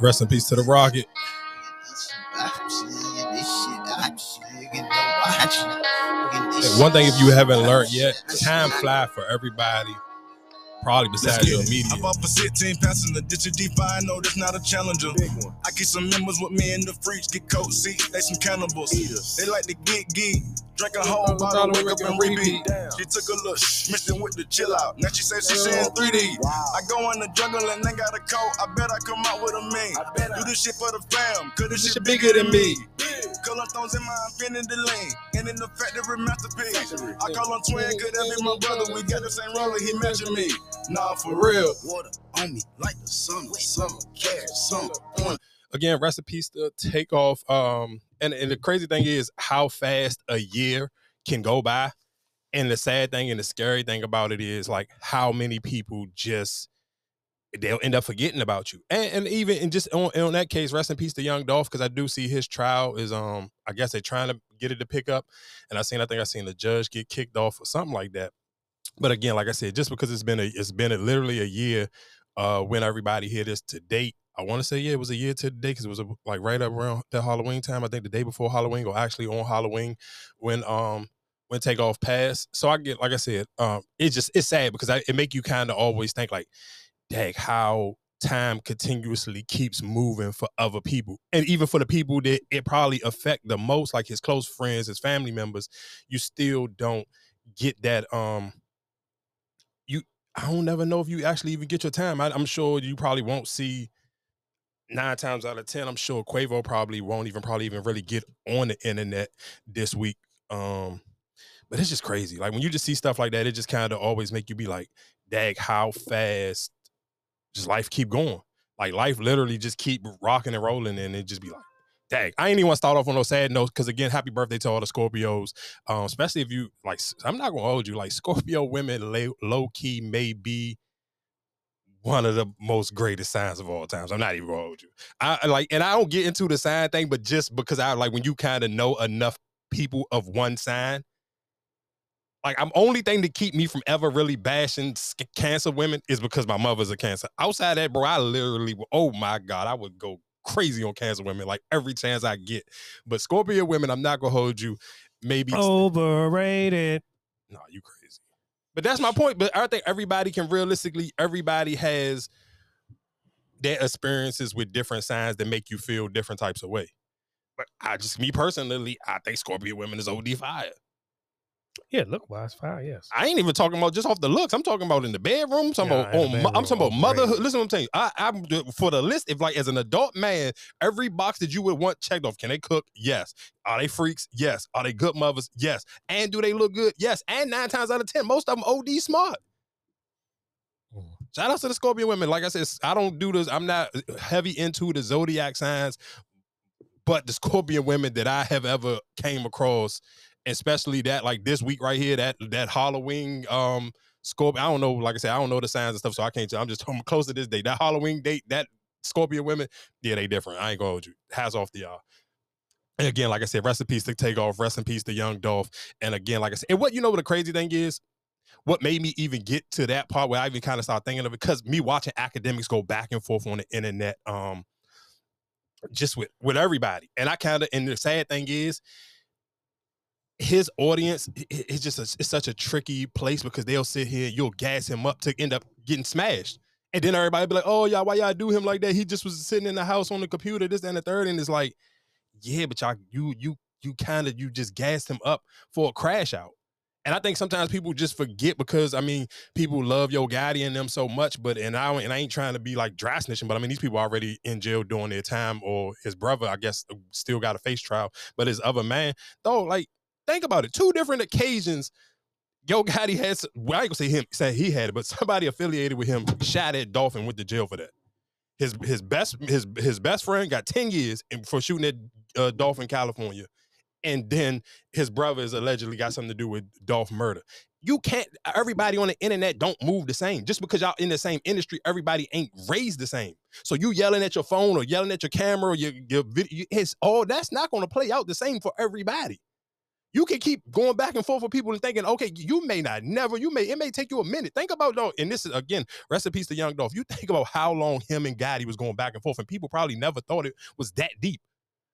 Rest in peace to the Rocket. One thing, if you haven't learned yet, time fly for everybody probably besides your media. I bought for 16 passing the ditch I know that's not a challenger. I keep some members with me in the fridge, get coat seats, they some cannibals. They like to get geek. Drink a whole bottle, wake up and repeat. She took a look, mixed it with the chill out. Now she says she seeing 3D. I go in the jungle and they got a coat. I bet I come out with a man. Do this shit for the fam, cause this shit bigger than me. Color stones in my infinity lane. And in the factory masterpiece. I call him twin, could that be my brother? We got the same roller, he matching me. Nah, for real. Water on me like the summer, summer, cash, summer on again, recipes to take off. Um, and, and the crazy thing is how fast a year can go by. And the sad thing and the scary thing about it is like how many people just they'll end up forgetting about you. And, and even and just on, on that case, rest in peace to Young Dolph, because I do see his trial is um I guess they're trying to get it to pick up. And I seen I think I seen the judge get kicked off or something like that. But again, like I said, just because it's been a it's been a, literally a year uh when everybody hear this to date, I want to say yeah, it was a year to day because it was a, like right up around the Halloween time. I think the day before Halloween, or actually on Halloween, when um when Takeoff passed. So I get like I said, um, it's just it's sad because I, it make you kind of always think like, dang, how time continuously keeps moving for other people, and even for the people that it probably affect the most, like his close friends, his family members, you still don't get that um I don't never know if you actually even get your time. I, am sure you probably won't see nine times out of ten, I'm sure Quavo probably won't even probably even really get on the internet this week. Um, but it's just crazy. Like when you just see stuff like that, it just kind of always make you be like, dag, how fast just life keep going. Like life literally just keep rocking and rolling, and it just be like, dang. I ain't even want to start off on those sad notes because again, happy birthday to all the Scorpios. Um, especially if you like, I'm not gonna hold you. Like Scorpio women, low, low key may be one of the most greatest signs of all times. I'm not even gonna hold you. I like, and I don't get into the sign thing, but just because I like when you kind of know enough people of one sign, like I'm only thing to keep me from ever really bashing cancer women is because my mother's a cancer. Outside that, bro, I literally, oh my god, I would go crazy on cancer women like every chance I get. But Scorpio women, I'm not gonna hold you. Maybe overrated. No, you crazy. But that's my point. But I think everybody can realistically, everybody has their experiences with different signs that make you feel different types of way. But I just, me personally, I think Scorpio women is OD fire. Yeah, look wise, fire. Yes. I ain't even talking about just off the looks. I'm talking about in the bedroom. I'm talking yeah, about on, bedroom, I'm talking about motherhood. Listen, what I'm saying. I, I'm for the list. If like as an adult man, every box that you would want checked off. Can they cook? Yes. Are they freaks? Yes. Are they good mothers? Yes. And do they look good? Yes. And nine times out of ten, most of them OD smart. Mm. Shout out to the Scorpio women. Like I said, I don't do this. I'm not heavy into the zodiac signs, but the Scorpion women that I have ever came across especially that like this week right here, that that Halloween um Scorpio. I don't know, like I said, I don't know the signs and stuff, so I can't. Tell. I'm just I'm close to this date. That Halloween date, that Scorpio women, yeah, they different. I ain't gonna hold you. Hats off to y'all. And again, like I said, rest in peace to Takeoff, rest in peace to Young Dolph. And again, like I said, and what you know what the crazy thing is? What made me even get to that part where I even kind of started thinking of it, because me watching Akademiks go back and forth on the internet, um, just with with everybody. And I kind of and the sad thing is his audience it's just a, it's such a tricky place because they'll sit here you'll gas him up to end up getting smashed. And then everybody be like oh y'all why y'all do him like that? He just was sitting in the house on the computer this and the third. And it's like yeah but y'all you you you kind of you just gassed him up for a crash out. And I think sometimes people just forget because I mean people love Yo Gotti and them so much, but and I and I ain't trying to be like dry snitching, but I mean these people already in jail doing their time, or his brother I guess still got a face trial, but his other man though like Think about it. Two different occasions. Yo Gotti has, well, I ain't gonna say him, say he had it, but somebody affiliated with him shot at Dolphin, went to jail for that. His his best his his best friend got 10 years for shooting at uh, Dolphin, California. And then his brother is allegedly got something to do with Dolph murder. You can't, everybody on the internet don't move the same. Just because y'all in the same industry, everybody ain't raised the same. So you yelling at your phone or yelling at your camera or your, your video, it's all that's not gonna play out the same for everybody You can keep going back and forth with people and thinking, okay, you may not never, you may, it may take you a minute. Think about though, and this is again, recipes to Young Dolph. You think about how long him and Gotti was going back and forth, and people probably never thought it was that deep.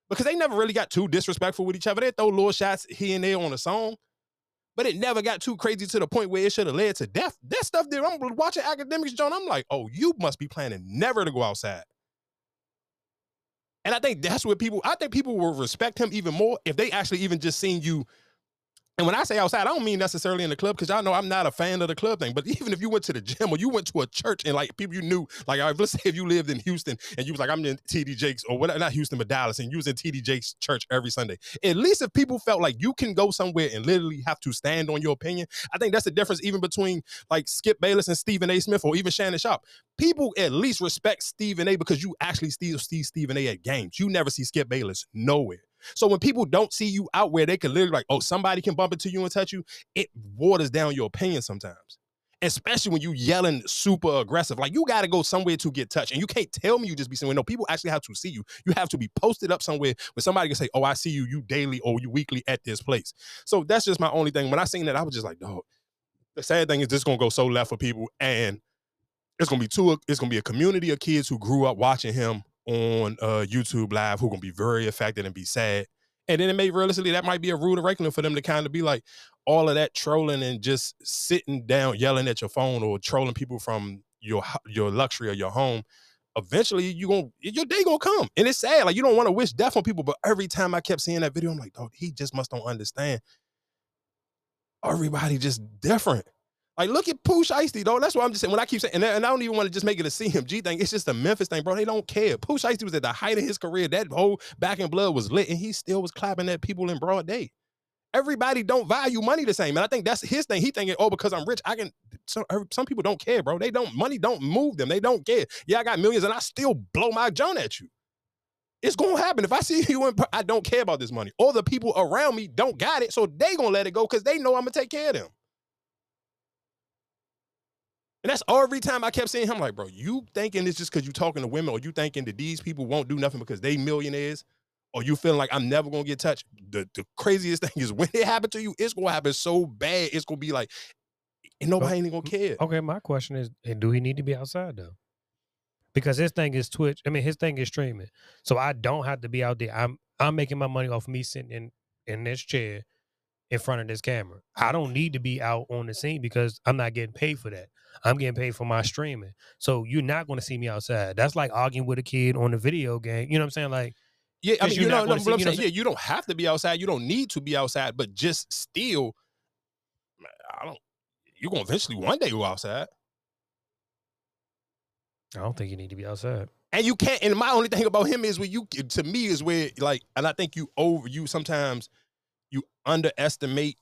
Because they never really got too disrespectful with each other. They throw little shots here and there on a song but it never got too crazy to the point where it should have led to death. That stuff there, I'm watching Akademiks, John. I'm like, oh, you must be planning never to go outside. And I think that's what people, I think people will respect him even more if they actually even just seen you and when I say outside, I don't mean necessarily in the club because y'all know I'm not a fan of the club thing. But even if you went to the gym or you went to a church and like people you knew, like let's say if you lived in Houston and you was like, I'm in TD Jakes or whatever, not Houston, but Dallas, and you was in TD Jakes church every Sunday. At least if people felt like you can go somewhere and literally have to stand on your opinion, I think that's the difference even between like Skip Bayless and Stephen A. Smith or even Shannon Sharpe. People at least respect Stephen A. because you actually still see Stephen A. at games. You never see Skip Bayless nowhere. So when people don't see you out where they can literally like, oh, somebody can bump into you and touch you, it waters down your opinion sometimes. Especially when you yelling super aggressive. Like you gotta go somewhere to get touched. And you can't tell me you just be somewhere. No, people actually have to see you. You have to be posted up somewhere where somebody can say, Oh, I see you, you daily or you weekly at this place. So that's just my only thing. When I seen that, I was just like, dog. The sad thing is this gonna go so left for people. And it's gonna be two, it's gonna be a community of kids who grew up watching him on uh, YouTube Live who gonna be very affected and be sad. And then it may realistically that might be a rude awakening for them to kind of be like all of that trolling and just sitting down yelling at your phone or trolling people from your your luxury or your home. Eventually, you gonna your day gonna come, and it's sad. Like you don't want to wish death on people, but every time I kept seeing that video, I'm like, oh, he just must don't understand. Everybody just different. Like, look at Pooh Shiesty, though. That's what I'm just saying. When I keep saying, and, and I don't even want to just make it a CMG thing. It's just a Memphis thing, bro. They don't care. Pooh Shiesty was at the height of his career. That whole back in blood was lit, and he still was clapping at people in broad day. Everybody don't value money the same, and I think that's his thing. He thinking, oh, because I'm rich, I can. Some er, some people don't care, bro. They don't. Money don't move them. They don't care. Yeah, I got millions, and I still blow my joint at you. It's gonna happen. If I see you and I don't care about this money, All the people around me don't got it, so they gonna let it go because they know I'm gonna take care of them. And that's every time I kept seeing him, like, bro, you thinking it's just because you talking to women, or you thinking that these people won't do nothing because they millionaires, or you feeling like I'm never gonna get touched. The, the craziest thing is when it happened to you, it's gonna happen so bad, it's gonna be like, and nobody ain't gonna care. Okay, my question is, do he need to be outside though? Because his thing is Twitch. I mean, his thing is streaming. So I don't have to be out there. I'm I'm making my money off me sitting in in this chair in front of this camera. I don't need to be out on the scene because I'm not getting paid for that. I'm getting paid for my streaming. So you're not going to see me outside. That's like arguing with a kid on a video game. You know what I'm saying? Like, yeah, I mean, you know, no, see, I'm saying, yeah, you don't have to be outside. You don't need to be outside, but just still, I don't. You're gonna eventually one day go outside. I don't think you need to be outside. And you can't. And my only thing about him is where you, to me, is where like, and I think you over you sometimes you underestimate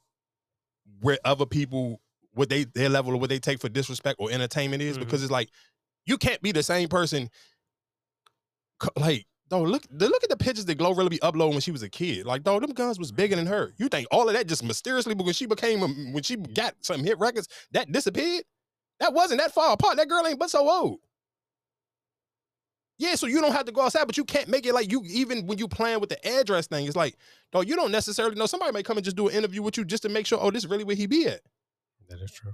where other people what they their level of what they take for disrespect or entertainment is mm-hmm. because it's like you can't be the same person. Like, though, look, look at the pictures that Glorilla be uploading when she was a kid. Like, though, them guns was bigger than her. You think all of that just mysteriously because she became a, when she got some hit records that disappeared? That wasn't that far apart. That girl ain't but so old. Yeah, so you don't have to go outside, but you can't make it like you even when you playing with the address thing. It's like, dog, you don't necessarily know. Somebody may come and just do an interview with you just to make sure, oh, this is really where he be at. That is true.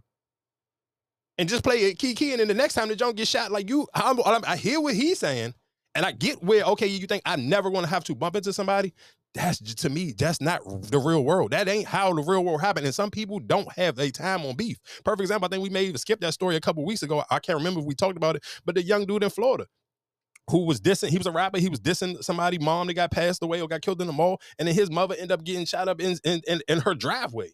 And just play it key key, and then the next time the joint get shot, like you, I'm, i hear what he's saying, and I get where okay, you think I'm never going to have to bump into somebody. That's to me, that's not the real world. That ain't how the real world happened. And some people don't have a time on beef. Perfect example. I think we may even skip that story a couple weeks ago. I can't remember if we talked about it, but the young dude in Florida who was dissing, he was a rapper, he was dissing somebody, mom that got passed away or got killed in the mall, and then his mother ended up getting shot up in in, in, in her driveway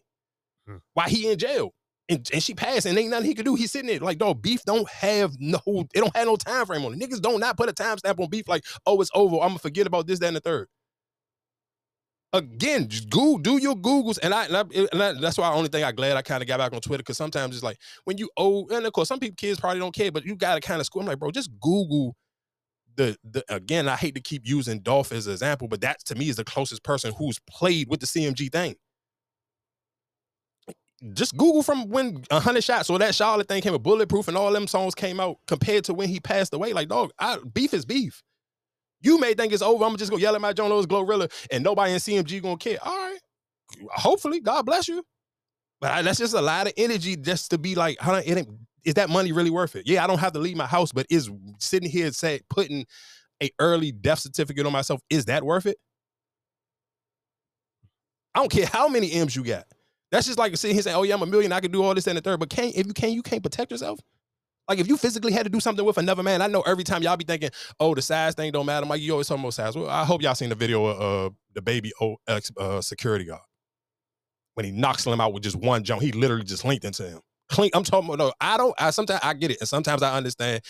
hmm. while he in jail and, and she passed and ain't nothing he could do. He's sitting there like, dog, beef don't have no, it don't have no time frame on it. Niggas don't not put a timestamp on beef like, oh, it's over. I'm gonna forget about this, that, and the third. Again, just Google, do your Googles, and I, and, I, and I, that's why the only thing I glad I kind of got back on Twitter because sometimes it's like when you oh, and of course some people kids probably don't care, but you gotta kind of school. I'm like, bro, just Google the the again. I hate to keep using Dolph as an example, but that to me is the closest person who's played with the CMG thing just Google from when hundred shots or that Charlotte thing came, a bulletproof, and all them songs came out compared to when he passed away. Like, dog, I, beef is beef. You may think it's over. I'm just gonna yell at my John Lewis Glorilla, and nobody in CMG gonna care. All right, hopefully, God bless you. But I, that's just a lot of energy just to be like, how it ain't, is that money really worth it? Yeah, I don't have to leave my house, but is sitting here and say putting a early death certificate on myself, is that worth it? I don't care how many M's you got. That's just like sitting here saying, "Oh yeah, I'm a million. I can do all this and the third. But can't if you can't, you can't protect yourself. Like if you physically had to do something with another man, I know every time y'all be thinking, "Oh, the size thing don't matter." Like you always talking about size. Well, I hope y'all seen the video of uh, the baby oh, uh, security guard when he knocks him out with just one jump. He literally just linked into him. Clean. I'm talking about. No, I don't. I sometimes I get it, and sometimes I understand.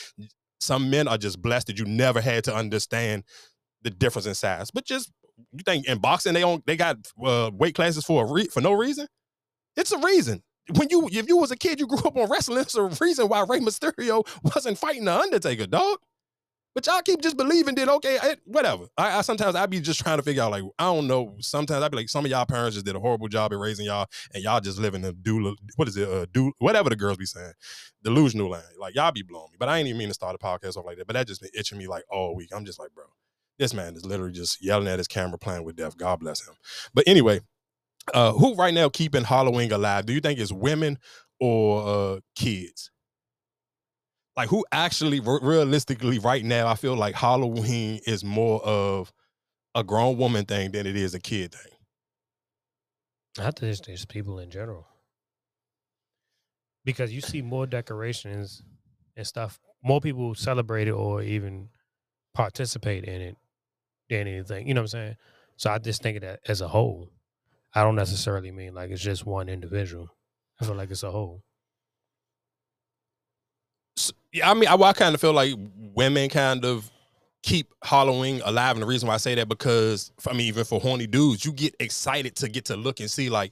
Some men are just blessed that you never had to understand the difference in size. But just you think in boxing they don't they got uh, weight classes for a re- for no reason? It's a reason. When you if you was a kid, you grew up on wrestling. It's a reason why Rey Mysterio wasn't fighting the Undertaker, dog. But y'all keep just believing that okay, whatever. I, I sometimes I be just trying to figure out like I don't know. Sometimes I be like some of y'all parents just did a horrible job at raising y'all, and y'all just living a do what is it? Uh, do whatever the girls be saying, delusional land. Like y'all be blowing me. But I ain't even mean to start a podcast off like that. But that just been itching me like all week. I'm just like, bro, this man is literally just yelling at his camera, playing with death. God bless him. But anyway, uh, who right now keeping Halloween alive? Do you think it's women or uh, kids? like who actually realistically right now i feel like halloween is more of a grown woman thing than it is a kid thing i think it's just people in general because you see more decorations and stuff more people celebrate it or even participate in it than anything you know what i'm saying so i just think of that as a whole i don't necessarily mean like it's just one individual. I feel like it's a whole. Yeah, I mean, I, I kind of feel like women kind of keep Halloween alive, and the reason why I say that because I mean, even for horny dudes, you get excited to get to look and see like,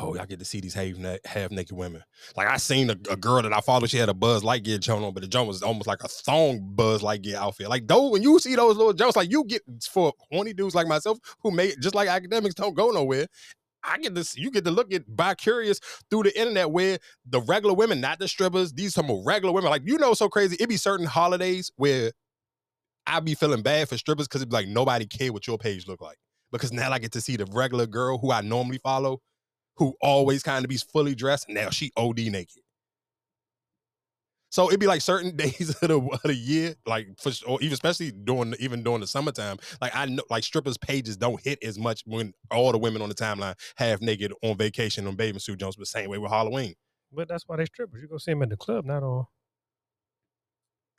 oh, I get to see these half half naked women. Like I seen a, a, girl that I followed, she had a Buzz Lightyear joint on, but the joint was almost like a thong Buzz Lightyear outfit. Like though, when you see those little jokes, like you get for horny dudes like myself who made just like Akademiks don't go nowhere. I get this, you get to look at by curious through the internet where the regular women, not the strippers, these some regular women, like you know, so crazy. It be certain holidays where I be feeling bad for strippers because it be like nobody care what your page look like. Because now I get to see the regular girl who I normally follow, who always kind of be fully dressed. Now she OD naked. So it'd be like certain days of the, of the year, like for or even especially during even during the summertime. Like I know, like strippers' pages don't hit as much when all the women on the timeline half naked on vacation on bathing suit jumps. But same way with Halloween. But that's why they strippers. You go see them at the club, not on.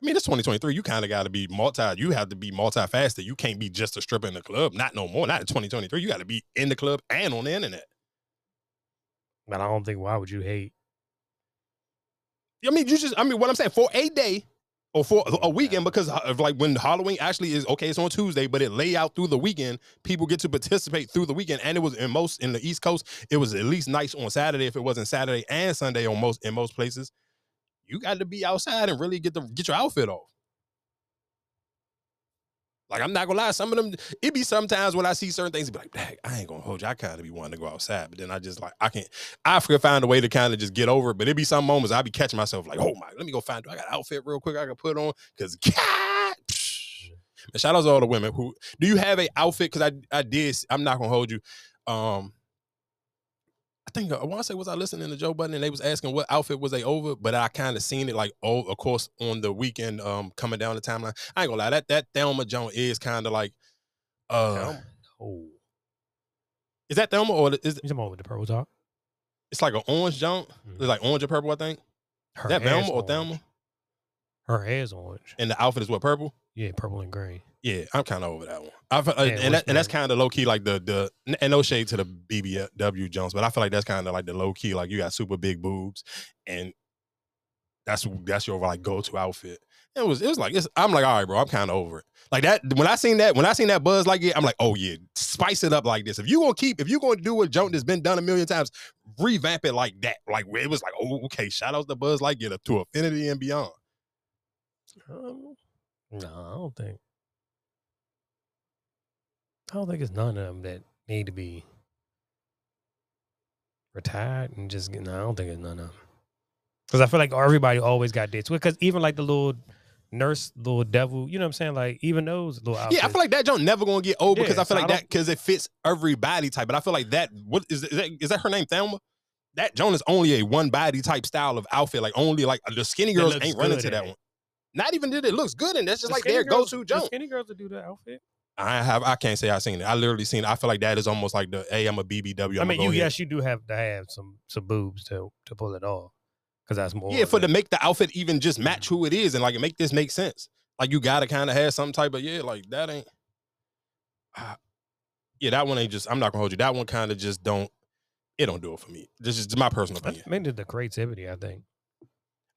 I mean, it's 2023. You kind of got to be multi. You have to be multifaceted. You can't be just a stripper in the club. Not no more. Not in 2023. You got to be in the club and on the internet. But I don't think. Why would you hate I mean, you just, I mean, what I'm saying for a day or for a weekend, because of like when Halloween actually is okay, it's on Tuesday, but it lay out through the weekend. People get to participate through the weekend, and it was in most in the East Coast, it was at least nice on Saturday. If it wasn't Saturday and Sunday on most in most places, you got to be outside and really get the get your outfit off. Like I'm not gonna lie, some of them it be sometimes when I see certain things, be like, Dang, I ain't gonna hold you. I kind of be wanting to go outside, but then I just like I can't. I can find a way to kind of just get over it. But it be some moments I be catching myself like, oh my, let me go find. I got an outfit real quick I can put on because God. And shout out to all the women who do you have a outfit? Because I I did. I'm not gonna hold you. Um, I think I want to say was I listening to Joe Budden and they was asking what outfit was they over, but I kind of seen it like oh, of course on the weekend um coming down the timeline. I ain't gonna lie, that that Thelma Jones is kind of like uh. Is that Thelma or is it more with the purple top? It's like an orange jump. Mm-hmm. It's like orange or purple, I think. Her is that Thelma or Thelma? Her hair is orange. And the outfit is what purple? Yeah, purple and green. Yeah, I'm kind of over that one. I uh, yeah, and that, and that's kind of low key like the the and no shade to the BBW Jones, but I feel like that's kind of like the low key like you got super big boobs and that's that's your like go to outfit. It was it was like I'm like all right, bro. I'm kind of over it. Like that when I seen that when I seen that buzz like it, I'm like oh yeah, spice it up like this. If you gonna keep if you gonna do what joke that's been done a million times, revamp it like that. Like it was like oh okay, shout out to Buzz like it to affinity and beyond. Um, no, I don't think. I don't think it's none of them that need to be retired and just no. I don't think it's none of them because I feel like everybody always got dates because even like the little nurse, little devil. You know what I'm saying? Like even those little outfits. Yeah, I feel like that joint never gonna get old because Yeah, I feel so like I that because it fits every body type. But I feel like that what is, is that is that her name Thelma? That joint is only a one body type style of outfit. Like only like the skinny girls ain't running to that one. Not even that it looks good and that's just The like their girls- go to the joint. Skinny girls that do that outfit. I have I can't say I've seen it. I literally seen it. I feel like that is almost like the hey, I'm a BBW. I I'ma mean, you ahead. yes, you do have to have some some boobs to to pull it off because that's more. Yeah, for it. to make the outfit even just match who it is and like make this make sense. Like you gotta kind of have some type of yeah, like that ain't. Ah, yeah, that one ain't just. I'm not gonna hold you. That one kind of just don't. It don't do it for me. This is my personal That's opinion. mainly the creativity. I think.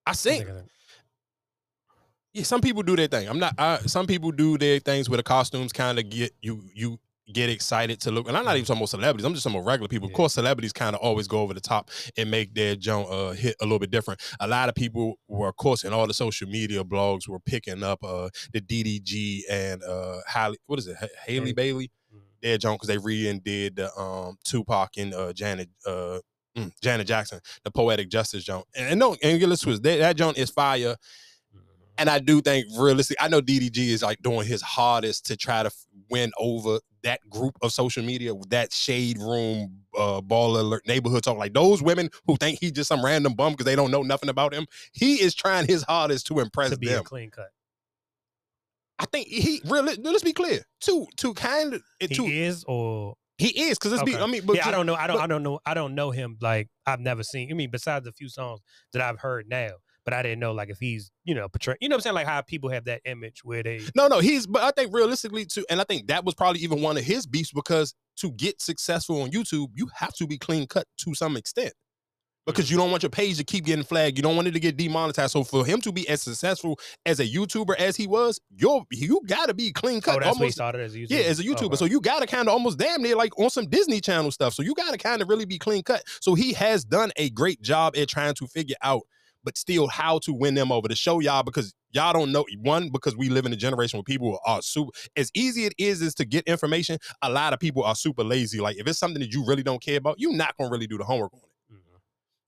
I I think think- yeah, some people do their thing. I'm not. I, some people do their things where the costumes kind of get you. You get excited to look. And I'm not even talking about celebrities. I'm just talking about regular people. Of course, celebrities kind of always go over the top and make their joint uh, hit a little bit different. A lot of people were, of course, in all the social media blogs were picking up uh, the DDG and uh, Halle, what is it, Ha- Haley Haley. Bailey, Mm. their joint because they re-did the um, Tupac and uh, Janet. Uh, mm, Janet Jackson, the poetic justice joint, and, and no, and let's twist that, that joint is fire. And I do think realistically, I know DDG is like doing his hardest to try to win over that group of social media, that shade room, uh, ball alert, neighborhood talk. Like those women who think he's just some random bum because they don't know nothing about him. He is trying his hardest to impress to be a them. clean cut. I think he really. Let's be clear. Too too kind of He to is, or he is because it's be. Okay. I mean, but yeah, I don't know. I don't. but- I don't know. I don't know him. Like I've never seen. I mean, besides a few songs that I've heard now, but I didn't know like if he's you know portraying. You know what I'm saying? Like how people have that image where they. No, no, he's. But I think realistically, too, and I think that was probably even one of his beefs because to get successful on YouTube, you have to be clean cut to some extent. Because mm-hmm. you don't want your page to keep getting flagged. You don't want it to get demonetized. So for him to be as successful as a YouTuber as he was, you're you gotta be clean oh, cut. Oh, that's what he almost, started as a YouTuber. yeah, as a YouTuber. Okay. So you gotta kind of almost damn near like on some Disney Channel stuff. So you gotta kind of really be clean cut. So he has done a great job at trying to figure out, but still how to win them over to show y'all because y'all don't know one because we live in a generation where people are super. As easy it is is to get information. A lot of people are super lazy. Like if it's something that you really don't care about, you're not gonna really do the homework on it. Mhm.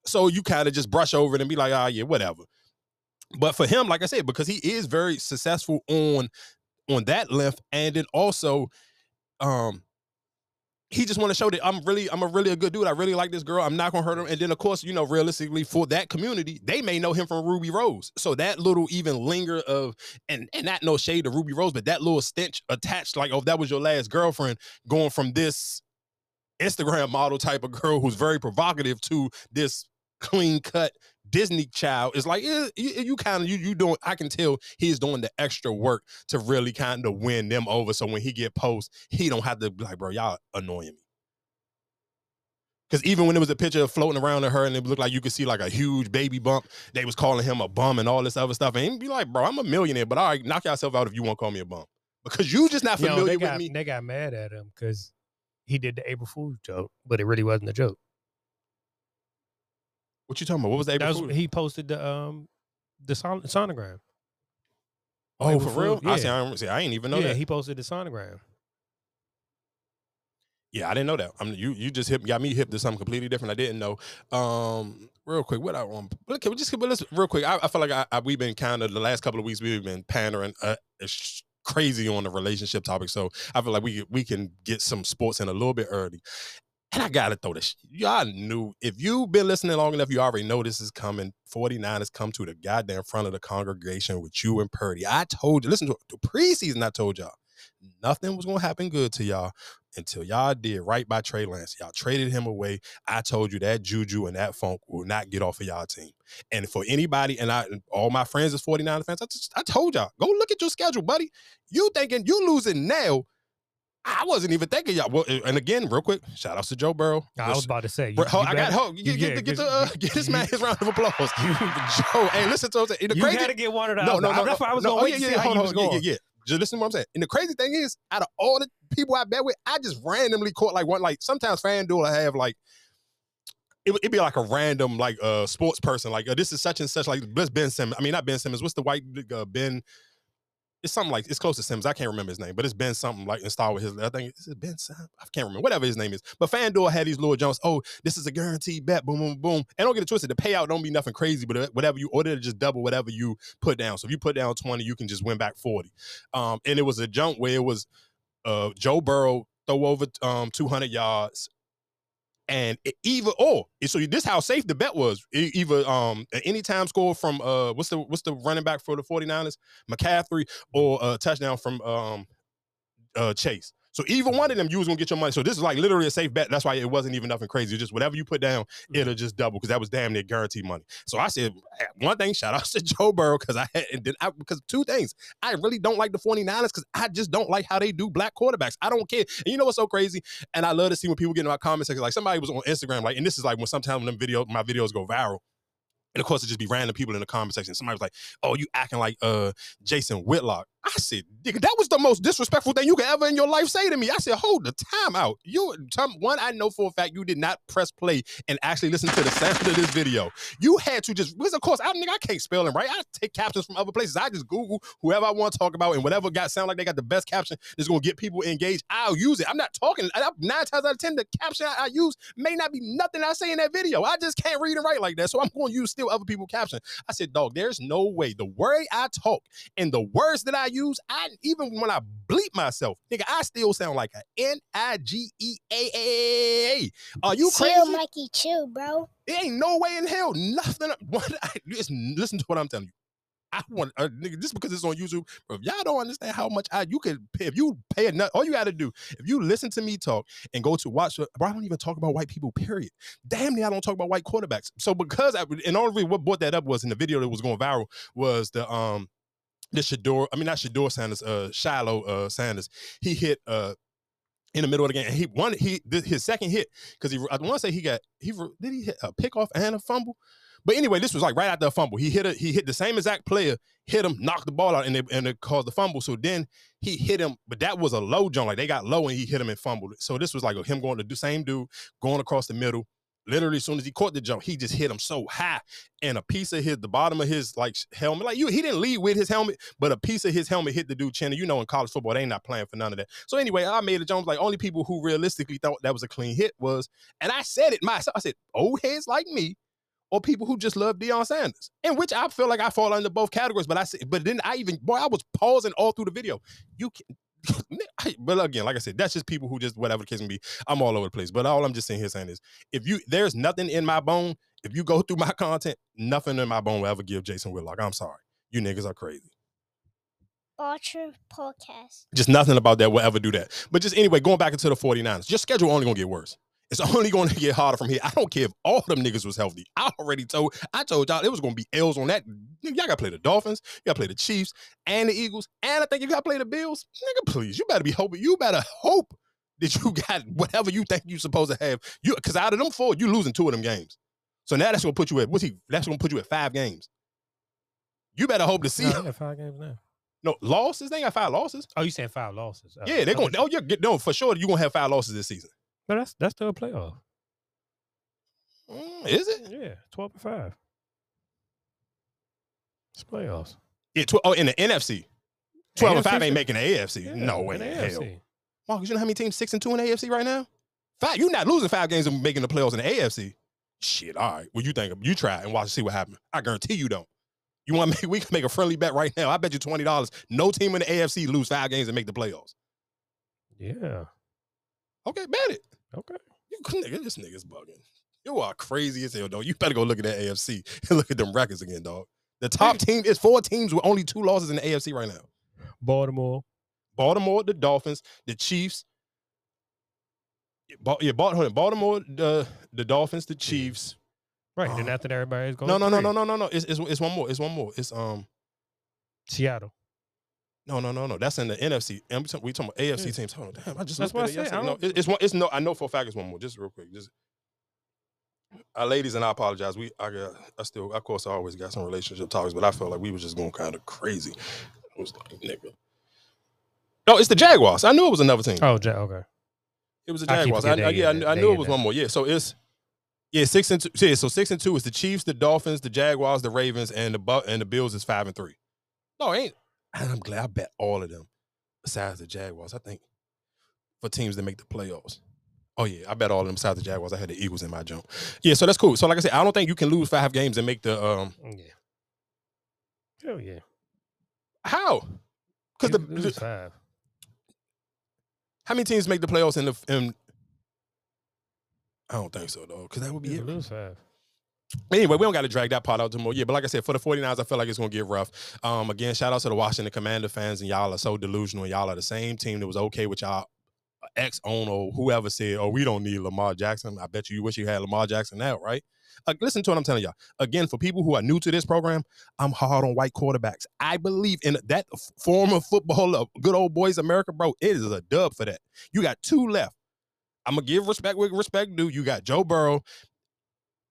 So you kind of just brush over it and be like, ah, yeah, whatever. But for him, like I said, because he is very successful on on that length, and then also, um, he just want to show that I'm really, I'm a really a good dude. I really like this girl. I'm not gonna hurt her. And then of course, you know, realistically, for that community, they may know him from Rubi Rose. So that little even linger of and and not no shade to Rubi Rose, but that little stench attached, like, oh, that was your last girlfriend, going from this Instagram model type of girl who's very provocative to this clean cut Disney child is like eh, you, you kind of you you doing I can tell he's doing the extra work to really kind of win them over so when he get post, he don't have to be like bro y'all annoying me. Because even when there was a picture floating around of her and it looked like you could see like a huge baby bump they was calling him a bum and all this other stuff and he'd be like bro I'm a millionaire but all right knock yourself out if you want to call me a bum. Because you just not Yo, familiar with got me. they got mad at him because he did the April Fool's joke, but it really wasn't a joke. What you talking about what was that, That was, he posted the um the son- sonogram. oh April for real Fool's, I see yeah. I, don't- see I ain't even know yeah, that he posted the sonogram. Yeah, I didn't know that. I'm you. You just hip, got me hip to something completely different. I didn't know. Um, real quick, what I want. Look, can we just let's real quick. I, I feel like I, I, we've been kind of the last couple of weeks we've been pandering uh, crazy on the relationship topic. So I feel like we we can get some sports in a little bit early. And I gotta throw this. Y'all knew if you've been listening long enough, you already know this is coming. 49 has come to the goddamn front of the congregation with you and Purdy. I told you, listen to the preseason, I told y'all nothing was gonna happen good to y'all until y'all did right by Trey Lance. Y'all traded him away. I told you that Juju and that Funk will not get off of y'all team. And for anybody, and I and all my friends is 49 fans, I, just, I told y'all, go look at your schedule, buddy. You thinking you losing now. I wasn't even thinking y'all. Well, and again, real quick, shout outs to Joe Burrow. I was about to say, you, you I got hope. Get, you- get, yeah, the- get, the, uh, get this man his round of applause. Joe, hey, listen to what I'm saying. The You crazy, got to get one of the. no, no, no. That's why I was no, going oh, to wait yeah, to yeah, see how hold you was yeah, going. yeah, yeah. Just listen to what I'm saying. And the crazy thing is, out of all the people I bet with, I just randomly caught like one. Like sometimes FanDuel will have like it, would- it'd be like a random like uh sports person like uh, this is such and such like this Ben Simmons. I mean not Ben Simmons. What's the white uh, Ben? It's something like it's close to Sims. I can't remember his name, but it's been something like installed with his. I think it's Ben. I can't remember whatever his name is. But FanDuel had these little Jones. Oh, this is a guaranteed bet. Boom, boom, boom. And don't get it twisted. The payout don't be nothing crazy, but whatever you order, just double whatever you put down. So if you put down twenty, you can just win back forty. Um, and it was a jump where it was uh Joe Burrow throw over um 200 yards and it either or so this how safe the bet was. Either um an anytime score from uh what's the what's the running back for the 49ers McCaffrey or a touchdown from um uh Chase so either one of them, you was gonna get your money. So this is like literally a safe bet. That's why it wasn't even nothing crazy. just whatever you put down, mm-hmm. it'll just double because that was damn near guaranteed money. So I said one thing, shout out to Joe Burrow because I had and then I because two things. I really don't like the 49ers because I just don't like how they do black quarterbacks. I don't care. And you know what's so crazy? And I love to see when people get in my comment section. Like somebody was on Instagram, like, and this is like when sometimes when them video my videos go viral. And of course, it just be random people in the comment section. Somebody was like, "Oh, you acting like uh Jason Whitlock." I said, nigga, that was the most disrespectful thing you could ever in your life say to me. I said, hold the time out. You one, I know for a fact you did not press play and actually listen to the sound of this video. You had to just because of course I nigga, I can't spell them right. I take captions from other places. I just Google whoever I want to talk about and whatever got sound like they got the best caption that's gonna get people engaged. I'll use it. I'm not talking. Nine times out of ten, the caption I, I use may not be nothing I say in that video. I just can't read and write like that. So I'm going to use still other people's caption. I said, dog, there's no way the way I talk and the words that I use, I even when I bleep myself, nigga, I still sound like a N I G E A A. Are you crazy? chill. Mikey, chill, bro. There ain't no way in hell nothing. What I, listen, listen to what I'm telling you. I want uh, nigga just because it's on YouTube. Bro, if y'all don't understand how much I you could pay if you pay enough, all you got to do if you listen to me talk and go to watch. Bro, I don't even talk about white people. Period. Damn near I don't talk about white quarterbacks. So because I and only what brought that up was in the video that was going viral was the um the Shedeur, I mean not Shedeur Sanders, uh Shiloh uh Sanders. He hit uh in the middle of the game. And he won he his second hit because he I want to say he got he did he hit a pickoff and a fumble. But anyway, this was like right after a fumble. He hit a, he hit the same exact player, hit him, knocked the ball out, and it, and it caused the fumble. So then he hit him, but that was a low jump. Like they got low and he hit him and fumbled. So this was like him going to the same dude, going across the middle, literally as soon as he caught the jump, he just hit him so high, and a piece of his the bottom of his like helmet, like you, he didn't lead with his helmet, but a piece of his helmet hit the dude chin. You know, in college football, they ain't not playing for none of that. So anyway, I made a jump. Like only people who realistically thought that was a clean hit was, and I said it myself. I said old heads like me. Or people who just love Deion Sanders, in which I feel like I fall under both categories. But I said, but then I even, boy, I was pausing all through the video. You can, but again, like I said, that's just people who just whatever the case may be. I'm all over the place. But all I'm just saying here saying is, if you there's nothing in my bone, if you go through my content, nothing in my bone will ever give Jason Whitlock. I'm sorry, you niggas are crazy. Archer podcast. Just nothing about that will ever do that. But just anyway, going back into the 49ers, your schedule only gonna get worse. It's only going to get harder from here. I don't care if all them niggas was healthy. I already told, I told y'all it was going to be L's on that. Y'all got to play the Dolphins, you got to play the Chiefs and the Eagles, and I think you got to play the Bills. Nigga, please, you better be hoping. You better hope that you got whatever you think you supposed to have. You because out of them four, you losing two of them games. So now that's gonna put you at what's he? That's gonna put you at five games. You better hope to see. No, five games now. No losses. They got five losses. Oh, you saying five losses? Oh, yeah, they're gonna. Oh, you're no for sure. You are gonna have five losses this season. But that's that's still a playoff. Mm, is it? Yeah, twelve and five. It's playoffs. Yeah, tw- oh, in the NFC. Twelve and five ain't making the AFC. Yeah, no way in hell. Marcus, you know how many teams six and two in the AFC right now? Five. You're not losing five games and making the playoffs in the AFC. Shit. All right. Well, you think you try and watch and see what happens. I guarantee you don't. You want to make? We can make a friendly bet right now. I bet you twenty dollars. No team in the AFC lose five games and make the playoffs. Yeah. Okay, bet it. Okay. You nigga, this nigga's bugging. You are crazy as hell, dog. You better go look at that AFC and look at them records again, dog. The top team is four teams with only two losses in the AFC right now. Baltimore. Baltimore, the Dolphins, the Chiefs. Yeah, Baltimore, the the Dolphins, the Chiefs. Right. and after that, everybody's going. No, no, no, no, no, no, no. It's, it's it's one more. It's one more. It's um Seattle. No, no, no, no. That's in the NFC. And we talking, we talking about AFC yeah. teams. Hold on, damn. I just that's what I said. No, it's one. It's no. I know for a fact it's one more. Just real quick. Just our ladies and I apologize. We I got I still of course I always got some relationship topics, but I felt like we was just going kind of crazy. I was like, nigga. No, it's the Jaguars. I knew it was another team. Oh, ja- okay. It was the Jaguars. I, I, yeah, I, I knew it was one more. Yeah, so it's yeah six and two. Yeah, so six and two is the Chiefs, the Dolphins, the Jaguars, the Ravens, and the and the Bills is five and three. No, ain't I'm glad I bet all of them, besides the Jaguars. I think for teams that make the playoffs. Oh yeah, I bet all of them besides the Jaguars. I had the Eagles in my jump. Yeah, so that's cool. So like I said, I don't think you can lose five games and make the um. Yeah. Hell yeah. How? Because the, lose the- five. how many teams make the playoffs in the in? I don't think so though, because that would be You it. lose five. Anyway, we don't got to drag that part out too more. Yeah, but like I said, for the 49ers, I feel like it's going to get rough. Um, again, shout out to the Washington Commander fans, and y'all are so delusional. Y'all are the same team that was okay with y'all ex owner or whoever said, "Oh, we don't need Lamar Jackson." I bet you, you wish you had Lamar Jackson now, right? Uh, listen to what I'm telling y'all. Again, for people who are new to this program, I'm hard on white quarterbacks. I believe in that form of football of good old boys America, bro. It is a dub for that. You got two left. I'm gonna give respect with respect due. You got Joe Burrow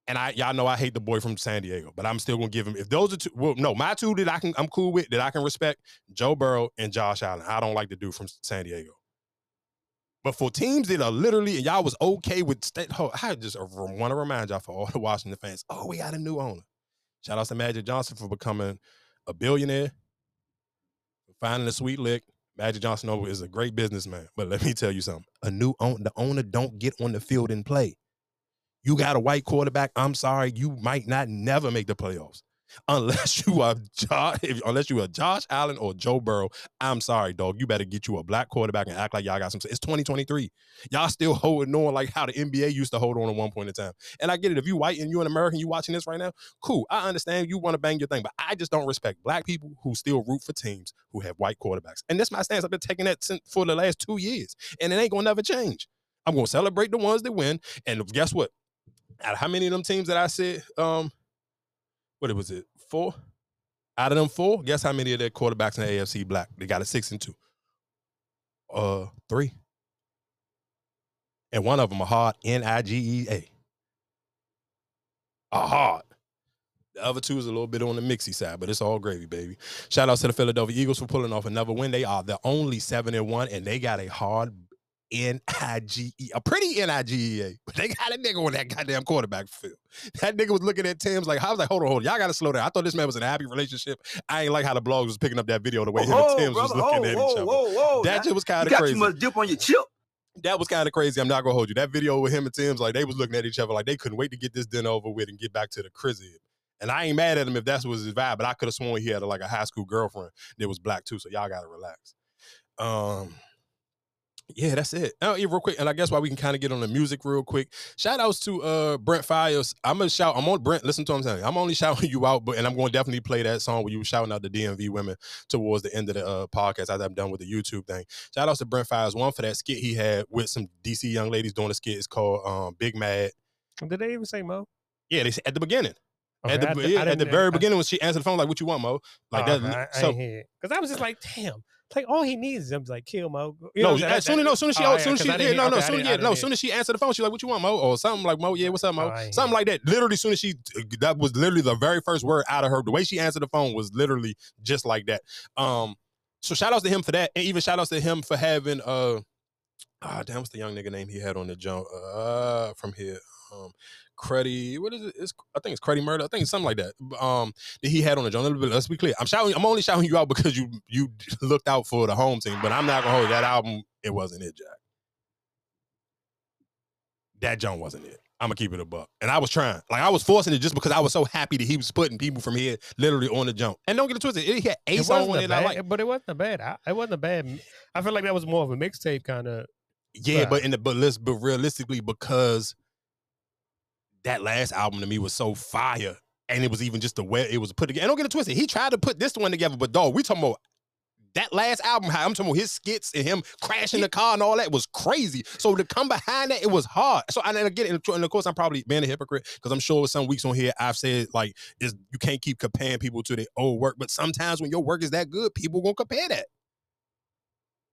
and I y'all know I hate the boy from San Diego, but I'm still gonna give him if those are two well, no, my two that I can I'm cool with, that I can respect, Joe Burrow and Josh Allen. I don't like the dude from San Diego. But for teams that are literally, and y'all was okay with state, oh, I just want to remind y'all for all the Washington fans, oh, we got a new owner. Shout out to Magic Johnson for becoming a billionaire, finding a sweet lick. Magic Johnson over is a great businessman, but let me tell you something: a new owner, the owner don't get on the field and play. You got a white quarterback. I'm sorry, you might not never make the playoffs unless you are Josh, unless you are Josh Allen or Joe Burrow. I'm sorry, dog. You better get you a black quarterback and act like y'all got some. It's 2023. Y'all still holding on like how the NBA used to hold on at one point in time. And I get it. If you white and you an American, you watching this right now, cool. I understand you want to bang your thing, but I just don't respect black people who still root for teams who have white quarterbacks. And that's my stance. I've been taking that for the last two years, and it ain't gonna never change. I'm gonna celebrate the ones that win. And guess what? Out of how many of them teams that I said, um, what was it, four? Out of them four, guess how many of their quarterbacks in the AFC black? They got a six and two. Uh, three. And one of them a hard N I G E A. A hard. The other two is a little bit on the mixy side, but it's all gravy, baby. Shout out to the Philadelphia Eagles for pulling off another win. They are the only seven and one, and they got a hard N I G E, a pretty N I G E A, but they got a nigga on that goddamn quarterback field. That nigga was looking at Tim's like, I was like, hold on, hold on, y'all gotta slow down. I thought this man was in a happy relationship. I ain't like how the blogs was picking up that video the way him and Whoa, Tim's was looking whoa, at each other. whoa, whoa. That Now, shit was you kind of got crazy too much dip on your chip. that was kind of crazy. I'm not gonna hold you. That video with him and Tim's like they was looking at each other like they couldn't wait to get this dinner over with and get back to the crib. And I ain't mad at him if that was his vibe, but I could have sworn he had like a high school girlfriend that was black too. So y'all gotta relax. Um, yeah, that's it. Oh, yeah, real quick, and I guess why we can kind of get on the music real quick. Shout outs to uh Brent Faiyaz. I'm gonna shout. I'm on Brent. Listen to what I'm saying. I'm only shouting you out, but and I'm gonna definitely play that song where you were shouting out the DMV women towards the end of the uh, podcast as I'm done with the YouTube thing. Shout outs to Brent Faiyaz. One for that skit he had with some DC young ladies doing a skit. It's called um Big Mad. Did they even say Mo? Yeah, they said at the beginning. Okay, at the, I yeah, I at the very I- beginning when she answered the phone, like, "What you want, Mo?" Like Oh, that. So because I was just like, damn, like all he needs is him to like kill Mo. You no, know what I'm as soon as no, as soon as she, oh, as soon as she, yeah, no, no, okay, soon yeah, no, as soon as she answered the phone, she like, "What you want, Mo?" or something like, "Mo, yeah, what's up, Mo?" Oh, something like that. Literally, soon as she, that was literally the very first word out of her. The way she answered the phone was literally just like that. Um, so shout outs to him for that, and even shout outs to him for having uh, ah, damn, what's the young nigga name he had on the jump? Uh, from here, um. Cruddy, what is it? It's, I think it's Cruddy Murda. I think it's something like that. Um, that he had on the joint. Let's be- Let's be clear. I'm shouting. I'm only shouting you out because you you looked out for the home team. But I'm not gonna hold that album. It wasn't it, Jack. That joint wasn't it. I'm gonna keep it a buck. And I was trying. Like I was forcing it just because I was so happy that he was putting people from here literally on the jump. And don't get it twisted. It had a It song wasn't on it. I like. but it wasn't a bad. I, it wasn't a bad. I feel like that was more of a mixtape kind of. Yeah, but in the but let's but realistically because that last album to me was so fire, and it was even just the way it was put together. And don't get it twisted. He tried to put this one together, but dog, we talking about that last album. How I'm talking about his skits and him crashing the car and all that was crazy. So to come behind that, it was hard. So and again, and of course, I'm probably being a hypocrite because I'm sure with some weeks on here I've said like is you can't keep comparing people to their old work, but sometimes when your work is that good, people gonna compare that.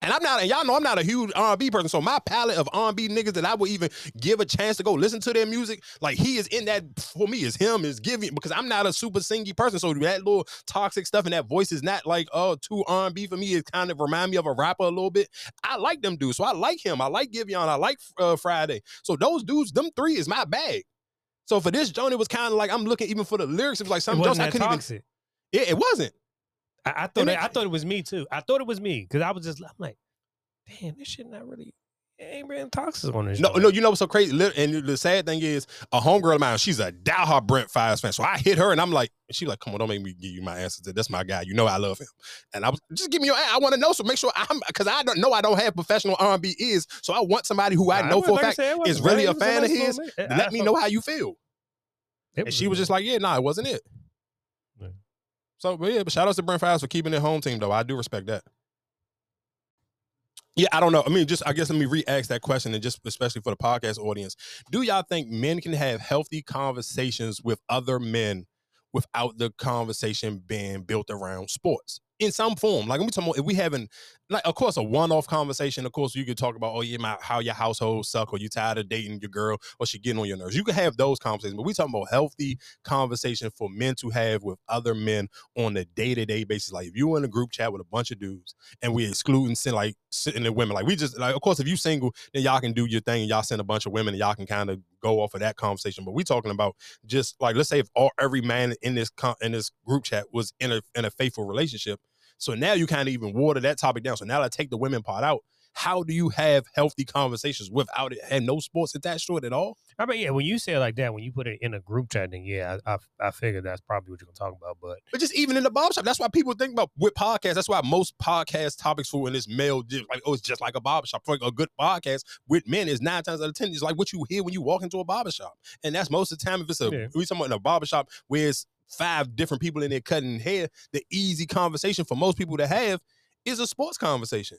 And I'm not, and y'all know I'm not a huge R&B person, so my palette of R&B niggas that I would even give a chance to go listen to their music, like he is in that for me, is him, is giving because I'm not a super singy person, so that little toxic stuff and that voice is not like oh too R&B for me. It kind of remind me of a rapper a little bit. I like them dudes, so I like him. I like Giveon. I like uh, Friday. So those dudes, them three is my bag. So for this joint, it was kind of like I'm looking even for the lyrics. It was like something some I couldn't even toxic. it, it wasn't. I, I thought it, I thought it was me too. I thought it was me because I was just I'm like, damn, this shit not really. Ain't really toxic on this. No, joint. no, you know what's so crazy? And the sad thing is, a homegirl of mine, she's a diehard Brent Faiyaz fan. So I hit her, and I'm like, and she like, come on, don't make me give you my answers. That's my guy. You know I love him. And I was just give me your. I want to know, so make sure I'm because I don't know I don't have professional R&B is. So I want somebody who I know for a like I fact said, is really a fan of his. little man. I- Let me know how you feel. And she was just like, yeah, nah, it wasn't it. So, but yeah, but shout out to Brent Faiyaz for keeping it home team, though. I do respect that. Yeah, I don't know. I mean, just I guess let me re-ask that question, and just especially for the podcast audience, do y'all think men can have healthy conversations with other men without the conversation being built around sports in some form? Like, when we talking about if we having, like, of course, a one-off conversation. Of course, you could talk about, oh yeah, my, how your household suck, or you tired of dating your girl, or she getting on your nerves. You can have those conversations, but we talking about healthy conversation for men to have with other men on a day-to-day basis. Like, if you in a group chat with a bunch of dudes and we excluding sin like sitting the women. Like we just like of course if you single, then y'all can do your thing and y'all send a bunch of women and y'all can kind of go off of that conversation. But we talking about just like let's say if all every man in this con- in this group chat was in a in a faithful relationship. So now you kind of even water that topic down. So now I take the women part out. How do you have healthy conversations without it and no sports attached to it at all? I mean, yeah, when you say it like that, when you put it in a group chat, then yeah, I, I, I figured that's probably what you're gonna talk about. But But just even in the barbershop, that's why people think about with podcasts. That's why most podcast topics for in this male, like oh, it's just like a barbershop. For like a good podcast with men is nine times out of ten is like what you hear when you walk into a barbershop, and that's most of the time. If it's a Yeah. we talking about in a barbershop where it's five different people in there cutting hair, the easy conversation for most people to have is a sports conversation.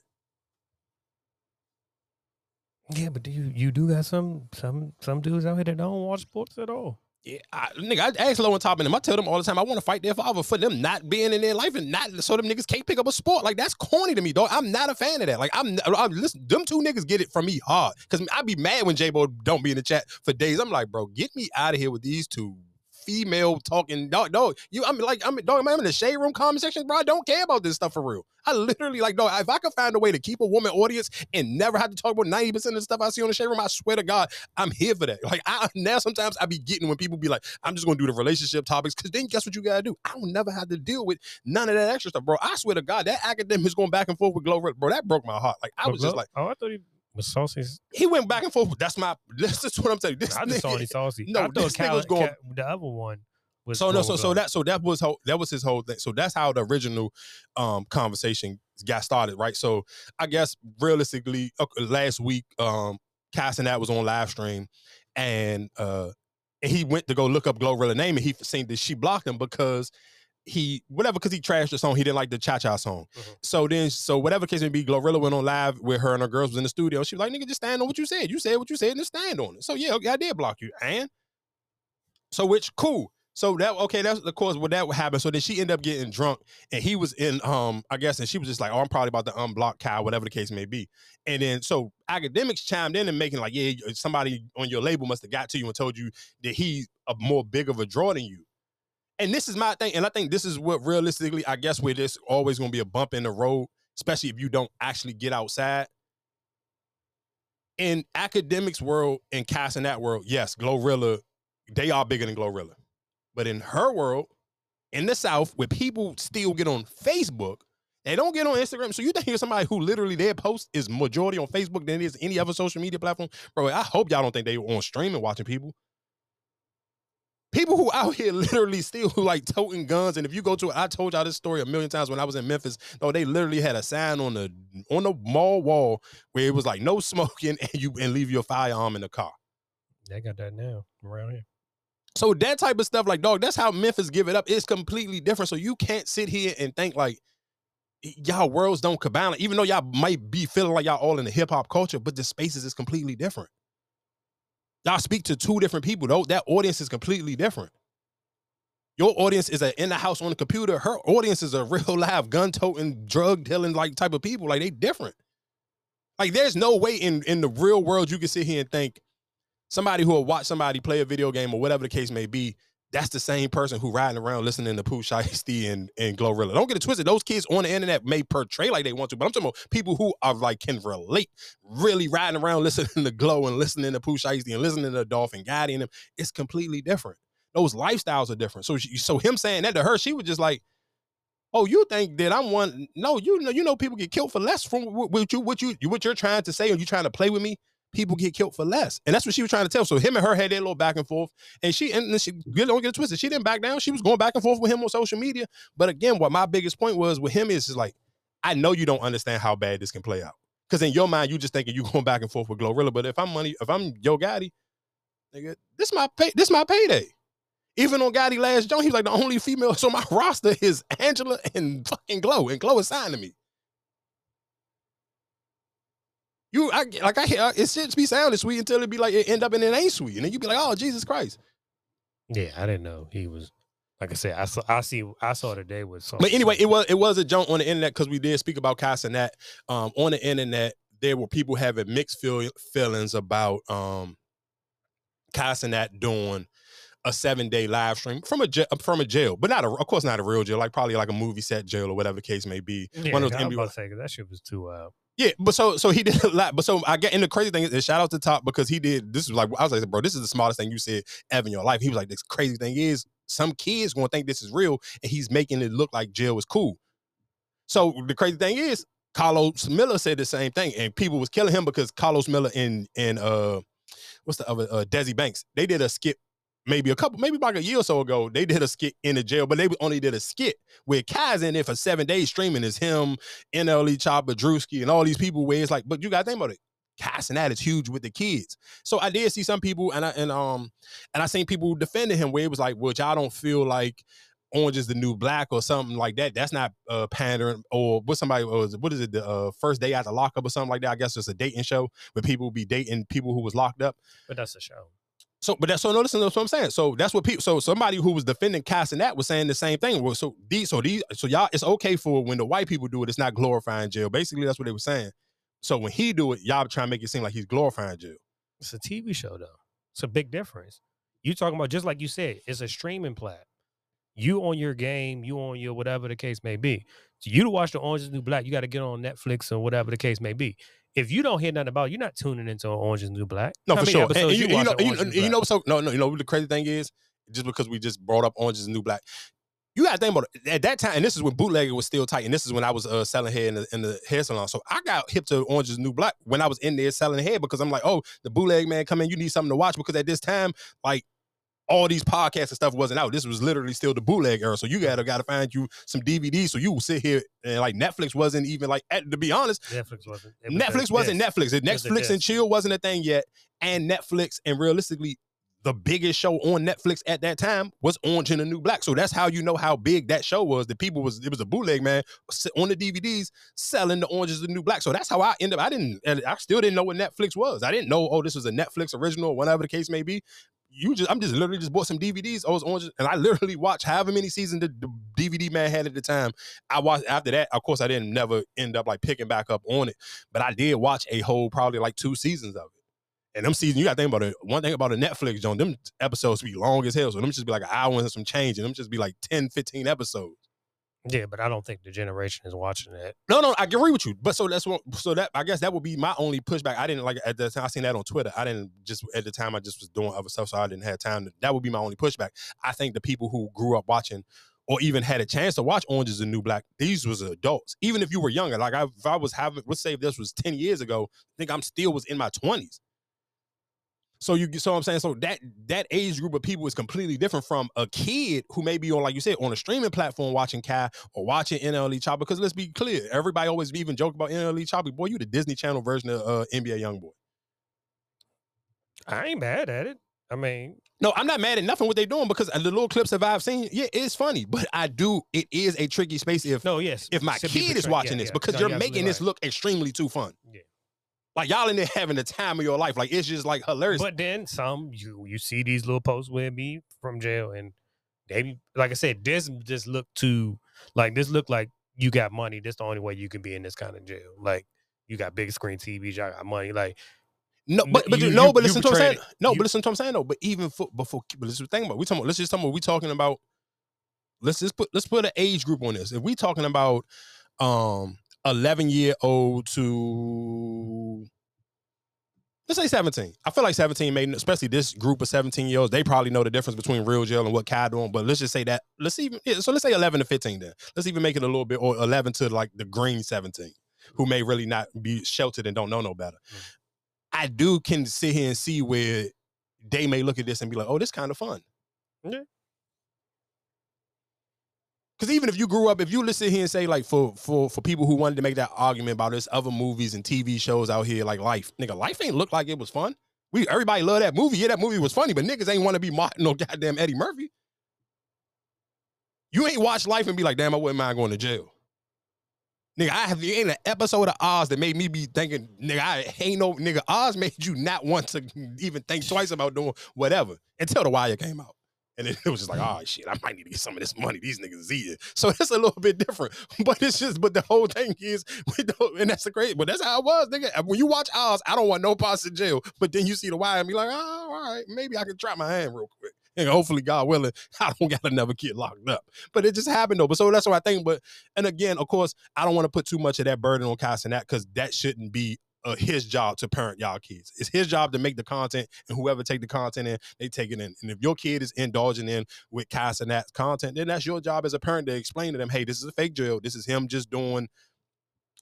yeah, but do you you do got some some some dudes out here that don't watch sports at all? Yeah, I, nigga, I ask low and top of them. I tell them all the time, I want to fight their father for them not being in their life and not so them niggas can't pick up a sport. Like that's corny to me, dog. I'm not a fan of that. Like I'm, I'm listen, them two niggas get it from me hard because I be mad when J Bo don't be in the chat for days. I'm like, bro, get me out of here with these two female talking dog. Dog, you, I'm like, I'm dog. I'm in the shade room comment section, bro. I don't care about this stuff for real. I literally like, dog. If I could find a way to keep a woman audience and never have to talk about ninety percent of the stuff I see on the shade room, I swear to God, I'm here for that. Like I now sometimes I be getting when people be like, I'm just gonna do the relationship topics, because then guess what you gotta do? I don't never have to deal with none of that extra stuff, bro. I swear to God, that academic is going back and forth with Glover, bro. That broke my heart. Like I was just like, oh, I thought he was saucy. he went back and forth. That's my. This is what I'm telling you. This I just saw nigga- any saucy. No, I thought this Cal, was going- Cal- the other one was So no, so so that so that was whole that was his whole thing. So that's how the original um conversation got started, right? So I guess realistically, uh, last week, um, Kai Cenat was on live stream, and uh, and he went to go look up Glorilla name, and he seen that she blocked him because he whatever because he trashed the song. He didn't like the cha cha song. Mhm. So then, so whatever case may be, Glorilla went on live with her and her girls was in the studio. She was like, "Nigga, just stand on what you said. You said what you said, and just stand on it." So yeah, okay, I did block you, and so which cool. So that okay, that's of course what that would happen. So then she ended up getting drunk, and he was in um, I guess, and she was just like, "Oh, I'm probably about to unblock Kyle, whatever the case may be." And then so Akademiks chimed in and making like, "Yeah, somebody on your label must have got to you and told you that he's a more big of a draw than you." And this is my thing, and I think this is what realistically, I guess, where there's always going to be a bump in the road, especially if you don't actually get outside. In Akademiks world and Kai Cenat world, yes, Glorilla, they are bigger than Glorilla. But in her world, in the South, where people still get on Facebook, they don't get on Instagram. So you think you're somebody who literally their post is majority on Facebook than it is any other social media platform? Bro, I hope y'all don't think they on streaming watching people. People who out here literally still who like toting guns, and if you go to, I told y'all this story a million times when I was in Memphis. Though they literally had a sign on the on the mall wall where it was like no smoking and you and leave your firearm in the car. They got that now around here. So that type of stuff, like dog, that's how Memphis give it up. It's completely different. So you can't sit here and think like y'all worlds don't combine. Even though y'all might be feeling like y'all all in the hip hop culture, but the spaces is completely different. Y'all speak to two different people, though. That audience is completely different. Your audience is a in the house on the computer. Her audience is a real live gun toting, drug dealing like type of people. Like they different. Like there's no way in in the real world you can sit here and think somebody who will watch somebody play a video game or whatever the case may be, that's the same person who riding around listening to Pooh Shiesty and, and Glorilla. Don't get it twisted. Those kids on the internet may portray like they want to, but I'm talking about people who are like can relate, really riding around listening to Glow and listening to Pooh Shiesty and listening to Dolphin and them. It's completely different. Those lifestyles are different. So she, so him saying that to her, she was just like, Oh, you think that I'm one? No, you know, you know, people get killed for less from what, what you, what you, what you're trying to say, and you trying to play with me. People get killed for less, and that's what she was trying to tell. So him and her had that little back and forth, and she and then she really don't get it twisted. She didn't back down. She was going back and forth with him on social media. But again, what my biggest point was with him is, is like, I know you don't understand how bad this can play out, because in your mind you just thinking you going back and forth with Glorilla. But if I'm money, if I'm Yo Gotti, nigga, this my pay, this my payday. Even on Gotti last John, was like the only female So my roster is Angela and fucking Glow, and Glow is signed to me. You, I like I hear it should be sounding sweet until it be like it end up and it ain't sweet, and then you be like, oh Jesus Christ. Yeah, I didn't know he was. Like I said, I saw, I see, I saw today with. But anyway, it was it was a jump on the internet because we did speak about Kai Cenat. Um, on the internet, there were people having mixed feel, feelings about um, doing a seven day live stream from a from a jail, but not a, of course not a real jail, like probably like a movie set jail or whatever the case may be. Yeah, One of those I was about to say, that shit was too. Uh... Yeah, but so so he did a lot. But so I get in the crazy thing is shout out to Top because he did this was like I was like, bro, this is the smartest thing you said ever in your life. He was like, this crazy thing is some kids gonna think this is real, and he's making it look like jail is cool. So the crazy thing is, Karlous Miller said the same thing, and people was killing him because Karlous Miller and and uh what's the other uh Desi Banks, they did a skit maybe a couple, maybe like a year or so ago, they did a skit in the jail, but they only did a skit with Kaz in it for seven days streaming is him, NLE Choppa, Drewski, and all these people where it's like, but you gotta think about it. Kai Cenat that is huge with the kids. So I did see some people and I and um and I seen people defending him where it was like, which I don't feel like Orange is the New Black or something like that. That's not uh, pandering or what somebody was. What is it? The uh, first day after lockup or something like that. I guess it's a dating show where people be dating people who was locked up. But that's a show. So, but so notice that's what I'm saying. So that's what people. So somebody who was defending Kai Cenat was saying the same thing. Well, so these, so these, so y'all, it's okay for when the white people do it. It's not glorifying jail. Basically, that's what they were saying. So when he do it, y'all trying to make it seem like he's glorifying jail. It's a TV show though. It's a big difference. You talking about just like you said, it's a streaming plat. You on your game, you on your whatever the case may be. So you to watch the Orange is New Black, you got to get on Netflix or whatever the case may be if you don't hear nothing about, it, you're not tuning into Orange is New Black. No, How for sure. And, and you, you, know, you, you know, so no, no, you know what the crazy thing is, just because we just brought up Orange is New Black, you got to think about it. At that time, and this is when bootlegger was still tight, and this is when I was uh, selling hair in the, in the hair salon. So I got hip to Orange is New Black when I was in there selling hair because I'm like, oh, the bootleg man come in, you need something to watch because at this time, like all these podcasts and stuff wasn't out. This was literally still the bootleg era. So you gotta mm-hmm. gotta find you some DVDs. So you will sit here and like Netflix wasn't even like to be honest. Netflix wasn't. Was Netflix wasn't Netflix. Netflix and chill wasn't a thing yet. And Netflix and realistically, the biggest show on Netflix at that time was Orange and the New Black. So that's how you know how big that show was. The people was it was a bootleg man on the DVDs selling the Orange is the New Black. So that's how I ended up. I didn't. I still didn't know what Netflix was. I didn't know. Oh, this was a Netflix original, or whatever the case may be you just I'm just literally just bought some DVDs. I was on and I literally watched however many seasons the, the, DVD man had at the time. I watched after that. Of course, I didn't never end up like picking back up on it, but I did watch a whole probably like two seasons of it. And them seasons, you got to think about it. One thing about a Netflix, John, them episodes be long as hell. So them just be like an hour and some change, and them just be like 10, 15 episodes. Yeah, but I don't think the generation is watching that. No, no, I agree with you. But so that's what. So that I guess that would be my only pushback. I didn't like at the time I seen that on Twitter. I didn't just at the time I just was doing other stuff, so I didn't have time. To, that would be my only pushback. I think the people who grew up watching or even had a chance to watch Orange is the New Black, these was adults. Even if you were younger, like I, if I was having, let's say if this was ten years ago, I think I'm still was in my twenties. So you so I'm saying so that that age group of people is completely different from a kid who may be on like you said on a streaming platform watching Kai or watching NLE Choppa. Because let's be clear, everybody always even joke about NLE Choppa. Boy, you the Disney Channel version of uh, NBA YoungBoy. I ain't mad at it. I mean, no, I'm not mad at nothing what they're doing because the little clips that I've seen, yeah, it's funny. But I do, it is a tricky space if no, yes, if my kid is watching yeah, this yeah. because no, you're making this right. look extremely too fun. Yeah. Like y'all in there having the time of your life. Like it's just like hilarious. But then some you you see these little posts with me from jail and they like I said, this just look too like this look like you got money. This the only way you can be in this kind of jail. Like you got big screen TVs, y'all got money. Like no, but but you, no, you, but listen to what I'm saying. No, you, but listen to what I'm saying though. But even for before, but let's think about. We talking about. Let's just talk about. We talking about. Let's just put. Let's put an age group on this. If we talking about, um, 11 year old to Let's say 17. I feel like 17 made, especially this group of 17 year olds, they probably know the difference between real jail and what Kai doing. But let's just say that, let's even, yeah, so let's say 11 to 15 then. Let's even make it a little bit, or 11 to like the green 17, who may really not be sheltered and don't know no better. Mm. I do can sit here and see where they may look at this and be like, oh, this kind of fun. Yeah. Because even if you grew up, if you listen here and say like for for for people who wanted to make that argument about this other movies and TV shows out here like Life, nigga, Life ain't look like it was fun. We everybody love that movie. Yeah, that movie was funny, but niggas ain't want to be Martin or goddamn Eddie Murphy. You ain't watch Life and be like, damn, I wouldn't mind going to jail. Nigga, I have ain't an episode of Oz that made me be thinking, nigga, I ain't no nigga. Oz made you not want to even think twice about doing whatever until the wire came out. And then it was just like, mm. oh shit, I might need to get some of this money. These niggas is eating. So it's a little bit different. But it's just, but the whole thing is, we don't, and that's the great, but that's how it was, nigga. When you watch Oz, I don't want no parts of jail. But then you see the wire and be like, oh, all right, maybe I can try my hand real quick. And hopefully, God willing, I don't got another kid locked up. But it just happened though. But so that's what I think. But and again, of course, I don't want to put too much of that burden on Kai Cenat because that shouldn't be uh, his job to parent y'all kids. It's his job to make the content, and whoever take the content in, they take it in. And if your kid is indulging in with Kai that content, then that's your job as a parent to explain to them, hey, this is a fake jail. This is him just doing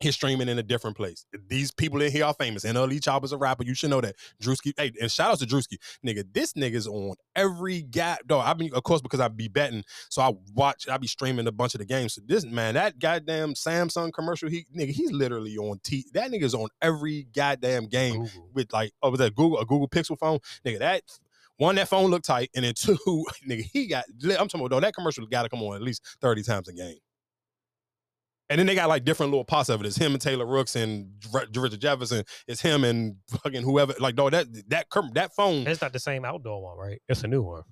his streaming in a different place. These people in here are famous. And Elite Chop is a rapper. You should know that. Drewski, hey, and shout out to Drewski. Nigga, this nigga's on every gap. Dog, I mean, of course, because I be betting. So I watch, I be streaming a bunch of the games. So this man, that goddamn Samsung commercial, he nigga, he's literally on T. That nigga's on every goddamn game Google. with like, oh, was that Google, a Google Pixel phone? Nigga, that one, that phone looked tight, and then two, nigga, he got. I'm talking about though, that commercial got to come on at least 30 times a game. And then they got like different little parts of it. It's him and Taylor Rooks and Richard Jefferson. It's him and fucking whoever. Like, dog, that that that phone. It's not the same outdoor one, right? It's a new one.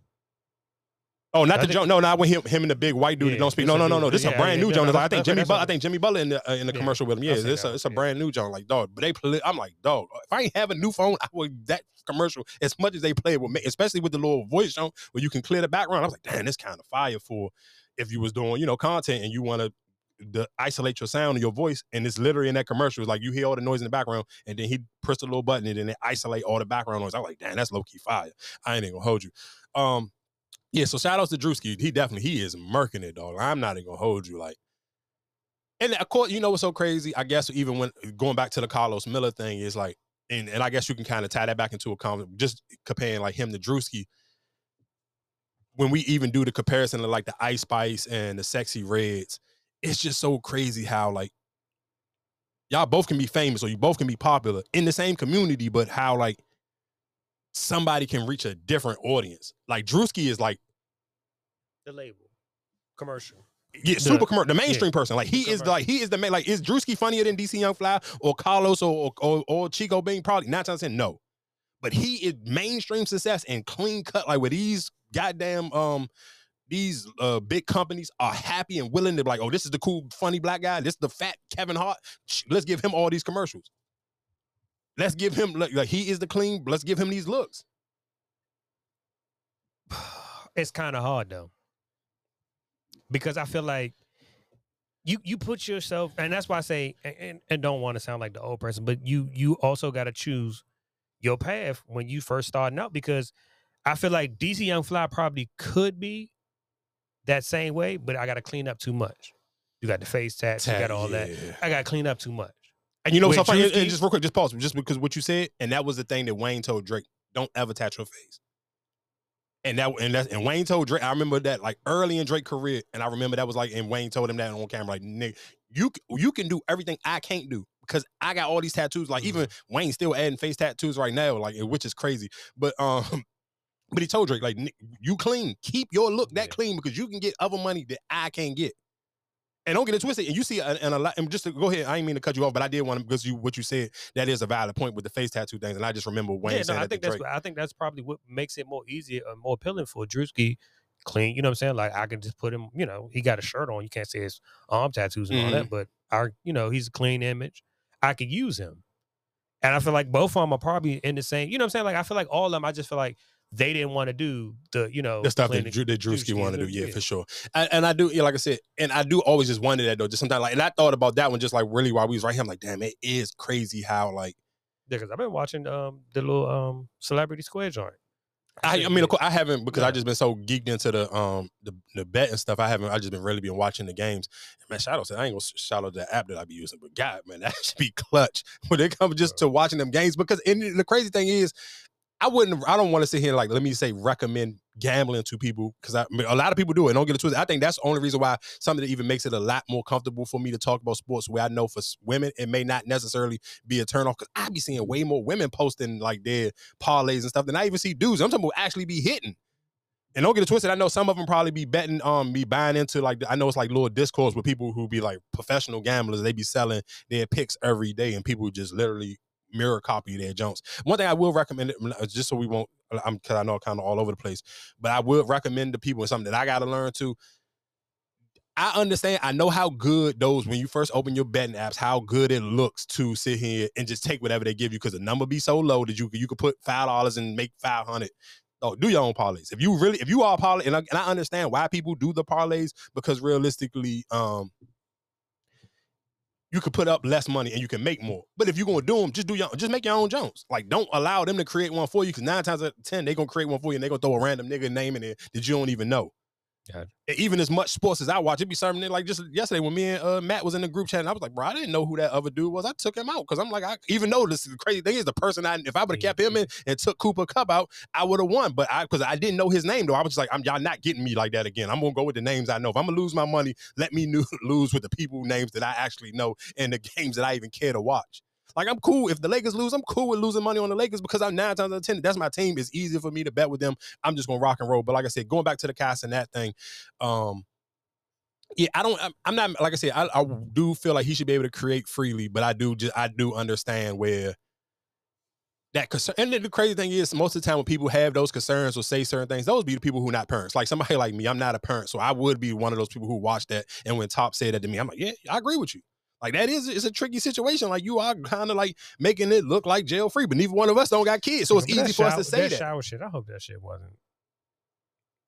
Oh, not I the think- Joan. No, not with him. Him and the big white dude that don't speak. No, no, no, no. This is yeah, a brand yeah, new yeah, Joan. no, I think Jimmy. Butler. I think Jimmy Butler in the uh, in the Yeah, commercial with him. Yeah, it's a, it's a brand new Joan. Like, dog. But they play. I'm like, dog. If I ain't have a new phone, I would that commercial as much as they play it with me, especially with the little voice Joan where you can clear the background. I was like, damn, this kind of fire for if you was doing you know content and you want to the isolate your sound and your voice, and it's literally in that commercial. It's like you hear all the noise in the background, and then he pressed a little button, and then it isolate all the background noise. I'm like, damn, that's low key fire. I ain't even gonna hold you. Um, yeah. So shout outs to Drewski. He definitely he is murking it, dog. I'm not even gonna hold you. Like, and of course, you know what's so crazy? I guess even when going back to the Karlous Miller thing is like, and and I guess you can kind of tie that back into a comment, just comparing like him to Drewski. When we even do the comparison of like the Ice Spice and the Sexy Reds, it's just so crazy how like y'all both can be famous or you both can be popular in the same community, but how like somebody can reach a different audience. Like Drewski is like The label, commercial. yeah, super commercial, the mainstream person. Like he The is like he is the main. Like is Drewski funnier than DC Young Fly or Karlous or or, or Chico Bean? Probably not. I'm saying no, but he is mainstream success and clean cut. Like with these goddamn um these uh big companies are happy and willing to be like, oh, this is the cool, funny black guy. This is the fat Kevin Hart. Let's give him all these commercials. Let's give him like, like he is the clean. Let's give him these looks. It's kind of hard though, because I feel like you you put yourself, and that's why I say, and, and, don't want to sound like the old person, but you you also got to choose your path when you first starting out because I feel like DC Young Fly probably could be that same way, but I got to clean up too much. You got the face tats, you got all that. I got to clean up too much. And you know what's so funny? And- just real quick, just pause, me, just because what you said, and that was the thing that Wayne told Drake: don't ever touch your face. And that and that and Wayne told Drake, I remember that like early in Drake's career, and I remember that was like, and Wayne told him that on camera, like, nigga, you you can do everything I can't do because I got all these tattoos. Like even Wayne still adding face tattoos right now, like which is crazy. But um, but he told Drake, like, you clean, keep your look that Yeah. clean because you can get other money that I can't get. And don't get it twisted. And you see, and a lot. And just to go ahead, I didn't mean to cut you off, but I did want to because you what you said that is a valid point with the face tattoo things. And I just remember Wayne yeah, no, I that think that's Drake. I think that's probably what makes it more easier and more appealing for Drewski. Clean, you know what I'm saying? Like I can just put him, you know, he got a shirt on. You can't say his arm tattoos and all Mm-hmm. that, but our, you know, he's a clean image. I could use him, and I feel like both of them are probably in the same. You know what I'm saying? Like I feel like all of them. I just feel like they didn't want to do the, you know, the stuff that, Drew, that Drewski wanted to do, yeah, yeah. for sure. And, and I do, yeah, like I said, and I do always just wonder that though. Just sometimes, like, and I thought about that one just like really while we was right here. I'm like, damn, it is crazy how like Yeah, because I've been watching um the little um Celebrity Square joint. I, I mean, of course, I haven't because I just been so geeked into the um the the bet and stuff. I haven't. I just been really been watching the games. And Man, shout out to I ain't gonna shout out the app that I be using, but God, man, that should be clutch when it comes just to watching them games. Because and the crazy thing is, I wouldn't. I don't want to sit here and like let me say recommend gambling to people because I, I mean, a lot of people do it. Don't get it twisted. I think that's the only reason why something that even makes it a lot more comfortable for me to talk about sports. Where I know for women it may not necessarily be a turn off because I be seeing way more women posting like their parlays and stuff than I even see dudes. I'm talking about actually be hitting. And don't get it twisted. I know some of them probably be betting, um, be buying into like I know it's like little discourse with people who be like professional gamblers. They be selling their picks every day, and people just literally mirror copy their jumps. One thing I will recommend, uh, just so we won't, I'm because I know I'm kind of all over the place, but I will recommend to people something that I got to learn too. I understand. I know how good those when you first open your betting apps, how good it looks to sit here and just take whatever they give you because the number be so low that you you could put five dollars and make five hundred. Oh, do your own parlays. If you really, if you are parlay, and I, and I understand why people do the parlays because realistically, um, you could put up less money and you can make more. But if you're gonna do them, just do your just make your own Jones. Like don't allow them to create one for you because nine times out of ten they're gonna create one for you and they're gonna throw a random nigga name in there that you don't even know. Even as much sports as I watch, it'd be it like just yesterday when me and uh, Matt was in the group chat, and I was like, bro, I didn't know who that other dude was. I took him out because I'm like, I even though this is the crazy thing is the person I if I would have kept him in and took Cooper Kupp out, I would have won. But I because I didn't know his name though, I was just like, I'm y'all not getting me like that again. I'm gonna go with the names I know. If I'm gonna lose my money, let me knew, lose with the people names that I actually know and the games that I even care to watch. Like I'm cool if the Lakers lose, I'm cool with losing money on the Lakers because I'm nine times out of ten. That's my team. It's easier for me to bet with them. I'm just gonna rock and roll. But like I said, going back to the Kai Cenat thing, um, yeah, I don't. I'm, not like I said. I, I do feel like he should be able to create freely, but I do just I do understand where that concern. And then the crazy thing is, most of the time when people have those concerns or say certain things, those be the people who are not parents. Like somebody like me, I'm not a parent, so I would be one of those people who watch that. And when Top said that to me, I'm like, yeah, I agree with you. Like that is it's a tricky situation. Like you are kind of like making it look like jail free, but neither one of us don't got kids, so it's that easy for us to say that. shower shit. I hope that shit wasn't.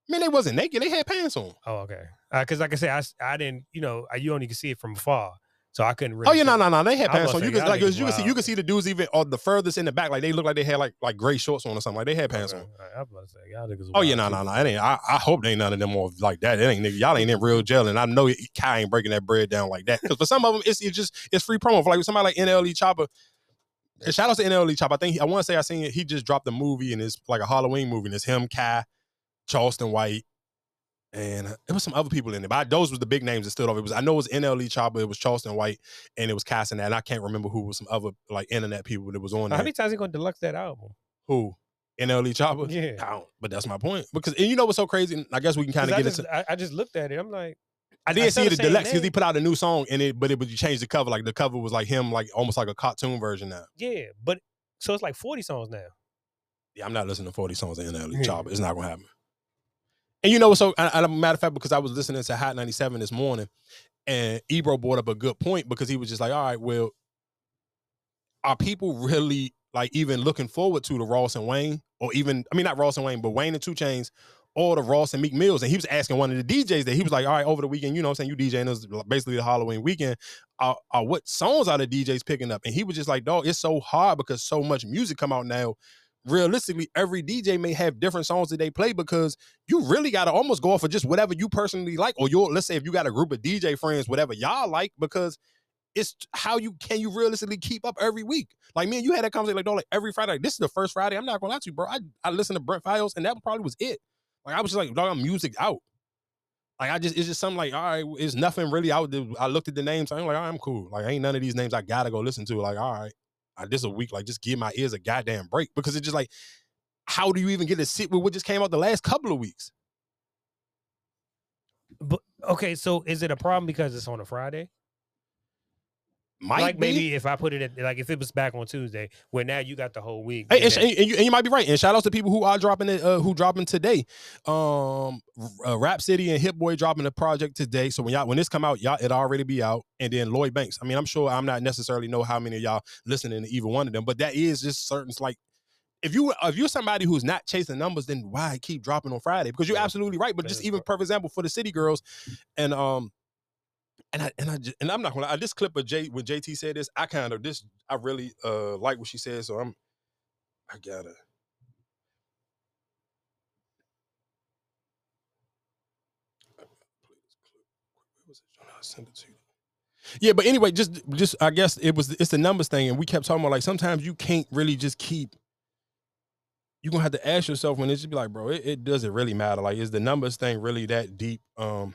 I mean, they wasn't naked; they had pants on. Oh, okay. Uh, because like I said, I, I didn't. You know, you only can see it from afar, so I couldn't. Really Oh yeah, no, no, no. They had pants on. You could like you can see you can see the dudes even on the furthest in the back. Like they look like they had like like gray shorts on or something. Like they had pants Okay. on. All right, I was about to say. Oh yeah, no, no, no. It ain't. I, I hope they ain't none of them more like that. It ain't nigga. Y'all ain't in real jail, and I know Kai ain't breaking that bread down like that. Because for some of them, it's, it's just it's free promo. For like somebody like NLE Choppa. And shout out to NLE Choppa. I think he, I want to say I seen it. He just dropped a movie and it's like a Halloween movie. And it's him, Kai, Charleston White, and it was some other people in it. But I, those was the big names that stood off. It was I know it was NLE Choppa, it was Charleston White, and it was Kai Cenat. And I can't remember who was some other like internet people that was on it. How there. many times he gonna deluxe that album? Who? NLE Choppa? Yeah. I don't, but that's my point. Because and you know what's so crazy? And I guess we can kind of get just, into I, I just looked at it. I'm like, I I did saw see the the deluxe because he put out a new song and it, but it was you changed the cover. Like the cover was like him, like almost like a cartoon version now. yeah, but so it's like 40 songs now. Yeah, I'm not listening to 40 songs in NLE. Chopper. It's not gonna happen. And you know so? And a matter of fact, because I was listening to Hot 97 this morning, and Ebro brought up a good point because he was just like, "All right, well, are people really like even looking forward to the Ross and Wayne, or even I mean not Ross and Wayne, but Wayne and 2 Chainz, or the Ross and Meek Mills?" And he was asking one of the DJs that he was like, "All right, over the weekend, you know, I'm saying you DJing this basically the Halloween weekend. Uh, what songs are the DJs picking up?" And he was just like, "Dog, it's so hard because so much music come out now." Realistically, every DJ may have different songs that they play because you really got to almost go off of just whatever you personally like, or your let's say if you got a group of DJ friends, whatever y'all like, because it's how you can you realistically keep up every week. Like me and you had that conversation like, dog, like every Friday. Like, this is the first Friday. I'm not gonna lie to you, bro. I I listened to Brent Faiyaz and that probably was it. Like I was just like, dog, I'm music out. Like I just it's just something like, all right, it's nothing really out. I looked at the names, I'm like, I'm cool. Like ain't none of these names I gotta go listen to. Like, all right, This a week. Like just give my ears a goddamn break because it's just like, how do you even get to sit with what just came out the last couple of weeks? But okay, so is it a problem because it's on a Friday? Might like be. maybe if I put it at, like if it was back on Tuesday, where now you got the whole week. Hey, and and, you, and you might be right. And shout out to people who are dropping it, uh, who dropping today. Um, uh, Rap City and Hit Boy dropping the project today. So when y'all when this come out, y'all it already be out. And then Lloyd Banks. I mean, I'm sure I'm not necessarily know how many of y'all listening to either one of them, but that is just certain like. If you if you're somebody who's not chasing numbers, then why keep dropping on Friday? Because you're absolutely right. But just even for example, for the City Girls, and um, and I and I and I'm not gonna lie, this clip of J when JT said this, I kind of this I really uh like what she said, so I'm I gotta. you. Yeah, but anyway, just just I guess it was it's the numbers thing, and we kept talking about like sometimes you can't really just keep. You're gonna have to ask yourself when it just be like, bro, it, it doesn't really matter. Like, is the numbers thing really that deep? Um,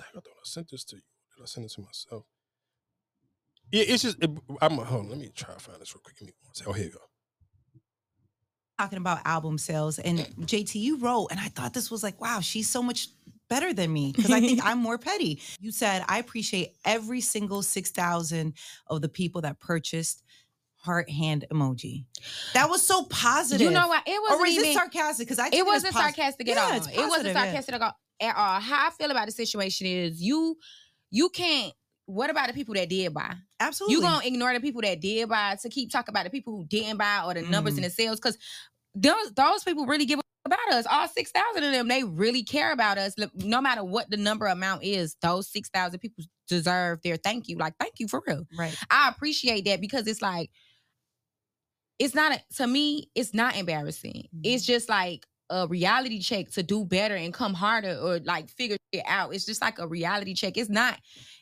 I thought I sent this to you. Did I send it to myself? Yeah, it's just it, I'm. Hold on, let me try to find this real quick. Give me one second. Oh, here you go talking about album sales and JT you wrote and I thought this was like wow she's so much better than me because I think I'm more petty. You said I appreciate every single 6,000 of the people that purchased heart hand emoji. That was so positive. You know what? It wasn't or is even it sarcastic because I it wasn't pos- sarcastic at yeah, all. It's it wasn't sarcastic yeah. at all. How I feel about the situation is you you can't what about the people that did buy? Absolutely. You gonna ignore the people that did buy to keep talking about the people who didn't buy or the numbers Mm. and the sales because those those people really give a about us. All six thousand of them, they really care about us. No matter what the number amount is, those six thousand people deserve their thank you. Like thank you for real. right. I appreciate that because it's like it's not a, to me. It's not embarrassing. It's just like a reality check to do better and come harder or like figure it out. It's just like a reality check. It's not.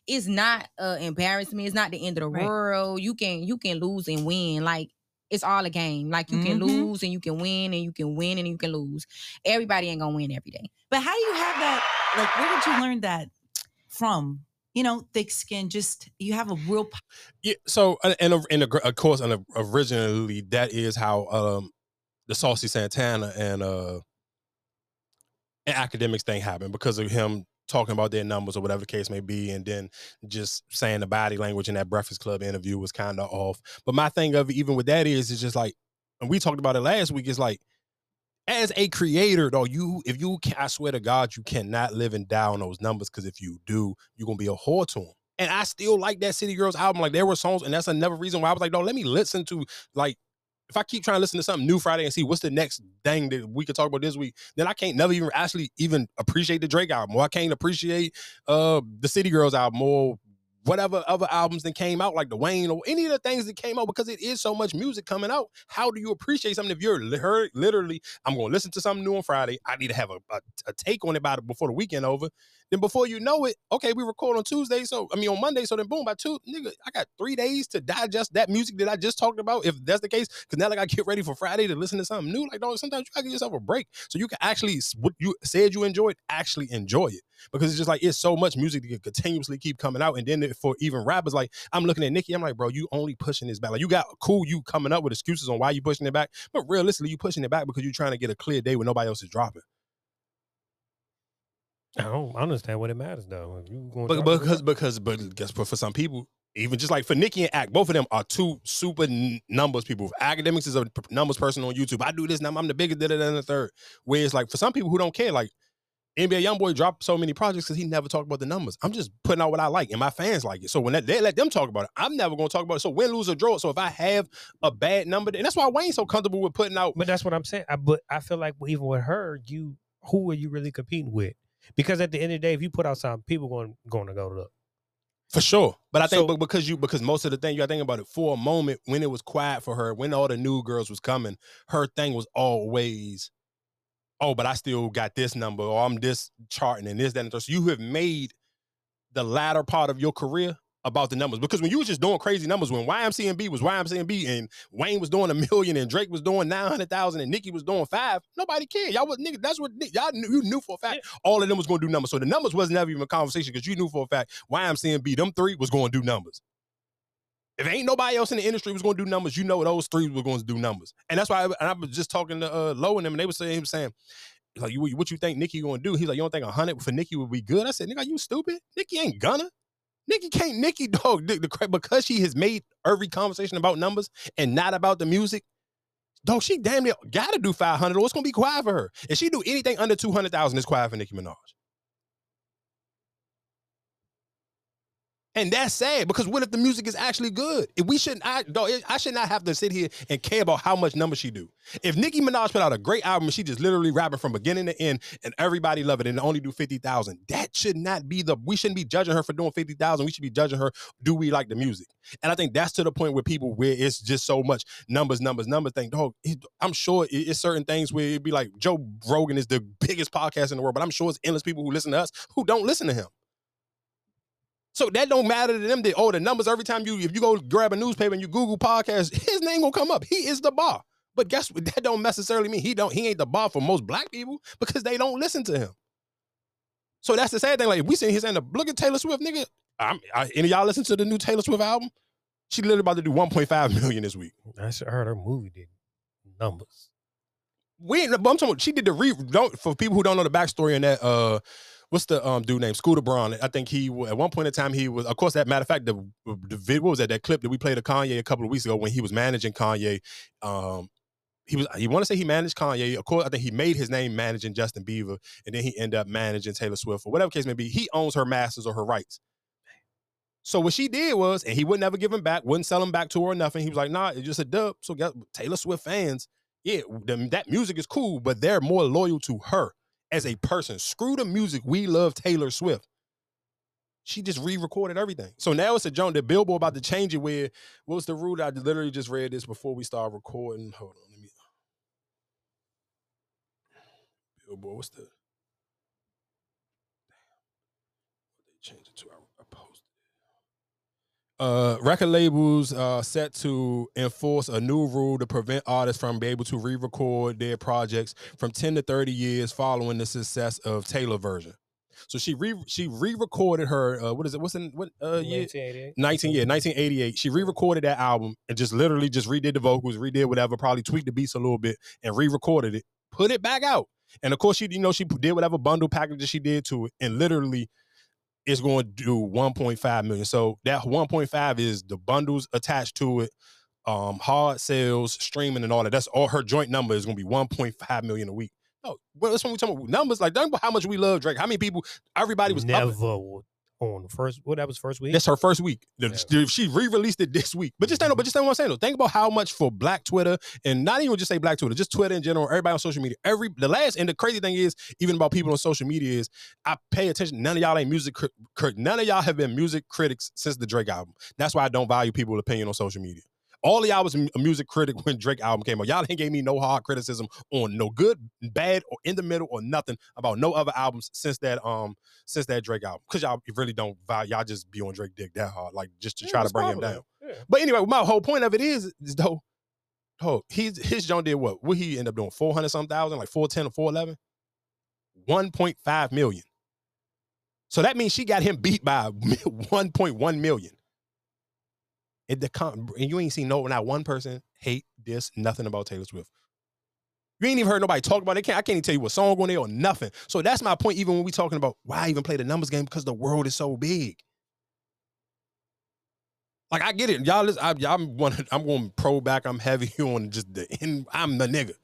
It's not uh, embarrassment. It's not the end of the Right. world. You can you can lose and win. Like it's all a game. Like you can Mhm. lose and you can win and you can win and you can lose. Everybody ain't gonna win every day. But how do you have that? Like, where did you learn that from? You know, thick skin. Just you have a real. Yeah. So and and, and of course, and originally that is how um the Saucy Santana and uh and Akademiks thing happened because of him talking about their numbers or whatever the case may be, and then just saying the body language in that Breakfast Club interview was kind of off. But my thing of even with that is, it's just like, and we talked about it last week. It's like, as a creator, though, you if you can, I swear to God, you cannot live and die on those numbers because if you do, you're gonna be a whore to them. And I still like that City Girls album. Like there were songs, and that's another reason why I was like, no, let me listen to like if I keep trying to listen to something new Friday and see what's the next thing that we could talk about this week, then I can't never even actually even appreciate the Drake album, or I can't appreciate uh the City Girls album, or whatever other albums that came out, like the Wayne or any of the things that came out, because it is so much music coming out. How do you appreciate something if you're li- literally, I'm going to listen to something new on Friday. I need to have a, a, a take on it by the, before the weekend over. Then before you know it, okay, we record on Tuesday, so I mean on Monday, so then boom, by two, nigga, I got three days to digest that music that I just talked about. If that's the case, because now like I get ready for Friday to listen to something new. Like, dog, sometimes you gotta give yourself a break so you can actually what you said you enjoyed, actually enjoy it. Because it's just like it's so much music that continuously keep coming out. And then for even rappers, like I'm looking at Nicki, I'm like, bro, you only pushing this back. Like you got cool, you coming up with excuses on why you pushing it back, but realistically, you pushing it back because you're trying to get a clear day when nobody else is dropping. I don't understand what it matters though. If you gonna But because because but guess what? For some people, even just like for Nicki and Act, both of them are two super n- numbers people. Akademiks is a p- numbers person on YouTube. I do this now. I'm the biggest. Da, da, da, and the third. Whereas like for some people who don't care, like NBA YoungBoy dropped so many projects because he never talked about the numbers. I'm just putting out what I like, and my fans like it. So when that, they let them talk about it, I'm never gonna talk about it. So win, lose, or draw. So if I have a bad number, and that's why Wayne's so comfortable with putting out. But that's what I'm saying. I, but I feel like even with her, you who are you really competing with? Because at the end of the day, if you put out something, people going going to go look. For sure. But I think So- but because you because most of the thing you gotta think about it for a moment when it was quiet for her, when all the new girls was coming, her thing was always, oh, but I still got this number, or I'm this charting and this, that, and. So you have made the latter part of your career about the numbers. Because when you was just doing crazy numbers, when YMCMB was YMCMB and Wayne was doing a million and Drake was doing 900,000 and Nicki was doing five, nobody cared. Y'all was nigga, that's what y'all knew, you knew for a fact all of them was gonna do numbers. So the numbers was never even a conversation because you knew for a fact YMCMB, them three was gonna do numbers. If ain't nobody else in the industry was gonna do numbers, you know those three were going to do numbers. And that's why I, and I was just talking to uh, Low and them, and they were saying, he was saying, like, you, what you think Nicki gonna do? He's like, you don't think 100 for Nicki would be good? I said, nigga, are you stupid? Nicki ain't gonna. Nicki can't, Nicki, dog, the, because she has made every conversation about numbers and not about the music, dog, she damn near gotta do 500 or it's gonna be quiet for her. If she do anything under 200,000, it's quiet for Nicki Minaj. And that's sad because what if the music is actually good? If we shouldn't, I, I should not have to sit here and care about how much numbers she do. If Nicki Minaj put out a great album, and she just literally rapping from beginning to end, and everybody love it, and only do fifty thousand. That should not be the. We shouldn't be judging her for doing fifty thousand. We should be judging her. Do we like the music? And I think that's to the point where people where it's just so much numbers, numbers, numbers. thing. dog. it- I'm sure it- it's certain things where it'd be like Joe Rogan is the biggest podcast in the world, but I'm sure it's endless people who listen to us who don't listen to him. So that don't matter to them. That oh, the numbers every time you if you go grab a newspaper and you Google podcast, his name gonna come up. He is the bar. But guess what? That don't necessarily mean he don't. He ain't the bar for most black people because they don't listen to him. So that's the sad thing. Like if we sitting here saying, "Look at Taylor Swift, nigga." I'm, I, any of y'all listen to the new Taylor Swift album? She literally about to do 1.5 million this week. I should heard her movie did numbers. We ain't. but I'm talking. about- She did the re. Don't for people who don't know the backstory on that. Uh, what's the um dude named Scooter Braun? I think he at one point in time he was. Of course, that matter of fact, the the vid, what was that? That clip that we played of Kanye a couple of weeks ago when he was managing Kanye. Um, he was. He want to say he managed Kanye. Of course, I think he made his name managing Justin Bieber, and then he ended up managing Taylor Swift or whatever case may be. He owns her masters or her rights. So what she did was, and he would never give him back, wouldn't sell him back to her or nothing. He was like, "Nah, it's just a dub." So Taylor Swift fans yeah, that music is cool, but they're more loyal to her as a person. Screw the music. We love Taylor Swift. She just re-recorded everything. So now it's a joint that Billboard about to change it where what was the rule? I literally just read this before we start recording. Hold on, let me Billboard, what's the Damn. What they changed it to? I, I posted. Uh, record labels uh, set to enforce a new rule to prevent artists from being able to re-record their projects from 10 to 30 years following the success of Taylor version. So she re she re-recorded her uh, what is it? What's in what uh year? 1988. 19 yeah 1988 she re-recorded that album and just literally just redid the vocals redid whatever probably tweaked the beats a little bit and re-recorded it put it back out and of course she you know she did whatever bundle packages she did to it and literally is going to do 1.5 million. So that 1.5 is the bundles attached to it um hard sales streaming and all that. That's all her joint number is going to be 1.5 million a week. No well, that's when we talking about. Numbers like think about how much we love drake. How many people everybody was never on the first. What that was first week. that's her first week. The- She re-released it this week. But just think, but just think what I'm saying though. Think about how much for Black Twitter and not even just say Black Twitter, just Twitter in general. Everybody on social media. Every the last and the crazy thing is even about people on social media is I pay attention. None of y'all ain't music. cri- None of y'all have been music critics since the Drake album. That's why I don't value people's opinion on social media. All of y'all was a music critic when Drake album came out. Y'all ain't gave me no hard criticism on no good, bad, or in the middle or nothing about no other albums since that um since that Drake album. Cause y'all really don't value y'all just be on Drake dick that hard, like just to Yeah, try to bring him down. Yeah. But anyway, my whole point of it is, is though, oh, he's his John did what? What he end up doing? 400 some thousand, like 410 or 411? 1.5 million. So that means she got him beat by 1.1 million. It the con- and you ain't seen no not one person hate this nothing about Taylor Swift. You ain't even heard nobody talk about it. Can't, I can't even tell you what song on there or nothing. So that's my point. Even when we talking about why even play the numbers game because the world is so big. Like I get it, y'all. Listen, I, I'm one. I'm going pro back. I'm heavy on just the. In, I'm the nigga.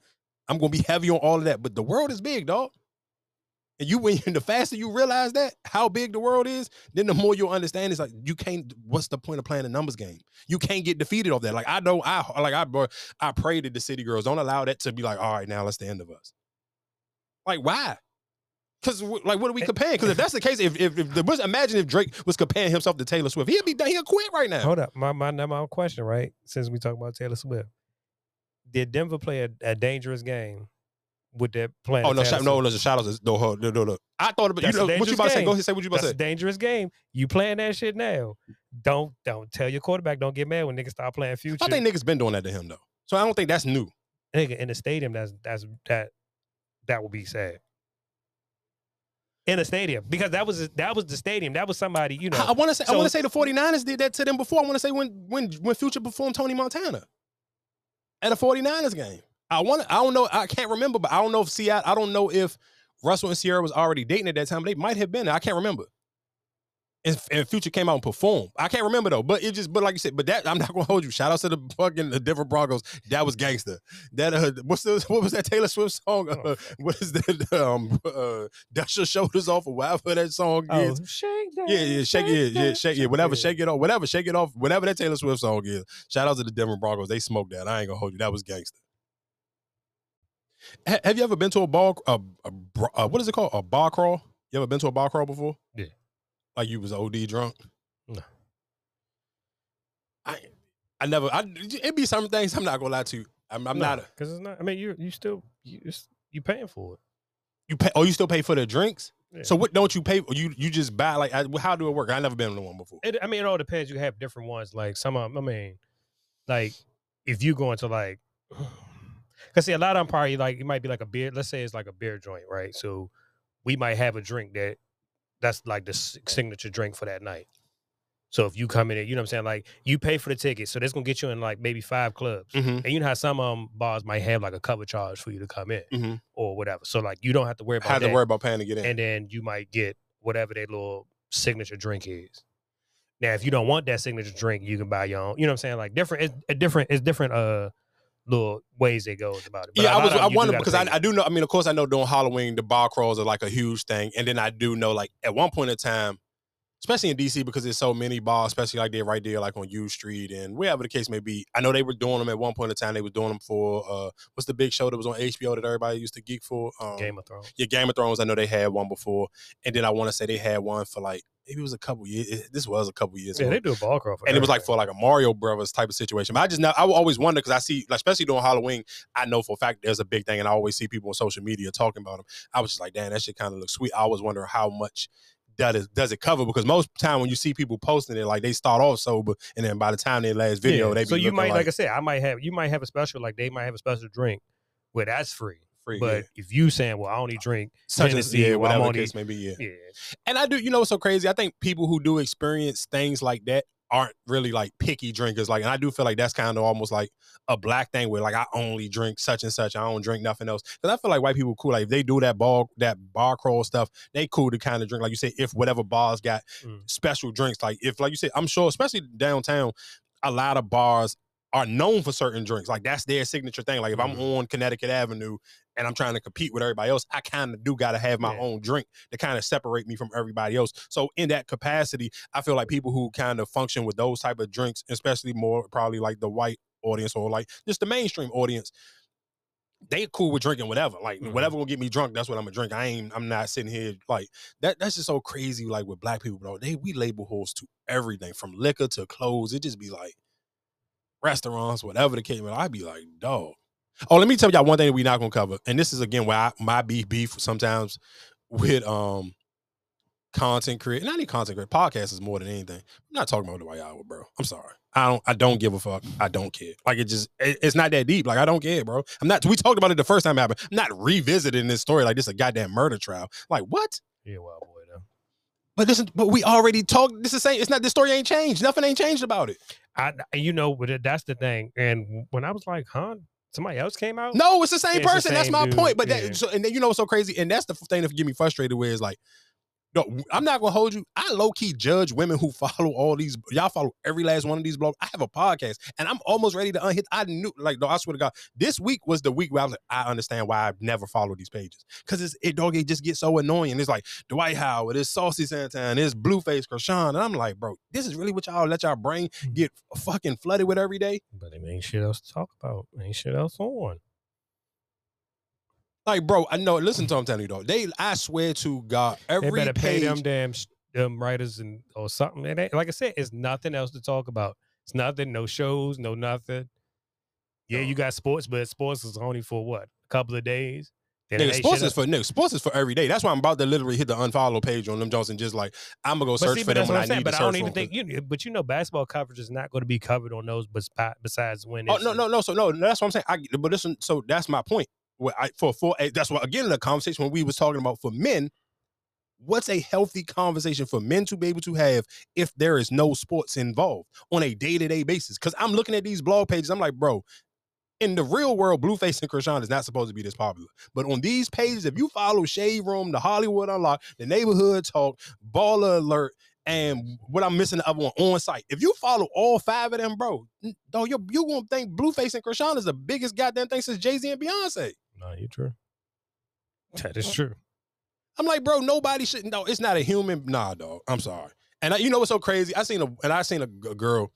I'm gonna be heavy on all of that. But the world is big, dog. And you, when the faster you realize that how big the world is, then the more you'll understand. It's like you can't. What's the point of playing a numbers game? You can't get defeated off that. Like I know, I like I, I pray that the city girls don't allow that to be like, all right, now that's the end of us. Like why? Because like, what are we eh, comparing? Because if that's the case, if if, if the, imagine if Drake was comparing himself to Taylor Swift, he'd be done. He'll quit right now. Hold up, my my now my question, right? Since we talk about Taylor Swift, did Denver play a, a dangerous game with that plan? Oh no, shout, no, no, shout out to no, no, no, no. I thought about That's you know what you about to say. Go ahead, say what you about to a say. dangerous game. You playing that shit now? Don't don't tell your quarterback. Don't get mad when niggas start playing future. I think niggas been doing that to him though, so I don't think that's new. nigga in the stadium. That's that's that that would be sad. In a stadium because that was that was the stadium. That was somebody you know. I, want to say I want to say the 49ers did that to them before. I want to say when when when Future performed Tony Montana at a 49ers game. I want I don't know I can't remember, but I don't know if Seattle. I don't know if Russell and Ciara was already dating at that time. They might have been. I can't remember. and, and Future came out and performed. I can't remember though, but it just but like you said, but that I'm not gonna hold you. Shout out to the fucking the Denver Broncos. That was gangster. That uh, what's the what was that Taylor Swift song? Uh, what is that? Um, uh, dust your shoulders off or whatever that song Oh, is. shake that. Yeah, yeah, shake it, yeah, that, shake it, whatever, shake it off, whatever, shake it off, whatever that Taylor Swift song is. Shout out to the Denver Broncos. They smoked that. I ain't gonna hold you. That was gangster. Ha- have you ever been to a ball? A, a, br- uh, what is it called? A bar crawl? You ever been to a bar crawl before? Yeah. Like you was OD drunk? No. I I never. I it be some things. I'm not gonna lie to you. I'm, I'm not. Because it's not. I mean, you you still you it's- you paying for it. you pay? Oh, you still pay for the drinks? Yeah. So what? Don't you pay? You you just buy like? I, how do it work? I never been to one before. It, I mean, it all depends. You have different ones. Like some of 'em, I mean, like if you go into like, cause see, a lot of them probably like it might be like a beer. Let's say it's like a beer joint, right? So we might have a drink that that's like the signature drink for that night. So if you come in, there, you know what I'm saying? Like you pay for the ticket, so that's gonna get you in like maybe five clubs. Mm-hmm. And you know how some um bars might have like a cover charge for you to come in Mm-hmm. or whatever. So like you don't have to worry about Had to worry about paying to get in. and then you might get whatever their little signature drink is. Now, if you don't want that signature drink, you can buy your own. You know what I'm saying? Like different, it's a different, it's different uh little ways it goes about it. But yeah, I was. I wonder because I. I do know. I mean, of course, I know during Halloween the bar crawls are like a huge thing, and then I do know like at one point in time, especially in DC because there's so many bars, especially like they're right there like on U Street and wherever the case may be. I know they were doing them at one point in time. They were doing them for uh, what's the big show that was on HBO that everybody used to geek for? Um, Game of Thrones. yeah, Game of Thrones. I know they had one before, and then I want to say they had one for like maybe it was a couple years. it- This was a couple years Yeah, ago they do a ball crawl for and it was like for like a Mario Brothers type of situation. But I just now I always wonder because I see, like, especially during Halloween, I know for a fact there's a big thing, and I always see people on social media talking about them. I was just like, damn, that shit kind of looks sweet. I always wonder how much that is does it cover because most time when you see people posting it, like they start off sober, and then by the time their last video, Yeah, they be so you might, like, like, I said, I might have, you might have a special, like they might have a special drink where that's free. Free, But yeah. if you saying, well, I only drink such as Hennessy, yeah, I'm whatever the only- case may be, yeah. yeah, And I do, you know, what's so crazy. I think people who do experience things like that aren't really like picky drinkers. Like, and I do feel like that's kind of almost like a black thing where like I only drink such and such. I don't drink nothing else. Because I feel like white people cool. Like if they do that ball, that bar crawl stuff, they cool to kind of drink. Like you say, if whatever bars got Mm. special drinks, like if like you said, I'm sure, especially downtown, a lot of bars are known for certain drinks. Like that's their signature thing. Like if I'm Mm-hmm. on Connecticut Avenue and I'm trying to compete with everybody else, I kind of do got to have my Yeah. own drink to kind of separate me from everybody else. So in that capacity, I feel like people who kind of function with those type of drinks, especially more probably like the white audience or like just the mainstream audience, they cool with drinking whatever. Like Mhm. whatever will get me drunk, that's what I'm gonna drink. I ain't I'm not sitting here like that that's just so crazy like with black people, bro. They we label holes to everything from liquor to clothes. It just be like restaurants, whatever the case. I'd be like, dog. Oh, let me tell y'all one thing that we not gonna cover, and this is again why I, my beef beef sometimes with um content create. Not even content create. Podcast is more than anything. I'm not talking about the white hour, bro. I'm sorry. I don't. I don't give a fuck. I don't care. Like it just. it- it's not that deep. Like I don't care, bro. I'm not. We talked about it the first time it happened. I'm not revisiting this story like this is a goddamn murder trial. Like what? yeah, wild boy though. But this is. But we already talked. This is saying it's not. This story ain't changed. Nothing ain't changed about it. I, you know, but that's the thing. And when I was like, huh, somebody else came out. No, it's the same It's the person. that's my dude, point. But that, yeah. so, and then you know what's so crazy, and that's the thing that get me frustrated with is like, no, I'm not gonna hold you. I low key judge women who follow all these. Y'all follow every last one of these blogs. I have a podcast, and I'm almost ready to unhit. I knew, like, no, I swear to God, this week was the week where I was like, I understand why I've never followed these pages because it's it dog. It just gets so annoying. It's like Dwight Howard, it's Saucy Santana, it's Blueface Chrisean, and I'm like, bro, this is really what y'all let y'all brain mm. get fucking flooded with every day. But it ain't shit else to talk about. Ain't shit else on. Like, bro, I know. Listen to what I'm telling you, though. They, I swear to God, every they better pay page. them damn sh- them writers and or something. It ain't, like I said, it's nothing else to talk about. It's nothing. No shows. No nothing. Yeah, you got sports, but sports is only for what a couple of days. Nigga, sports is for nigga, sports is for every day. That's why I'm about to literally hit the unfollow page on them Johnson. Just like I'm gonna go But search see, for but them when I saying. need But to I search don't for even them. think you. But you know, basketball coverage is not going to be covered on those. Besides, besides when Oh no, no, no. So no, that's what I'm saying. I, but listen, so that's my point. I for for eh, that's what again in the conversation when we was talking about for men. What's a healthy conversation for men to be able to have if there is no sports involved on a day to day basis? Because I'm looking at these blog pages, I'm like, bro, in the real world, Blueface and Chrisean is not supposed to be this popular. But on these pages, if you follow Shade Room, the Hollywood Unlock, the Neighborhood Talk, Baller Alert, and what I'm missing the other one on site. If you follow all five of them, bro, though you you gonna think Blueface and Chrisean is the biggest goddamn thing since Jay Z and Beyonce. No, you're true. That is true. I'm like, bro, nobody should. No, it's not a human. Nah, dog. I'm sorry. And I, you know what's so crazy? I seen a and I seen a, g- girl,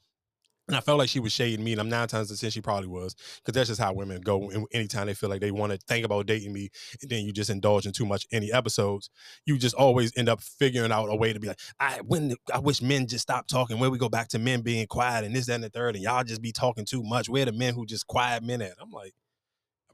and I felt like she was shading me. And I'm nine times the ten she probably was, because that's just how women go. And anytime they feel like they want to think about dating me, and then you just indulge in too much any episodes, you just always end up figuring out a way to be like, I when I wish men just stop talking. Where we go back to men being quiet and this, that, and the third, and y'all just be talking too much. Where the men who just quiet men at? I'm like.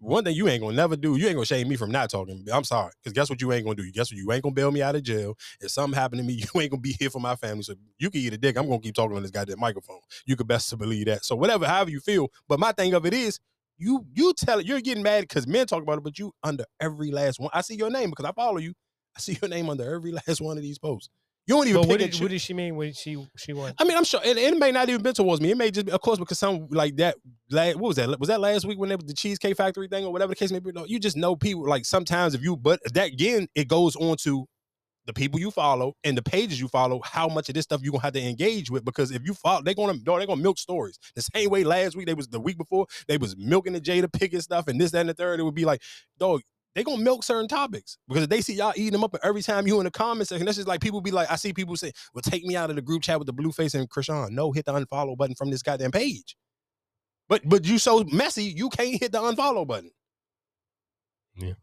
One thing you ain't gonna never do, you ain't gonna shame me from not talking. I'm sorry, because guess what you ain't gonna do? Guess what you ain't gonna bail me out of jail. If something happened to me, you ain't gonna be here for my family. So you can eat a dick. I'm gonna keep talking on this goddamn microphone. You could best believe that. So whatever, however you feel. But my thing of it is, you you tell it, you're getting mad because men talk about it, but you under every last one. I see your name because I follow you. I see your name under every last one of these posts. You don't even But what did, what did she mean when she she went? I mean, I'm sure, and, and it may not even been towards me. It may just, be, of course, because some like that. la what was that? Was that last week when was the Cheesecake Factory thing or whatever the case may be? No, you just know people. Like sometimes if you, but that again, it goes on to the people you follow and the pages you follow. How much of this stuff you gonna have to engage with? Because if you follow, they're gonna, they're gonna milk stories the same way last week they was the week before they was milking the Jada Pickett stuff and this, that, and the third. It would be like, dog, they gonna milk certain topics because if they see y'all eating them up every time you in the comments section, that's just like people be like, I see people say, Well, take me out of the group chat with the Blueface and Chrisean. No, hit the unfollow button from this goddamn page. But but you so messy, you can't hit the unfollow button. Yeah.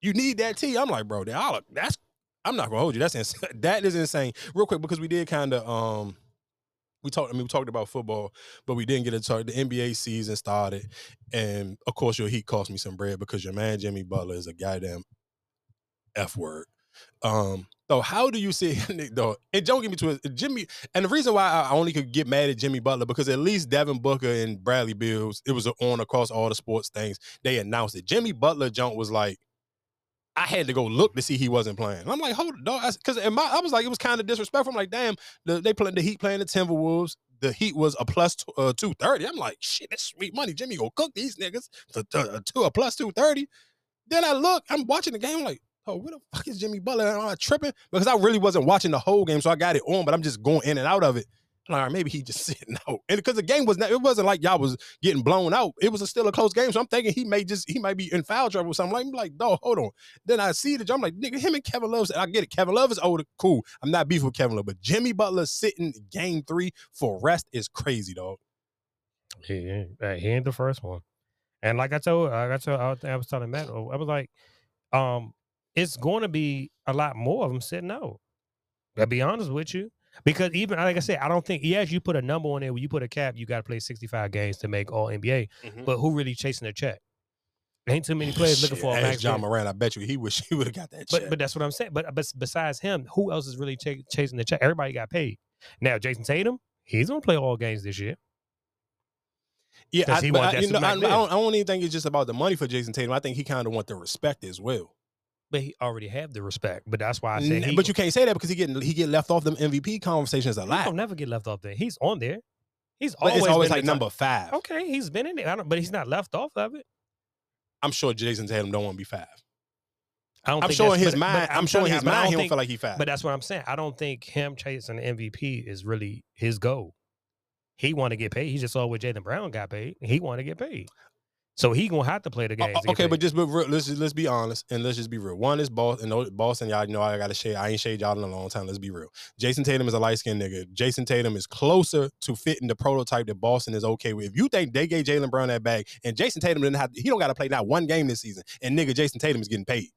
You need that T. I'm like, bro, that's I'm not gonna hold you. That's insane. That is insane. Real quick, because we did kind of um we talked, I mean, we talked about football, but we didn't get into talk. The NBA season started, and of course, your Heat cost me some bread because your man Jimmy Butler is a goddamn f word. Um, so how do you see though? And don't get me to it, Jimmy. And the reason why I only could get mad at Jimmy Butler because at least Devin Booker and Bradley Beals, it was on across all the sports things. They announced it. Jimmy Butler jump was like. I had to go look to see he wasn't playing. I'm like, hold on. Because I was like, it was kind of disrespectful. I'm like, damn, the, they playing the Heat playing the Timberwolves. The Heat was a plus uh, two thirty. I'm like, shit, that's sweet money. Jimmy go cook these niggas to, uh, two a plus two thirty. Then I look, I'm watching the game. I'm like, oh, where the fuck is Jimmy Butler? Am I tripping? Because I really wasn't watching the whole game, so I got it on, but I'm just going in and out of it. Maybe he just sitting out, and because the game was not, it wasn't like y'all was getting blown out. It was a, still a close game, so I'm thinking he may just he might be in foul trouble or something. Like, I'm like, dog, hold on. Then I see the jump, I'm like, nigga, him and Kevin Love. I get it. Kevin Love is older, cool. I'm not beef with Kevin Love, but Jimmy Butler sitting game three for rest is crazy, dog. He, ain't- he ain't the first one. And like I told, like I told, I was- telling Matt, I was like, um, it's going to be a lot more of them sitting out. I'll be honest with you, because even like I said, I don't think yes, you put a number on it. When you put a cap, you got to play sixty five games to make All NBA. Mm-hmm. But who really chasing the check? Ain't too many oh, players looking Shit, for a max. John. Morant. I bet you he wish he would have got that. But check. but that's what I'm saying. But uh, but besides him, who else is really ch- chasing the check? Everybody got paid. Now Jayson Tatum, he's gonna play all games this year. Yeah, I, he I, you know, I, I don't, I don't even think it's just about the money for Jayson Tatum. I think he kind of want the respect as well. But he already have the respect. But that's why I say. N- he. but you can't say that because he getting he get left off them MVP conversations a he lot. don't never get left off there. He's on there. He's But always it's always like the number five. Okay, he's been in there, I don't, but he's not left off of it. I'm sure Jayson Tatum don't want to be five. I don't. I'm sure in his but- mind. but I'm, sure in his mind he don't think- feel like he five. But that's what I'm saying. I don't think him chasing the MVP is really his goal. He want to get paid. He just saw what Jaylen Brown got paid. He want to get paid. So he gonna have to play the O- games. to okay, but just be real, let's just, let's be honest and let's just be real. One is Boston. No, Boston, y'all know I got to shade. I ain't shade y'all in a long time. Let's be real. Jayson Tatum is a light skinned nigga. Jayson Tatum is closer to fitting the prototype that Boston is okay with. If you think they gave Jaylen Brown that bag and Jayson Tatum didn't have, he don't got to play not one game this season, and nigga Jayson Tatum is getting paid.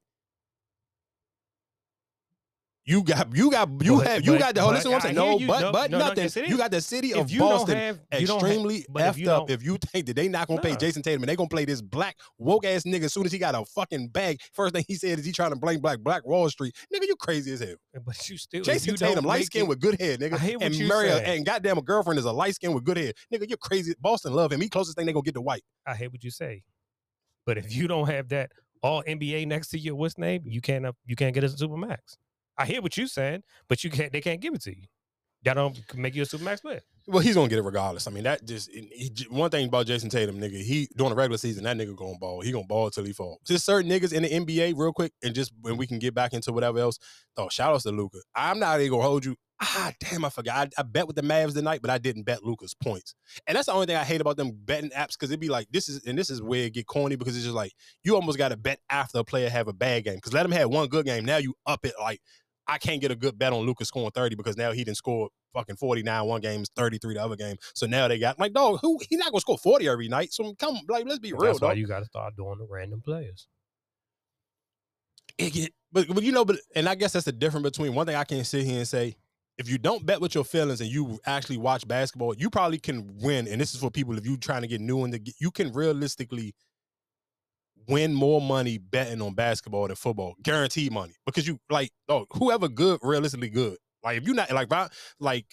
You got, you got, you But- have, you but- got the. But listen, what I'm saying. No, you. but, No, but no, no, nothing. it you got the city of Boston have, have- extremely if effed you up if you think that they not gonna pay Nah. Jayson Tatum and they gonna play this black woke ass nigga as soon as he got a fucking bag. First thing he said is he trying to blame black Black Wall Street. Nigga, you crazy as hell. but you still Jayson you Tatum, light skin it- with good hair, nigga. I what and you marry saying. and goddamn a girlfriend is a light skin with good hair. Nigga, you're crazy. Boston love him. He closest thing they gonna get to white. I hate what you say. But if you don't have that all NBA next to your what's name, you can't you can't get us a supermax. I hear what you're saying, but you can't. They can't give it to you. That don't make you a supermax player. Well, he's gonna get it regardless. I mean, that just he, one thing about Jayson Tatum, nigga. He during the regular season, that nigga gonna ball. He gonna ball till he fall. Just certain niggas in the NBA, real quick, and just when we can get back into whatever else. Oh, shout outs to Luka. I'm not even gonna hold you. Ah, damn, I forgot. I, I bet with the Mavs tonight, but I didn't bet Luka's points. And that's the only thing I hate about them betting apps because it'd be like this is and this is where it get corny because it's just like you almost got to bet after a player have a bad game because let him have one good game. Now you up it like I can't get a good bet on Luka's scoring 30 because now he didn't score fucking 49 one game, 33 the other game. So now they got like, dog, who he not gonna score 40 every night. So come like let's be real, That's why dog. you got to start doing the random players. It get, but but you know, but and I guess that's the difference between one thing I can't sit here and say, if you don't bet with your feelings and you actually watch basketball, you probably can win. And this is for people if you trying to get new in the g- you can realistically win more money betting on basketball than football, guaranteed money. Because you like, oh, whoever good, realistically good. Like if you're not like like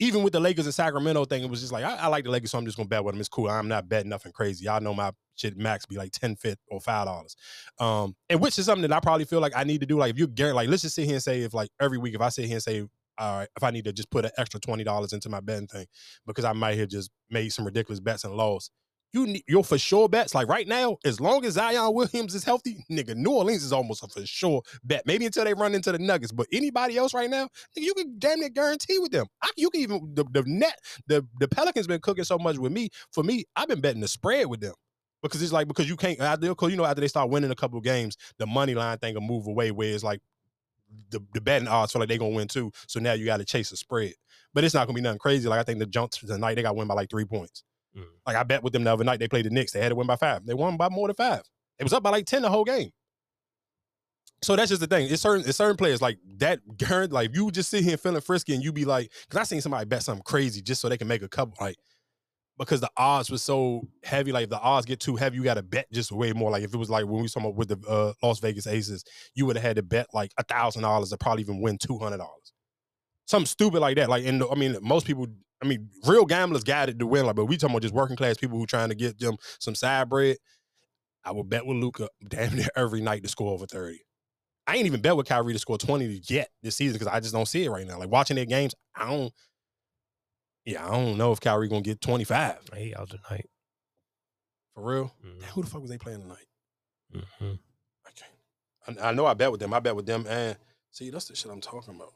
even with the Lakers and Sacramento thing, it was just like I, I like the Lakers, so I'm just gonna bet with them. It's cool. I'm not betting nothing crazy. Y'all know my shit max be like 10 fit or five dollars. Um, and which is something that I probably feel like I need to do. Like if you guarantee, like let's just sit here and say if like every week, if I sit here and say, all right, if I need to just put an extra twenty dollars into my betting thing because I might have just made some ridiculous bets and lost. You need your for sure bets. Like right now, as long as Zion Williams is healthy, nigga, New Orleans is almost a for sure bet. Maybe until they run into the Nuggets, but anybody else right now, nigga, you can damn near guarantee with them. I, you can even the, the net the the Pelicans been cooking so much with me. For me, I've been betting the spread with them because it's like because you can't because you know after they start winning a couple games, the money line thing will move away where it's like the, the betting odds feel like they're gonna win too. So now you got to chase the spread. But it's not gonna be nothing crazy. Like I think the jump tonight they got win by like three points. Mm. Like I bet with them the other night they played the Knicks. They had to win by five. They won by more than five. It was up by like 10 the whole game. So that's just the thing. It's certain it's certain players like that like you just sit here feeling frisky and you be like, because I seen somebody bet something crazy just so they can make a couple like because the odds was so heavy. Like if the odds get too heavy, you got to bet just way more. Like if it was like when we talking with the uh, Las Vegas Aces, you would have had to bet like a thousand dollars to probably even win two hundred dollars. Something stupid like that. Like the, I mean, most people. I mean, real gamblers got it to win. Like, but we talking about just working class people who trying to get them some side bread. I would bet with Luka damn near every night to score over thirty. I ain't even bet with Kyrie to score twenty yet this season because I just don't see it right now. Like watching their games, I don't. Yeah, I don't know if Kyrie gonna get twenty five He out tonight. for real. Mhm. Damn, who the fuck was they playing tonight? Mhm. I can't. I, I know I bet with them. I bet with them and see that's the shit I'm talking about.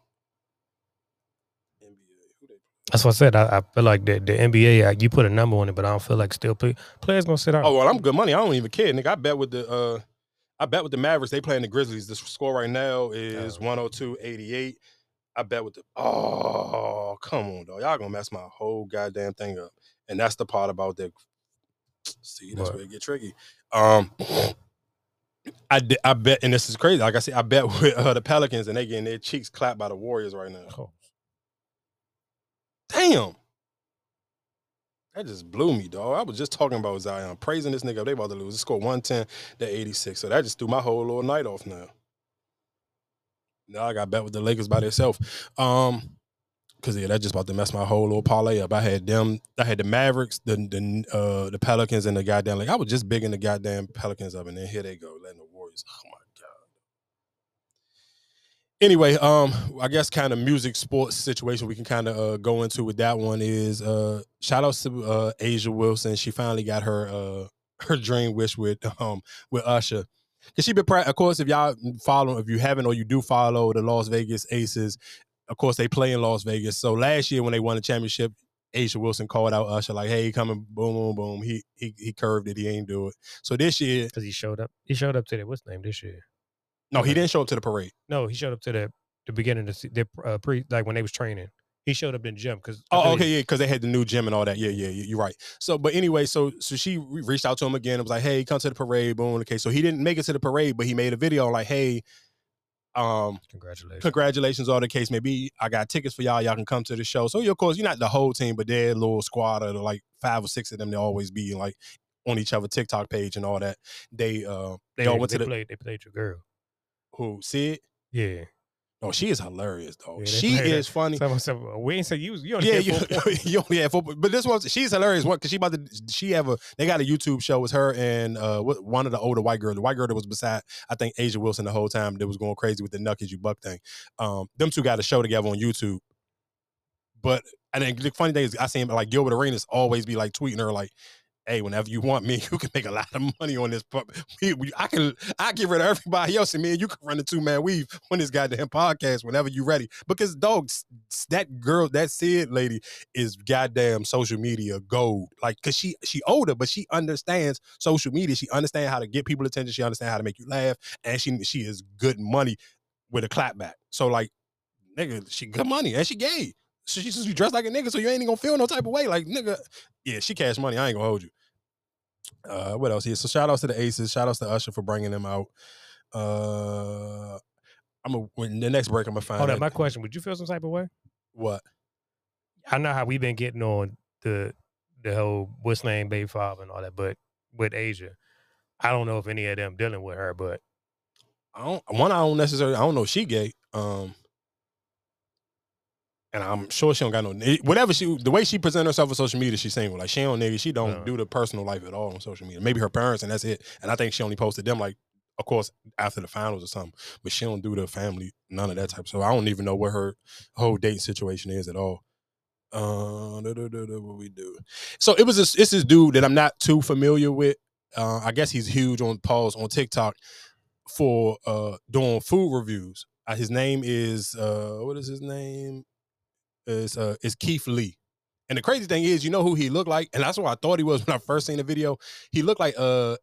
NBA. Who they? That's what I said. I, I feel like the, the NBA, like, you put a number on it, but I don't feel like still play, players gonna sit out. Oh well, I'm good money. I don't even care, nigga. I bet with the uh, I bet with the Mavericks. They playing the Grizzlies. The score right now is Oh. 102-88. I bet with the oh come on dog, y'all gonna mess my whole goddamn thing up. And that's the part about the see that's What? where it get tricky. Um, I I bet, and this is crazy. Like I said, I bet with uh, the Pelicans, and they getting their cheeks clapped by the Warriors right now. Oh, Damn. That just blew me, dog. I was just talking about Zion, praising this nigga. They about to lose. It scored 110 to 86. So that just threw my whole little night off now. Now I got bet with the Lakers by themselves. Um, cause yeah, that just about to mess my whole little parlay up. I had them, I had the Mavericks, the the uh the Pelicans, and the goddamn like I was just bigging the goddamn Pelicans up, and then here they go, letting the Warriors. Oh. Anyway, um, I guess kind of music sports situation we can kind of uh, go into with that one is uh shout out to uh A'ja Wilson. She finally got her uh her dream wish with um with Usher. Cause she been pra- of course if y'all follow if you haven't or you do follow the Las Vegas Aces, of course they play in Las Vegas. So last year when they won the championship, A'ja Wilson called out Usher like, "Hey, he coming, boom, boom, boom." He he he curved it. He ain't do it. So this year, because he showed up. He showed up to what's name this year? No, he didn't show up to the parade. No, he showed up to the the beginning of the, uh, pre like when they was training. He showed up in the gym because Oh, okay, yeah, because they had the new gym and all that. Yeah, yeah, yeah, you're right. So, but anyway, so so she re- reached out to him again and was like, "Hey, come to the parade." Boom. Okay, so he didn't make it to the parade, but he made a video like, "Hey, um, Congratulations. congratulations, all the case may be. I got tickets for y'all. Y'all can come to the show." So, yeah, of course, you're not the whole team, but they're a little squad of like five or six of them. They always be like on each other TikTok page and all that. They uh they all went they to the played. They played your girl. Who it. Yeah. Oh, she is hilarious, though. Yeah, she her. is funny. So, so we ain't say you. was- You only Yeah, you, you only had four, but this one she's hilarious. What? because she about to she have a they got a YouTube show with her and uh what- one of the older white girl, the white girl that was beside I think A'ja Wilson the whole time that was going crazy with the Nuckers You Buck thing. Um, them two got a show together on YouTube. But and then the funny thing is, I see him like Gilbert Arenas always be like tweeting her like, "Hey, whenever you want me, you can make a lot of money on this. I can, I get rid of everybody else, and me and you can run the two man weave on this goddamn podcast whenever you ready. Because dogs, that girl, that Sid lady is goddamn social media gold. Like, cause she she older, but she understands social media. She understands how to get people attention. She understands how to make you laugh, and she she is good money with a clapback. So like, nigga, she good money, and she gay. So she says you dressed like a nigga, so you ain't gonna feel no type of way. Like nigga, yeah, she cash money. I ain't gonna hold you. Uh, what else here? So shout outs to the Aces. Shout outs to Usher for bringing them out. Uh, I'm a when the next break. I'm gonna find. Hold on, my question: Would you feel some type of way? what? I know how we've been getting on the the whole what's name baby father and all that, but with A'ja, I don't know if any of them dealing with her, but I don't. One, I don't necessarily. I don't know. if She gay. Um, and I'm sure she don't got no whatever she the way she present herself on social media. She's single. Like she don't nigga. She don't Uh. do the personal life at all on social media. Maybe her parents and that's it. And I think she only posted them like, of course, after the finals or something. But she don't do the family none of that type. So I don't even know what her whole dating situation is at all. Uh, da, da, da, da, what we do? So it was this. It's this dude that I'm not too familiar with. Uh, I guess he's huge on pause on TikTok for uh doing food reviews. Uh, his name is uh what is his name? Is uh is Keith Lee. And the crazy thing is, you know who he looked like, and that's what I thought he was when I first seen the video. He looked like uh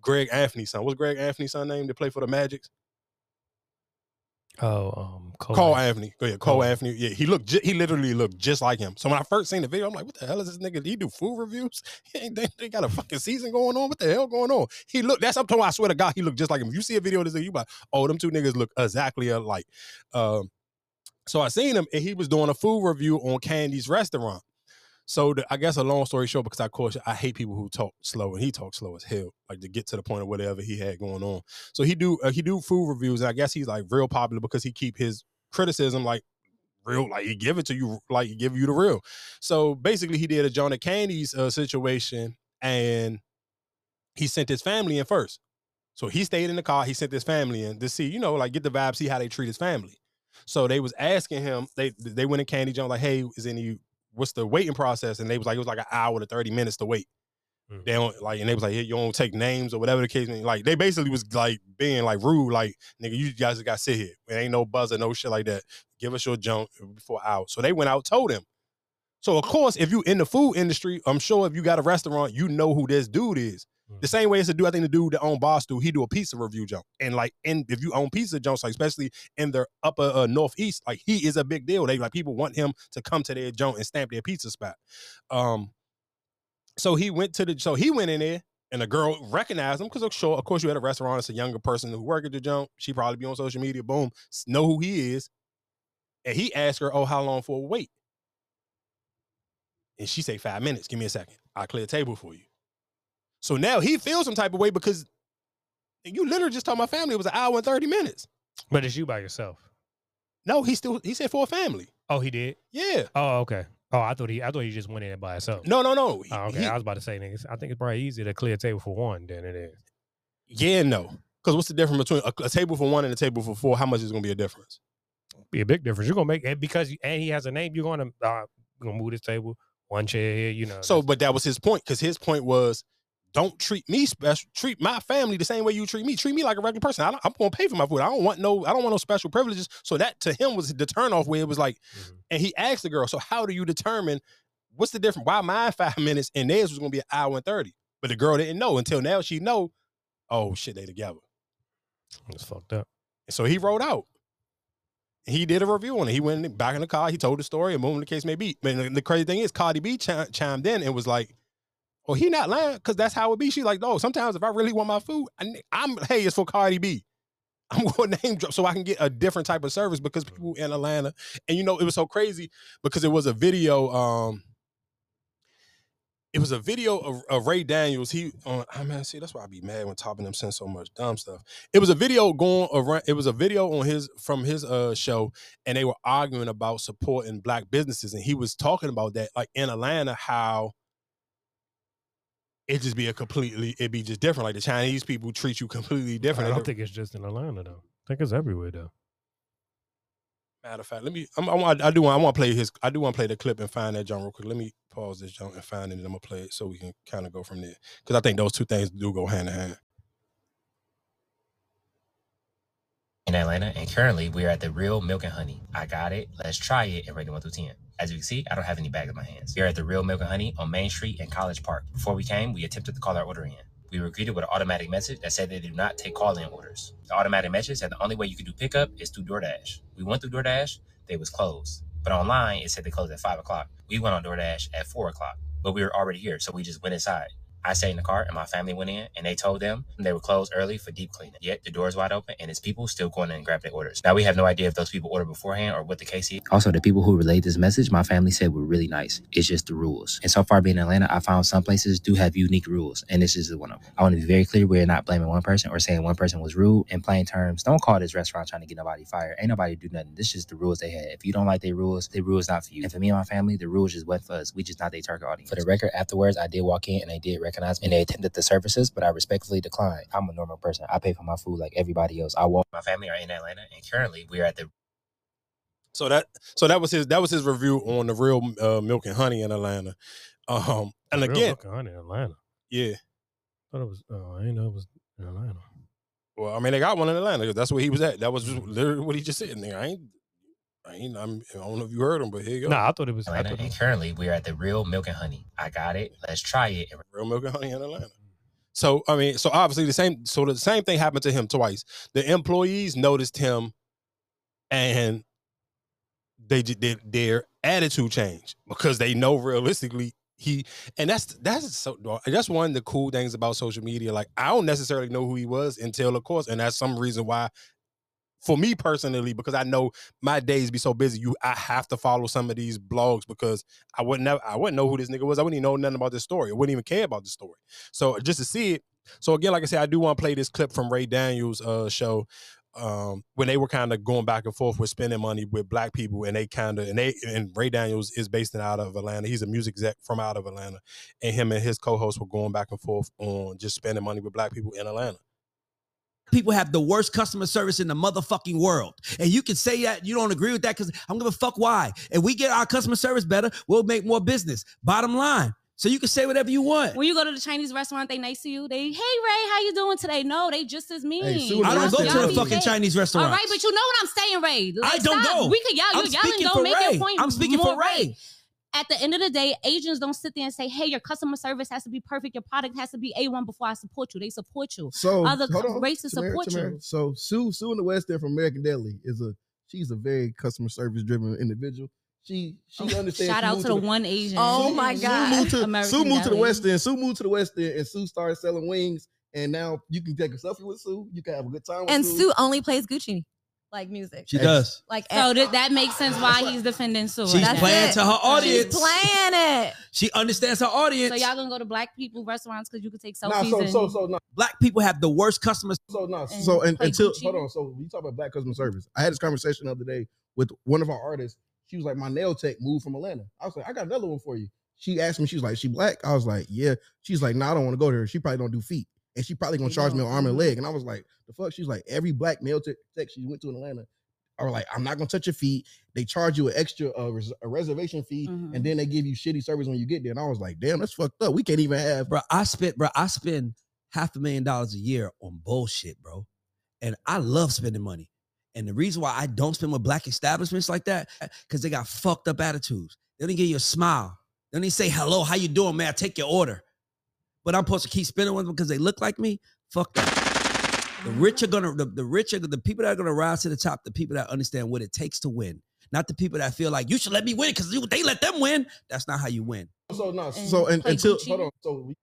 Greg Anthony's son. What's Greg Anthony's son name to play for the Magics? oh, um, Cole, Cole Anthony. Go ahead, Cole Cole. Anthony. Yeah, he looked. He literally looked just like him. So when I first seen the video, I'm like, "What the hell is this nigga? He do food reviews? He ain't, they, they got a fucking season going on. What the hell going on?" He looked. That's up to I swear to God, he looked just like him. If you see a video of this, nigga, you like, "Oh, them two niggas look exactly alike." Um, so I seen him, and he was doing a food review on Kandi's restaurant. So the, I guess a long story short, because I course I hate people who talk slow, and he talks slow as hell, like to get to the point of whatever he had going on. So he do uh, he do food reviews, and I guess he's like real popular because he keep his criticism like real, like he give it to you, like he give you the real. So basically, he did a Jonah Kandi's uh, situation, and he sent his family in first. So he stayed in the car. He sent his family in to see, you know, like get the vibe, see how they treat his family. So they was asking him. They they went in Kandi John like, hey, is any what's the waiting process? And they was like, it was like an hour to thirty minutes to wait. Mm. They don't like, and they was like, hey, you don't take names or whatever the case. may. Like they basically was like being like rude, like nigga, you guys just got to sit here. There ain't no buzzer, no shit like that. Give us your junk before out. So they went out, told him. So of course, if you in the food industry, I'm sure if you got a restaurant, you know who this dude is. The same way as the dude, I think the dude that own Barstool, he do a pizza review jump. And like, in if you own pizza jumps, like especially in the upper uh, northeast, like he is a big deal. They like people want him to come to their joint and stamp their pizza spot. Um, so he went to the so he went in there and the girl recognized him because of sure, of course, you at a restaurant, it's a younger person who work at the jump. She probably be on social media, boom, know who he is. And he asked her, Oh, how long for a wait? And she say five minutes. Give me a second. I'll clear a table for you. So now he feels some type of way because you literally just told my family it was an hour and 30 minutes. but it's you by yourself. No, he still he said for a family. Oh, he did. Yeah. Oh, okay. Oh, I thought he. I thought he just went in by himself. No, no, no. He- Oh, okay. he- I was about to say, niggas. I think it's probably easier to clear a table for one than it is. yeah, no. Because what's the difference between a, a table for one and a table for four? How much is gonna be a difference? Be a big difference. You're gonna make it because and he has a name. You're gonna uh, gonna move this table one chair here. You know. So, but that was his point, because his point was don't treat me special, treat my family the same way you treat me. Treat me like a regular person. I don't, I'm gonna pay for my food. I don't want no, I don't want no special privileges. So that to him was the turn off where it was like, Mhm. and he asked the girl, so how do you determine what's the difference? Why mine five minutes and theirs was gonna be an hour and 30? But the girl didn't know until now she know, oh shit, they together. it's fucked up. And so he wrote out. He did a review on it. He went back in the car. He told the story, and boom, the case may be. But the, crazy thing is, Cardi B chi- chimed in and was like, "Oh, he not lying because that's how it be." She like, "No, sometimes if I really want my food, I, I'm, hey, it's for Cardi B. I'm going to name drop so I can get a different type of service because people in Atlanta, and you know, it was so crazy because it was a video. Um, it was a video of, of Ray Daniels. He, uh, I mean, see, that's why I be mad when Top of them send so much dumb stuff. It was a video going around. It was a video on his from his uh show, and they were arguing about supporting black businesses, and he was talking about that, like in Atlanta, how it just be a completely, it be just different. Like the Chinese people treat you completely different. I don't think it's just in Atlanta though. I think it's everywhere though. Matter of fact, let me. I'm, I, want, I do want. I want to play his. I do want to play the clip and find that John real quick. Let me pause this John and find it, and I'm gonna play it so we can kind of go from there. Because I think those two things do go hand in hand. In Atlanta, and currently we are at the Real Milk and Honey. I got it. Let's try it and rate it 1 through 10. As you can see, I don't have any bags in my hands. We are at the Real Milk and Honey on Main Street in College Park. Before we came, we attempted to call our order in. We were greeted with an automatic message that said they do not take call-in orders. The automatic message said the only way you can do pickup is through DoorDash. We went through DoorDash, they was closed. But online, it said they closed at 5 o'clock. We went on DoorDash at 4 o'clock, but we were already here, so we just went inside. I stayed in the car and my family went in and they told them they were closed early for deep cleaning. Yet the doors wide open and it's people still going in and grabbing their orders. Now we have no idea if those people ordered beforehand or what the case is. Also, the people who relayed this message, my family said were really nice. It's just the rules. And so far being in Atlanta, I found some places do have unique rules, and this is one of them. I want to be very clear, we're not blaming one person or saying one person was rude. In plain terms, don't call this restaurant trying to get nobody fired. Ain't nobody do nothing. This is just the rules they had. If you don't like their rules, their rules not for you. And for me and my family, the rules just went for us. We just not their target audience. For the record, afterwards, I did walk in and they did recognize me and they attended the services, but I respectfully declined. I'm a normal person. I pay for my food like everybody else. I walk. My family are in Atlanta, and currently we are at the So that so that was his that was his review on the real uh, milk and honey in Atlanta. Um, and Real again, Milk and Honey in Atlanta. yeah. thought it was. Oh, I didn't know it was in Atlanta. Well, I mean, they got one in Atlanta. That's where he was at. That was just literally what he just said. Nigga, I ain't, I ain't. I'm, I don't know if you heard him, but here you go. Nah, I thought it was. I Atlanta, thought it and was currently we are at the Real Milk and Honey. I got it. Let's try it. Real milk and honey in Atlanta. So I mean, so obviously the same. So the same thing happened to him twice. The employees noticed him, and they did their their attitude change because they know realistically he. And that's that's so that's one of the cool things about social media. Like I don't necessarily know who he was until, of course, and that's some reason why. For me personally, because I know my days be so busy, you I have to follow some of these blogs because I wouldn't never I wouldn't know who this nigga was. I wouldn't even know nothing about this story. I wouldn't even care about the story. So just to see it. So again, like I said, I do want to play this clip from Ray Daniels' uh, show um, when they were kind of going back and forth with spending money with black people, and they kind of and they and Ray Daniels is based in out of Atlanta. He's a music exec from out of Atlanta, and him and his co-host were going back and forth on just spending money with black people in Atlanta. People have the worst customer service in the motherfucking world. And you can say that you don't agree with that because I'm gonna fuck why. If we get our customer service better, we'll make more business. Bottom line. So you can say whatever you want. When you go to the Chinese restaurant, they nice to you. They, hey Ray, how you doing today? No, they just as mean. Hey, I don't go to the fucking. Chinese restaurant. right, but you know what I'm saying, Ray. I don't stop. know. We could yell. I'm You're yelling. speaking Don't for make Ray. your point. I'm speaking more for Ray. At the end of the day, Asians don't sit there and say, "Hey, your customer service has to be perfect. Your product has to be a1 before I support you." They support you. So Other hold on, races Tamara, support Tamara. you. So Sue, Sue in the West End from American Deli is a she's a very customer service driven individual. She she oh, understands. Oh, Shout she out moved to the the- one Asian. Oh Sue- my Sue God. moved to, American Sue moved to the West End. Sue moved to the West End, and Sue started selling wings. And now you can take a selfie with Sue. You can have a good time with And Sue. Sue only plays Gucci like music. She does. Like So eh, that, that makes sense why he's defending Sue. She's That's playing it. to her audience. She's playing it. She understands her audience. So y'all gonna go to black people restaurants because you can take selfies. Nah, so and, so so no, Black people have the worst customer. so no, And so and, play until Gucci? hold on. So we talk about black customer service. I had this conversation the other day with one of our artists. She was like, "My nail tech moved from Atlanta." I was like, "I got another one for you." She asked me, she was like, "She black?" I was like, "Yeah." She's like, "No, nah, I don't want to go there. She probably don't do feet, and she probably gonna They charge me don't. an arm and Mhm. leg." And I was like, "The fuck?" She's like, "Every black male tech tech she went to in Atlanta." Are like, I'm not gonna touch your feet. They charge you an extra uh, res- a reservation fee, Mhm. and then they give you shitty service when you get there. And I was like, damn, that's fucked up. We can't even have Bro, I spent, bro, I spend half a million dollars a year on bullshit, bro. And I love spending money. And the reason why I don't spend with black establishments like that, because they got fucked up attitudes. They don't give you a smile. They don't even say hello, how you doing, man? Take your order. But I'm supposed to keep spending with them because they look like me. Fuck that. The rich are gonna, the, the rich are the people that are gonna rise to the top, the people that understand what it takes to win. Not the people that feel like you should let me win because they let them win. That's not how you win. so no. So and, until Gucci? hold on. So we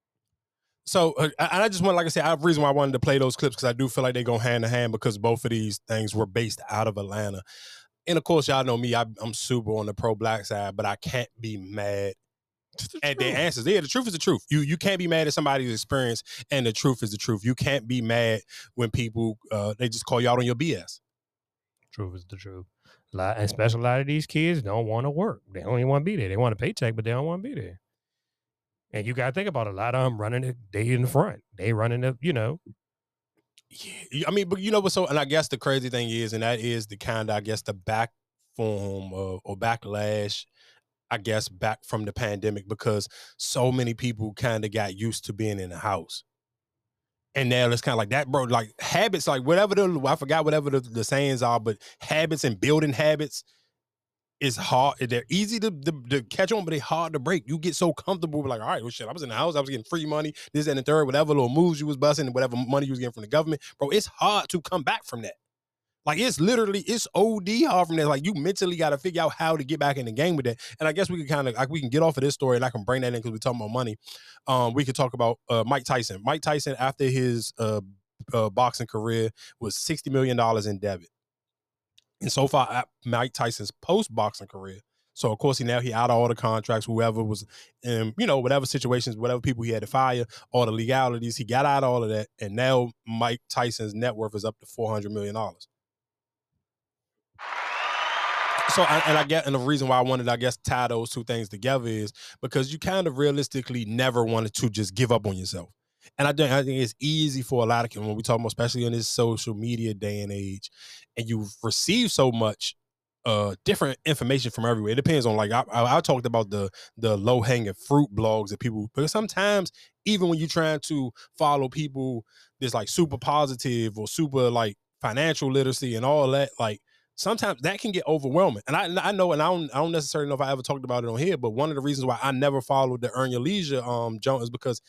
So, uh, and I just want, like I said, I have a reason why I wanted to play those clips because I do feel like they go hand in hand because both of these things were based out of Atlanta. And of course, y'all know me, I, I'm super on the pro black side, but I can't be mad at their answers. Yeah, the truth is the truth. You you can't be mad at somebody's experience, and the truth is the truth. You can't be mad when people uh, they just call you out on your BS. truth is the truth. A lot, especially a lot of these kids don't want to work. They don't even want to be there. They want a paycheck, but they don't want to be there. And you got to think about it. a lot of them running it. They in the front. They running the, you know, Yeah, I mean, but you know what? So, and I guess the crazy thing is, and that is the kind of, I guess, the back form of or backlash, I guess, back from the pandemic because so many people kind of got used to being in the house. And now it's kind of like that, bro. Like habits, like whatever the I forgot whatever the, the sayings are, but habits and building habits is hard. They're easy to, to, to catch on, but they're hard to break. You get so comfortable, like, all right, well, shit, I was in the house, I was getting free money, this and the third, whatever little moves you was busting, whatever money you was getting from the government, bro. It's hard to come back from that. Like it's literally it's OD hard from that. Like you mentally got to figure out how to get back in the game with that. And I guess we can kind of like we can get off of this story and I can bring that in because we're talking about money. Um, we could talk about uh, Mike Tyson. Mike Tyson after his uh, uh boxing career was sixty million dollars in debit. And so far, Mike Tyson's post boxing career. So of course he now he out of all the contracts, whoever was, in, you know, whatever situations, whatever people he had to fire, all the legalities, he got out of all of that, and now Mike Tyson's net worth is up to four hundred million dollars so I, and I get and the reason why I wanted I guess tie those two things together is because you kind of realistically never wanted to just give up on yourself. And I think I think it's easy for a lot of when we talk about especially in this social media day and age, and you receive so much uh different information from everywhere. It depends on like I, I, I talked about the the low hanging fruit blogs that people because sometimes even when you're trying to follow people that's like super positive or super like financial literacy and all that like sometimes that can get overwhelming. And I I know, and I don't I don't necessarily know if I ever talked about it on here, but one of the reasons why I never followed the Earn Your Leisure um Jones is because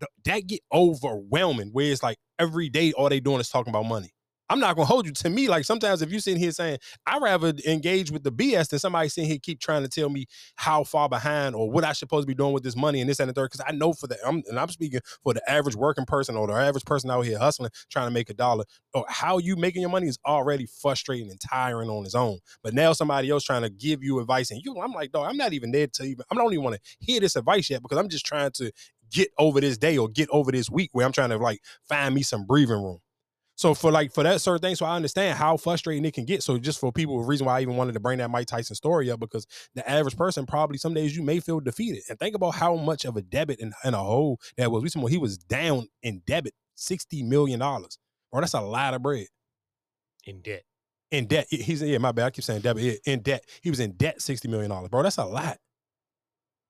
th- that get overwhelming. Where it's like every day all they doing is talking about money. I'm not gonna hold you to me. Like sometimes if you sitting here saying I rather engage with the BS than somebody sitting here keep trying to tell me how far behind or what I supposed to be doing with this money and this and the third. Because I know for the I'm, and I'm speaking for the average working person or the average person out here hustling trying to make a dollar or how you making your money is already frustrating and tiring on its own. But now somebody else trying to give you advice and you, I'm like, dog, I'm not even there to even. I don't even want to hear this advice yet because I'm just trying to get over this day or get over this week where I'm trying to like find me some breathing room. So for like for that certain thing, so I understand how frustrating it can get. So just for people, the reason why I even wanted to bring that Mike Tyson story up because the average person probably some days you may feel defeated. And think about how much of a debit and, and a hole that was. Recently, he was down in debit sixty million dollars. Or that's a lot of bread. In debt. In debt. He's yeah, my bad. I keep saying debit. In debt. He was in debt sixty million dollars, bro. That's a lot.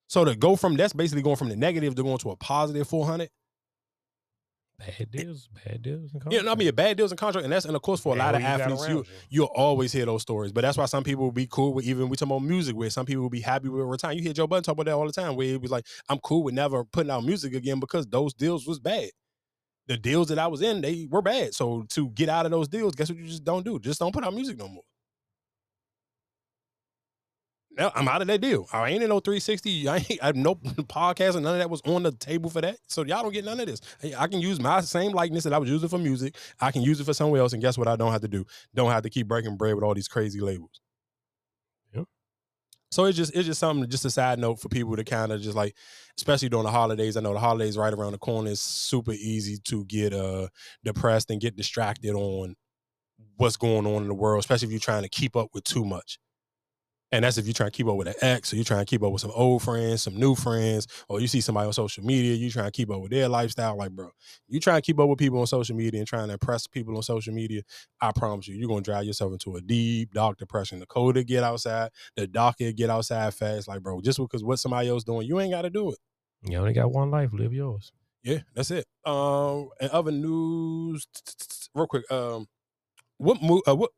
So to go from that's basically going from the negative to going to a positive four hundred Bad deals, bad deals, and yeah, no, I mean bad deals and contract, and that's and of course for a lot of athletes, you, you you'll always hear those stories. But that's why some people will be cool with even we talk about music, where some people will be happy with retirement. You hear Joe Budden talk about that all the time, where he was like, "I'm cool with never putting out music again because those deals was bad. The deals that I was in, they were bad. So to get out of those deals, guess what you just don't do? Just don't put out music no more." I'm out of that deal. I ain't in no 360. I ain't I have no podcast and none of that was on the table for that. So y'all don't get none of this. I can use my same likeness that I was using for music. I can use it for somewhere else. And guess what? I don't have to do. Don't have to keep breaking bread with all these crazy labels. Yep. So it's just it's just something just a side note for people to kind of just like, especially during the holidays. I know the holidays right around the corner. is super easy to get uh depressed and get distracted on what's going on in the world, especially if you're trying to keep up with too much. And that's if you're trying to keep up with an ex, or you're trying to keep up with some old friends, some new friends, or you see somebody on social media, you're trying to keep up with their lifestyle. Like, bro, you trying to keep up with people on social media and trying to impress people on social media. I promise you, you're gonna drive yourself into a deep, dark depression. The colder get outside, the darker get outside fast. Like, bro, just because what somebody else doing, you ain't got to do it. You only got one life. Live yours. Yeah, that's it. Um, and other news, real quick. Um, what move? uh, what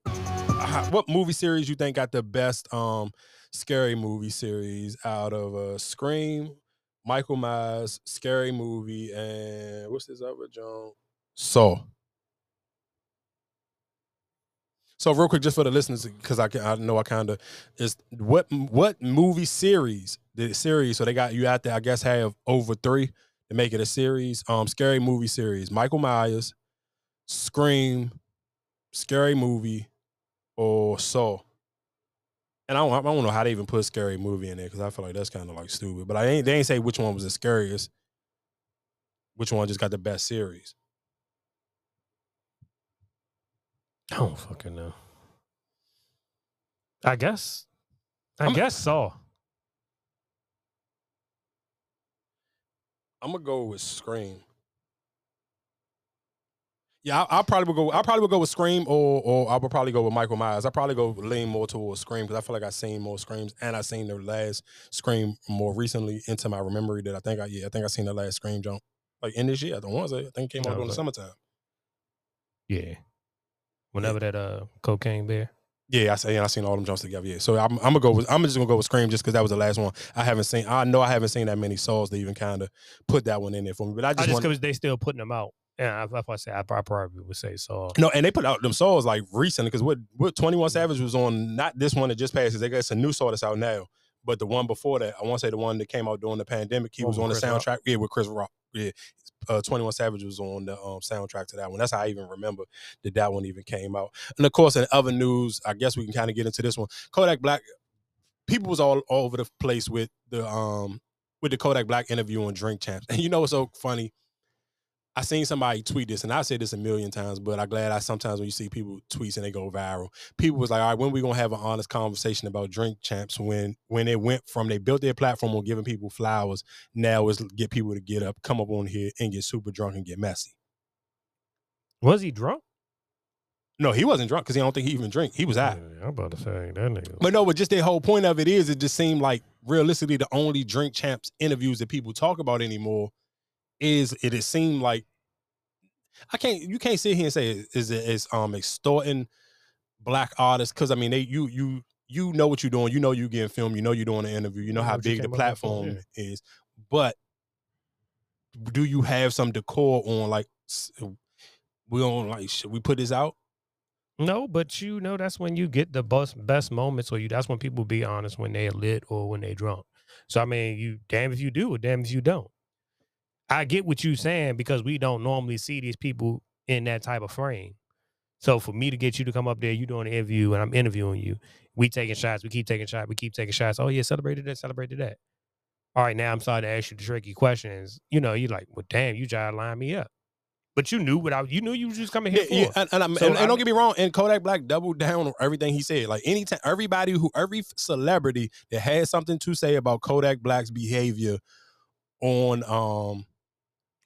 what movie series you think got the best um scary movie series out of uh Scream, Michael Myers, Scary Movie, and what's this other John? So. So real quick, just for the listeners, because I can, I know I kind of is what what movie series the series? So they got you out there. I guess have over three to make it a series. Um, scary movie series. Michael Myers, Scream, Scary Movie, or Saw. And I don't, I don't know how they even put scary movie in there because I feel like that's kind of like stupid. But I ain't they ain't say which one was the scariest. Which one just got the best series? I don't fucking know. I guess. I I'm- guess so. I'm gonna go with Scream. Yeah, I, I probably would go. I probably would go with Scream, or or I would probably go with Michael Myers. I probably go lean more towards Scream because I feel like I've seen more Screams, and I've seen the last Scream more recently into my memory. That I think I yeah, I think I seen the last Scream jump like in this year. The ones I think came out Yeah, during the summertime. Yeah. Whenever that uh cocaine bear. Yeah, I say, and I seen all them jumps together. Yeah, so I'm, I'm gonna go with I'm just gonna go with Scream just because that was the last one. I haven't seen. I know I haven't seen that many souls to even kind of put that one in there for me. But I I just, because they still putting them out. Yeah, I- if I say I probably would say so. no, and they put out them souls like recently because what what 21 Savage was on not this one that just passes. They got a new saw that's out now, but the one before that, I want to say the one that came out during the pandemic. He One was on the Chris Rock? soundtrack. Yeah, with Chris Rock. Yeah, uh, 21 Savage was on the um, soundtrack to that one. That's how I even remember that that one even came out. And of course, in other news, I guess we can kind of get into this one. Kodak Black, people was all, all over the place with the um with the Kodak Black interview on Drink Champs. And you know what's so funny? I seen somebody tweet this, and I said this a million times, but I'm glad I sometimes when you see people tweets and they go viral, people was like, all right, when we gonna have an honest conversation about drink champs when when it went from they built their platform on giving people flowers, now is get people to get up, come up on here and get super drunk and get messy. Was he drunk? No, he wasn't drunk because he don't think he even drink. He was Yeah, out. I'm about to say that nigga. But no, but just the whole point of it is, it just seemed like realistically the only drink champs interviews that people talk about anymore is it. It seemed like I can't. You can't sit here and say is it is um extorting black artists because I mean they you you you know what you're doing. You know you getting filmed. You know you're doing an interview. You know how big the came up with for, platform is. But do you have some decor on like we don't like should we put this out? No, but you know that's when you get the best best moments, or you that's when people be honest when they're lit or when they drunk. So I mean, you damn if you do, or damn if you don't. I get what you're saying because we don't normally see these people in that type of frame. So for me to get you to come up there, you doing an interview and I'm interviewing you, we taking shots, we keep taking shots, we keep taking shots. Oh yeah, celebrated that, celebrated that. All right, now I'm starting to ask you the tricky questions. You know, you're like, well, damn, you try to line me up. But you knew what I you knew you was just coming here Yeah, for. yeah, and, and, I'm- So and- and don't get me wrong. And Kodak Black doubled down on everything he said. Like anytime, everybody who, every celebrity that had something to say about Kodak Black's behavior on um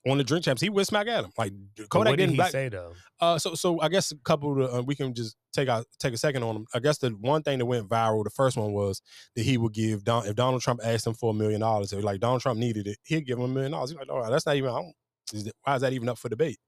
on the drink champs, he went smack at him. Like Kodak what did didn't he black. say though? Uh, so so I guess a couple of uh, we can just take out take a second on him. I guess the one thing that went viral, the first one was that he would give Don if Donald Trump asked him for a million dollars, if like Donald Trump needed it, he'd give him a million dollars. He's like, all right, that's not even. I don't, is that- why is that even up for debate?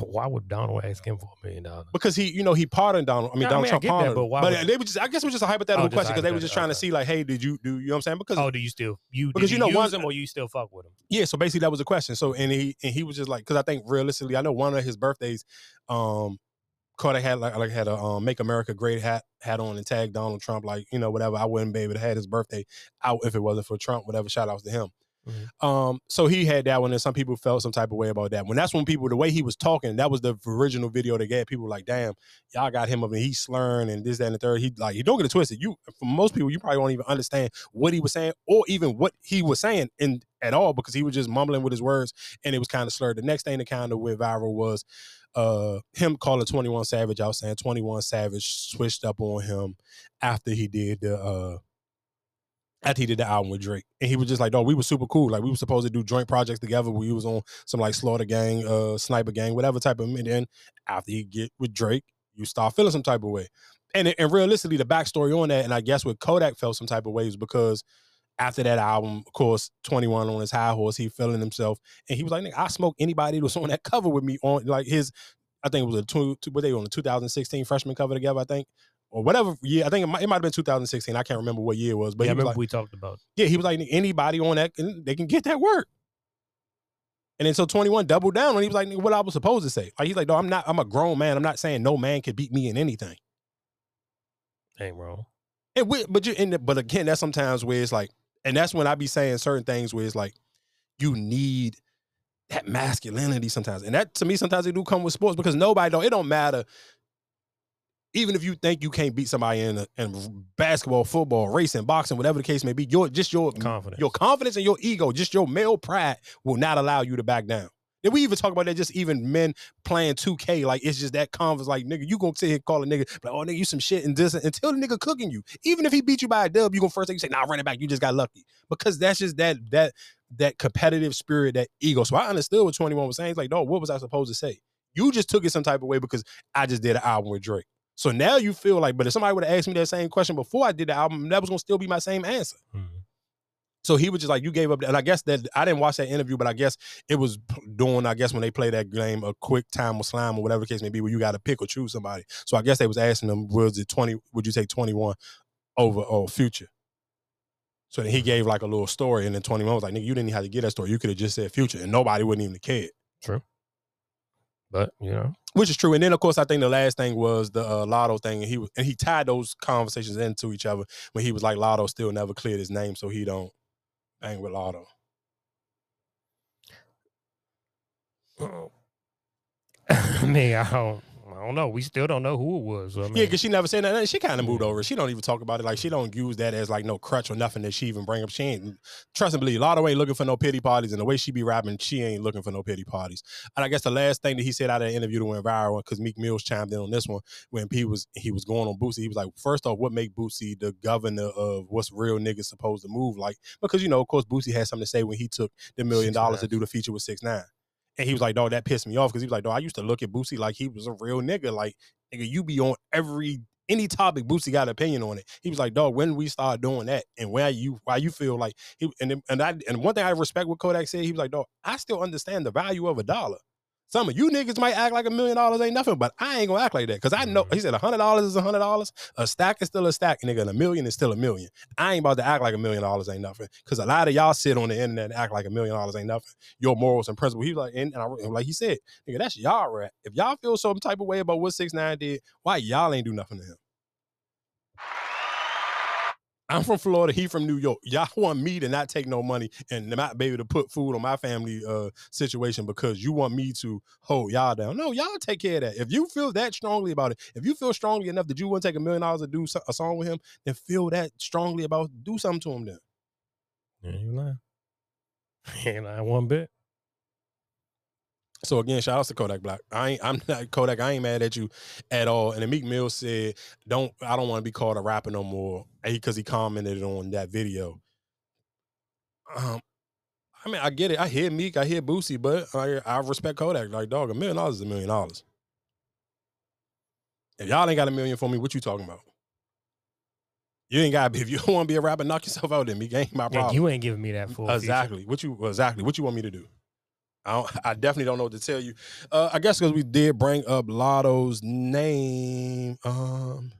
Why would Donald ask him for a million dollars? because he, you know, he pardoned Donald. I mean, No, I Donald mean, I Trump get that, pardoned. but why but would- they were just, I guess, it was just a hypothetical Oh, question because they were just trying to see, like, hey, did you do? You know what I'm saying? Because Oh, do you still you Because you you know, use one- him or you still fuck with him? yeah, so basically that was a question. So and he and he was just like, because I think realistically, I know one of his birthdays, um, Kodak had like like had a um, "Make America Great" hat hat on and tagged Donald Trump, like you know whatever. I wouldn't be able to have his birthday out if it wasn't for Trump. Whatever. Shout outs to him. Mhm. Um, so he had that one, and some people felt some type of way about that. When that's when people, the way he was talking, that was the original video that got people like, damn, y'all got him up and he's slurring and this, that, and the third. He like, you don't get it twisted. You, for most people, you probably won't even understand what he was saying or even what he was saying in at all because he was just mumbling with his words and it was kind of slurred. The next thing that kind of went viral was uh him calling 21 Savage out saying 21 Savage switched up on him after he did the uh after he did the album with Drake. And he was just like, no, we were super cool. Like we were supposed to do joint projects together. We was on some like Slaughter Gang, uh, Sniper Gang, whatever type of and then after he get with Drake, you start feeling some type of way. And and realistically, the backstory on that, and I guess what Kodak felt some type of way was because after that album, of course, 21 on his high horse, he feeling himself. And he was like, nigga, I smoke anybody that was on that cover with me on like his, I think it was a two, two they on the 2016 freshman cover together, I think. Or whatever year, I think it might, it might have been 2016. I can't remember what year it was, but yeah, I remember like, we talked about. yeah, he was like, anybody on that, they can get that work. And then so 21 doubled down and he was like, what I was supposed to say. Like, he's like, no, I'm not, I'm a grown man. I'm not saying no man could beat me in anything. Ain't wrong. And we, but you, and, the- but again, that's sometimes where it's like, and that's when I be saying certain things where it's like, you need that masculinity sometimes. And that to me, sometimes it do come with sports because nobody don't, it don't matter. Even if you think you can't beat somebody in, a, in basketball, football, racing, boxing, whatever the case may be, your just your Confidence. your confidence and your ego, just your male pride will not allow you to back down. Then we even talk about that, just even men playing 2K, like it's just that confidence, like nigga, you gonna sit here and call a nigga, like, oh nigga, you some shit and this until the nigga cooking you. Even if he beat you by a dub, you gonna first thing you say, nah, run it back, you just got lucky. Because that's just that that that competitive spirit, that ego. So I understood what 21 was saying. He's like, no, what was I supposed to say? You just took it some type of way because I just did an album with Drake. So now you feel like, but if somebody would have asked me that same question before I did the album, that was gonna still be my same answer. Mm-hmm. So he was just like, you gave up, and I guess that I didn't watch that interview, but I guess it was doing, I guess when they play that game, a quick time or slime or whatever the case may be, where you got to pick or choose somebody. So I guess they was asking him, was it twenty? Would you take twenty one over or Future? So then he mm-hmm. gave like a little story, and then twenty one was like, nigga, you didn't even have to get that story. You could have just said Future, and nobody wouldn't even care." True. But you know, Which is true. And then of course I think the last thing was the uh, Latto thing, and he was and he tied those conversations into each other when he was like Latto still never cleared his name, so he don't bang with Latto. I mean, I don't, I don't know. We still don't know who it was. So, I mean, Yeah, because she never said that. She kind of moved over. She don't even talk about it. Like she don't use that as like no crutch or nothing that she even bring up. She ain't trust and believe. Latto ain't looking for no pity parties, and the way she be rapping, she ain't looking for no pity parties. And I guess the last thing that he said out of the interview that went viral because Meek Mills chimed in on this one when he was he was going on Boosie. He was like, first off, what make Boosie the governor of what's real niggas supposed to move like? Because you know, of course, Boosie had something to say when he took the million dollars to do the feature with Six Nine. And he was like, dog, that pissed me off because he was like, dog, I used to look at Boosie like he was a real nigga. Like, nigga, you be on every any topic Boosie got an opinion on it. He was like, dog, when we start doing that and why you why you feel like he and and I and one thing I respect what Kodak said, he was like, dog, I still understand the value of a dollar. Some of you niggas might act like a million dollars ain't nothing, but I ain't gonna act like that. Cause I know mm-hmm. he said a hundred dollars is a hundred dollars, a stack is still a stack, nigga, and a million is still a million. I ain't about to act like a million dollars ain't nothing. Cause a lot of y'all sit on the internet and act like a million dollars ain't nothing. Your morals and principles. He was like, and, and I, like he said, nigga, that's y'all rap. If y'all feel some type of way about what six nine did, why y'all ain't do nothing to him? I'm from Florida. He from New York. Y'all want me to not take no money and not be able to put food on my family uh, situation because you want me to hold y'all down. No, y'all take care of that. If you feel that strongly about it, if you feel strongly enough that you want to take a million dollars to do a song with him, then feel that strongly about do something to him then. yeah, you lying. Ain't lying one bit. So again, shout out to Kodak Black. I ain't I'm not Kodak, I ain't mad at you at all. And then Meek Mill said, Don't I don't want to be called a rapper no more. Because he commented on that video. Um I mean, I get it. I hear Meek, I hear Boosie, but I, I respect Kodak. Like, dog, a million dollars is a million dollars. If y'all ain't got a million for me, what you talking about? You ain't got. If you don't want to be a rapper, knock yourself out. Then Meek ain't my problem. you ain't giving me that full. feature. Exactly. What you exactly what you want me to do? I don't, I definitely don't know what to tell you. Uh, I guess because we did bring up Latto's name. Um,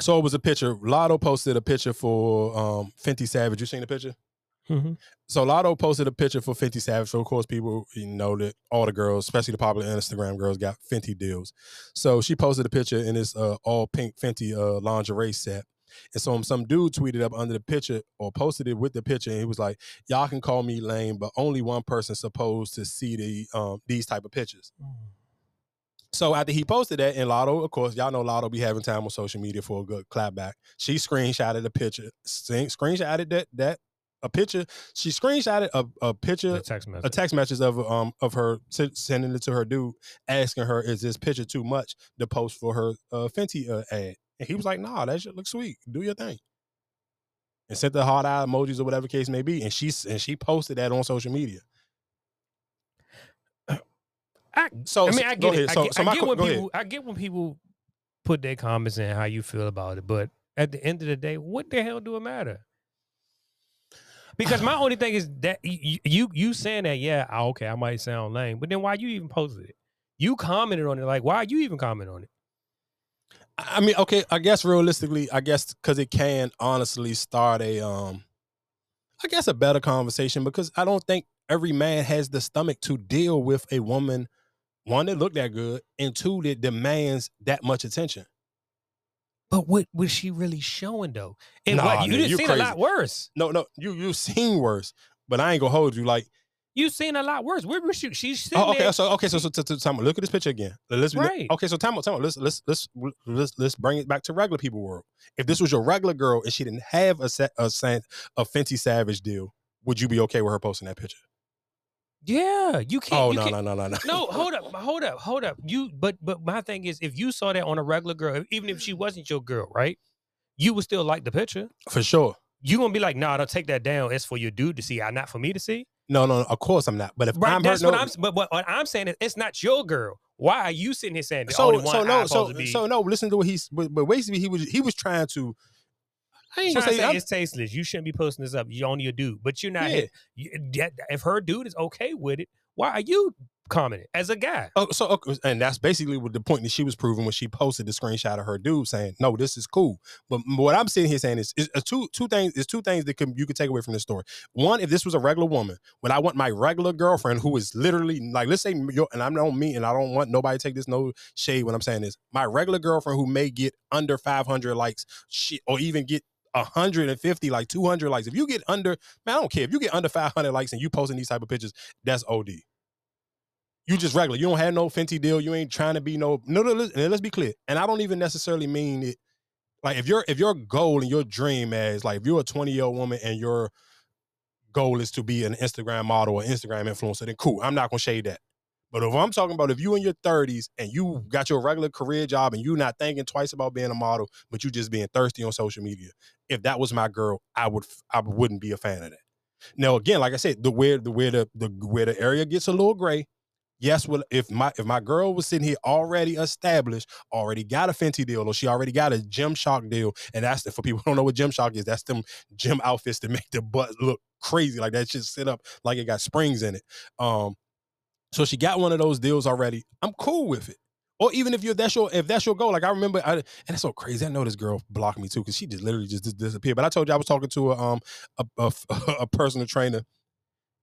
so it was a picture. Latto posted a picture for um Fenty Savage. You seen the picture? Mhm. So Latto posted a picture for Fenty Savage. So of course people you know that all the girls, especially the popular Instagram girls, got Fenty deals. So she posted a picture in this uh, all pink Fenty uh, lingerie set. And so some dude tweeted up under the picture or posted it with the picture, and he was like, "Y'all can call me lame, but only one person supposed to see the um, these type of pictures." So after he posted that, and Latto, of course, y'all know Latto be having time on social media for a good clapback. She screenshotted a picture, screenshotted that that a picture. She screenshotted a, a picture, A text message. a text message of um of her sending it to her dude, asking her, "Is this picture too much to post for her uh, Fenty uh, ad?" And he was like, "Nah, that shit looks sweet. Do your thing." And sent the heart eye emojis or whatever case may be, and she and she posted that on social media. I, So I mean, I get it. ahead. I So- get, so I get when ahead. people. I get when people put their comments in how you feel about it, but at the end of the day, what the hell do it matter? Because my only thing is that you you, you saying that yeah, ah, okay, I might sound lame, but then why you even posted it? You commented on it, like why you even comment on it? I mean, okay, I guess realistically, I guess because it can honestly start a um I guess a better conversation because I don't think every man has the stomach to deal with a woman, one that look that good, and two that demands that much attention. But what was she really showing though? And Nah, what you nigga, didn't see a lot worse. No, no, you you seen worse, but I ain't gonna hold you like. You seen a lot worse. We're she? She's oh, sitting Oh, okay, there. so okay, so so, so, so time look at this picture again. Let's Right. okay, so time out, time out. Let's let's let's let's let's bring it back to regular people world. If this was your regular girl and she didn't have a set a Saint a Fenty Savage deal, would you be okay with her posting that picture? Yeah, you can't. Oh you no, can't, no no no no No, hold up, hold up, hold up. You, but but my thing is, if you saw that on a regular girl, even if she wasn't your girl, right? You would still like the picture. for sure. You gonna be like, nah, I don't take that down. It's for your dude to see, not for me to see. No, no, of course I'm not. But if Right, I'm that's hurt, what no, I'm. But what, what I'm saying is, it's not your girl. Why are you sitting here saying the so only one so no so supposed to be? so no. Listen to what he's. But, but basically, he was he was trying to. I ain't trying gonna say. say it's tasteless. You shouldn't be posting this up. You're only a dude, but you're not. Yeah. If her dude is okay with it, why are you commenting as a guy? Oh, so okay, and that's basically what the point that she was proving when she posted the screenshot of her dude saying, "No, this is cool." But what I'm sitting here saying is, is uh, two two things. Is two things that can, you can take away from this story. One, if this was a regular woman, when I want my regular girlfriend who is literally like, let's say, and I don't mean, and I don't want nobody take this no shade when I'm saying this. My regular girlfriend who may get under 500 likes, or even get 150 like 200 likes if you get under man i don't care if you get under 500 likes and you posting these type of pictures that's od you just regular. You don't have no Fenty deal. You ain't trying to be no no. no let's, let's be clear. And I don't even necessarily mean it. Like if your if your goal and your dream as like if you're a 20 year old woman and your goal is to be an Instagram model or Instagram influencer, then cool. I'm not gonna shade that. But if I'm talking about if you in your 30s and you got your regular career job and you not thinking twice about being a model, but you just being thirsty on social media, if that was my girl, I would I wouldn't be a fan of that. Now again, like I said, the where the where the, the where the area gets a little gray. Yes, well, if my if my girl was sitting here already established, already got a Fenty deal, or she already got a Gymshark deal, and that's the for people who don't know what Gymshark is, that's them gym outfits to make the butt look crazy, like that just sit up like it got springs in it. Um, so she got one of those deals already. I'm cool with it. Or even if you're that's your if that's your goal, like I remember, I, and it's so crazy. I know this girl blocked me too because she just literally just dis- disappeared. But I told you I was talking to a um a, a, a personal trainer,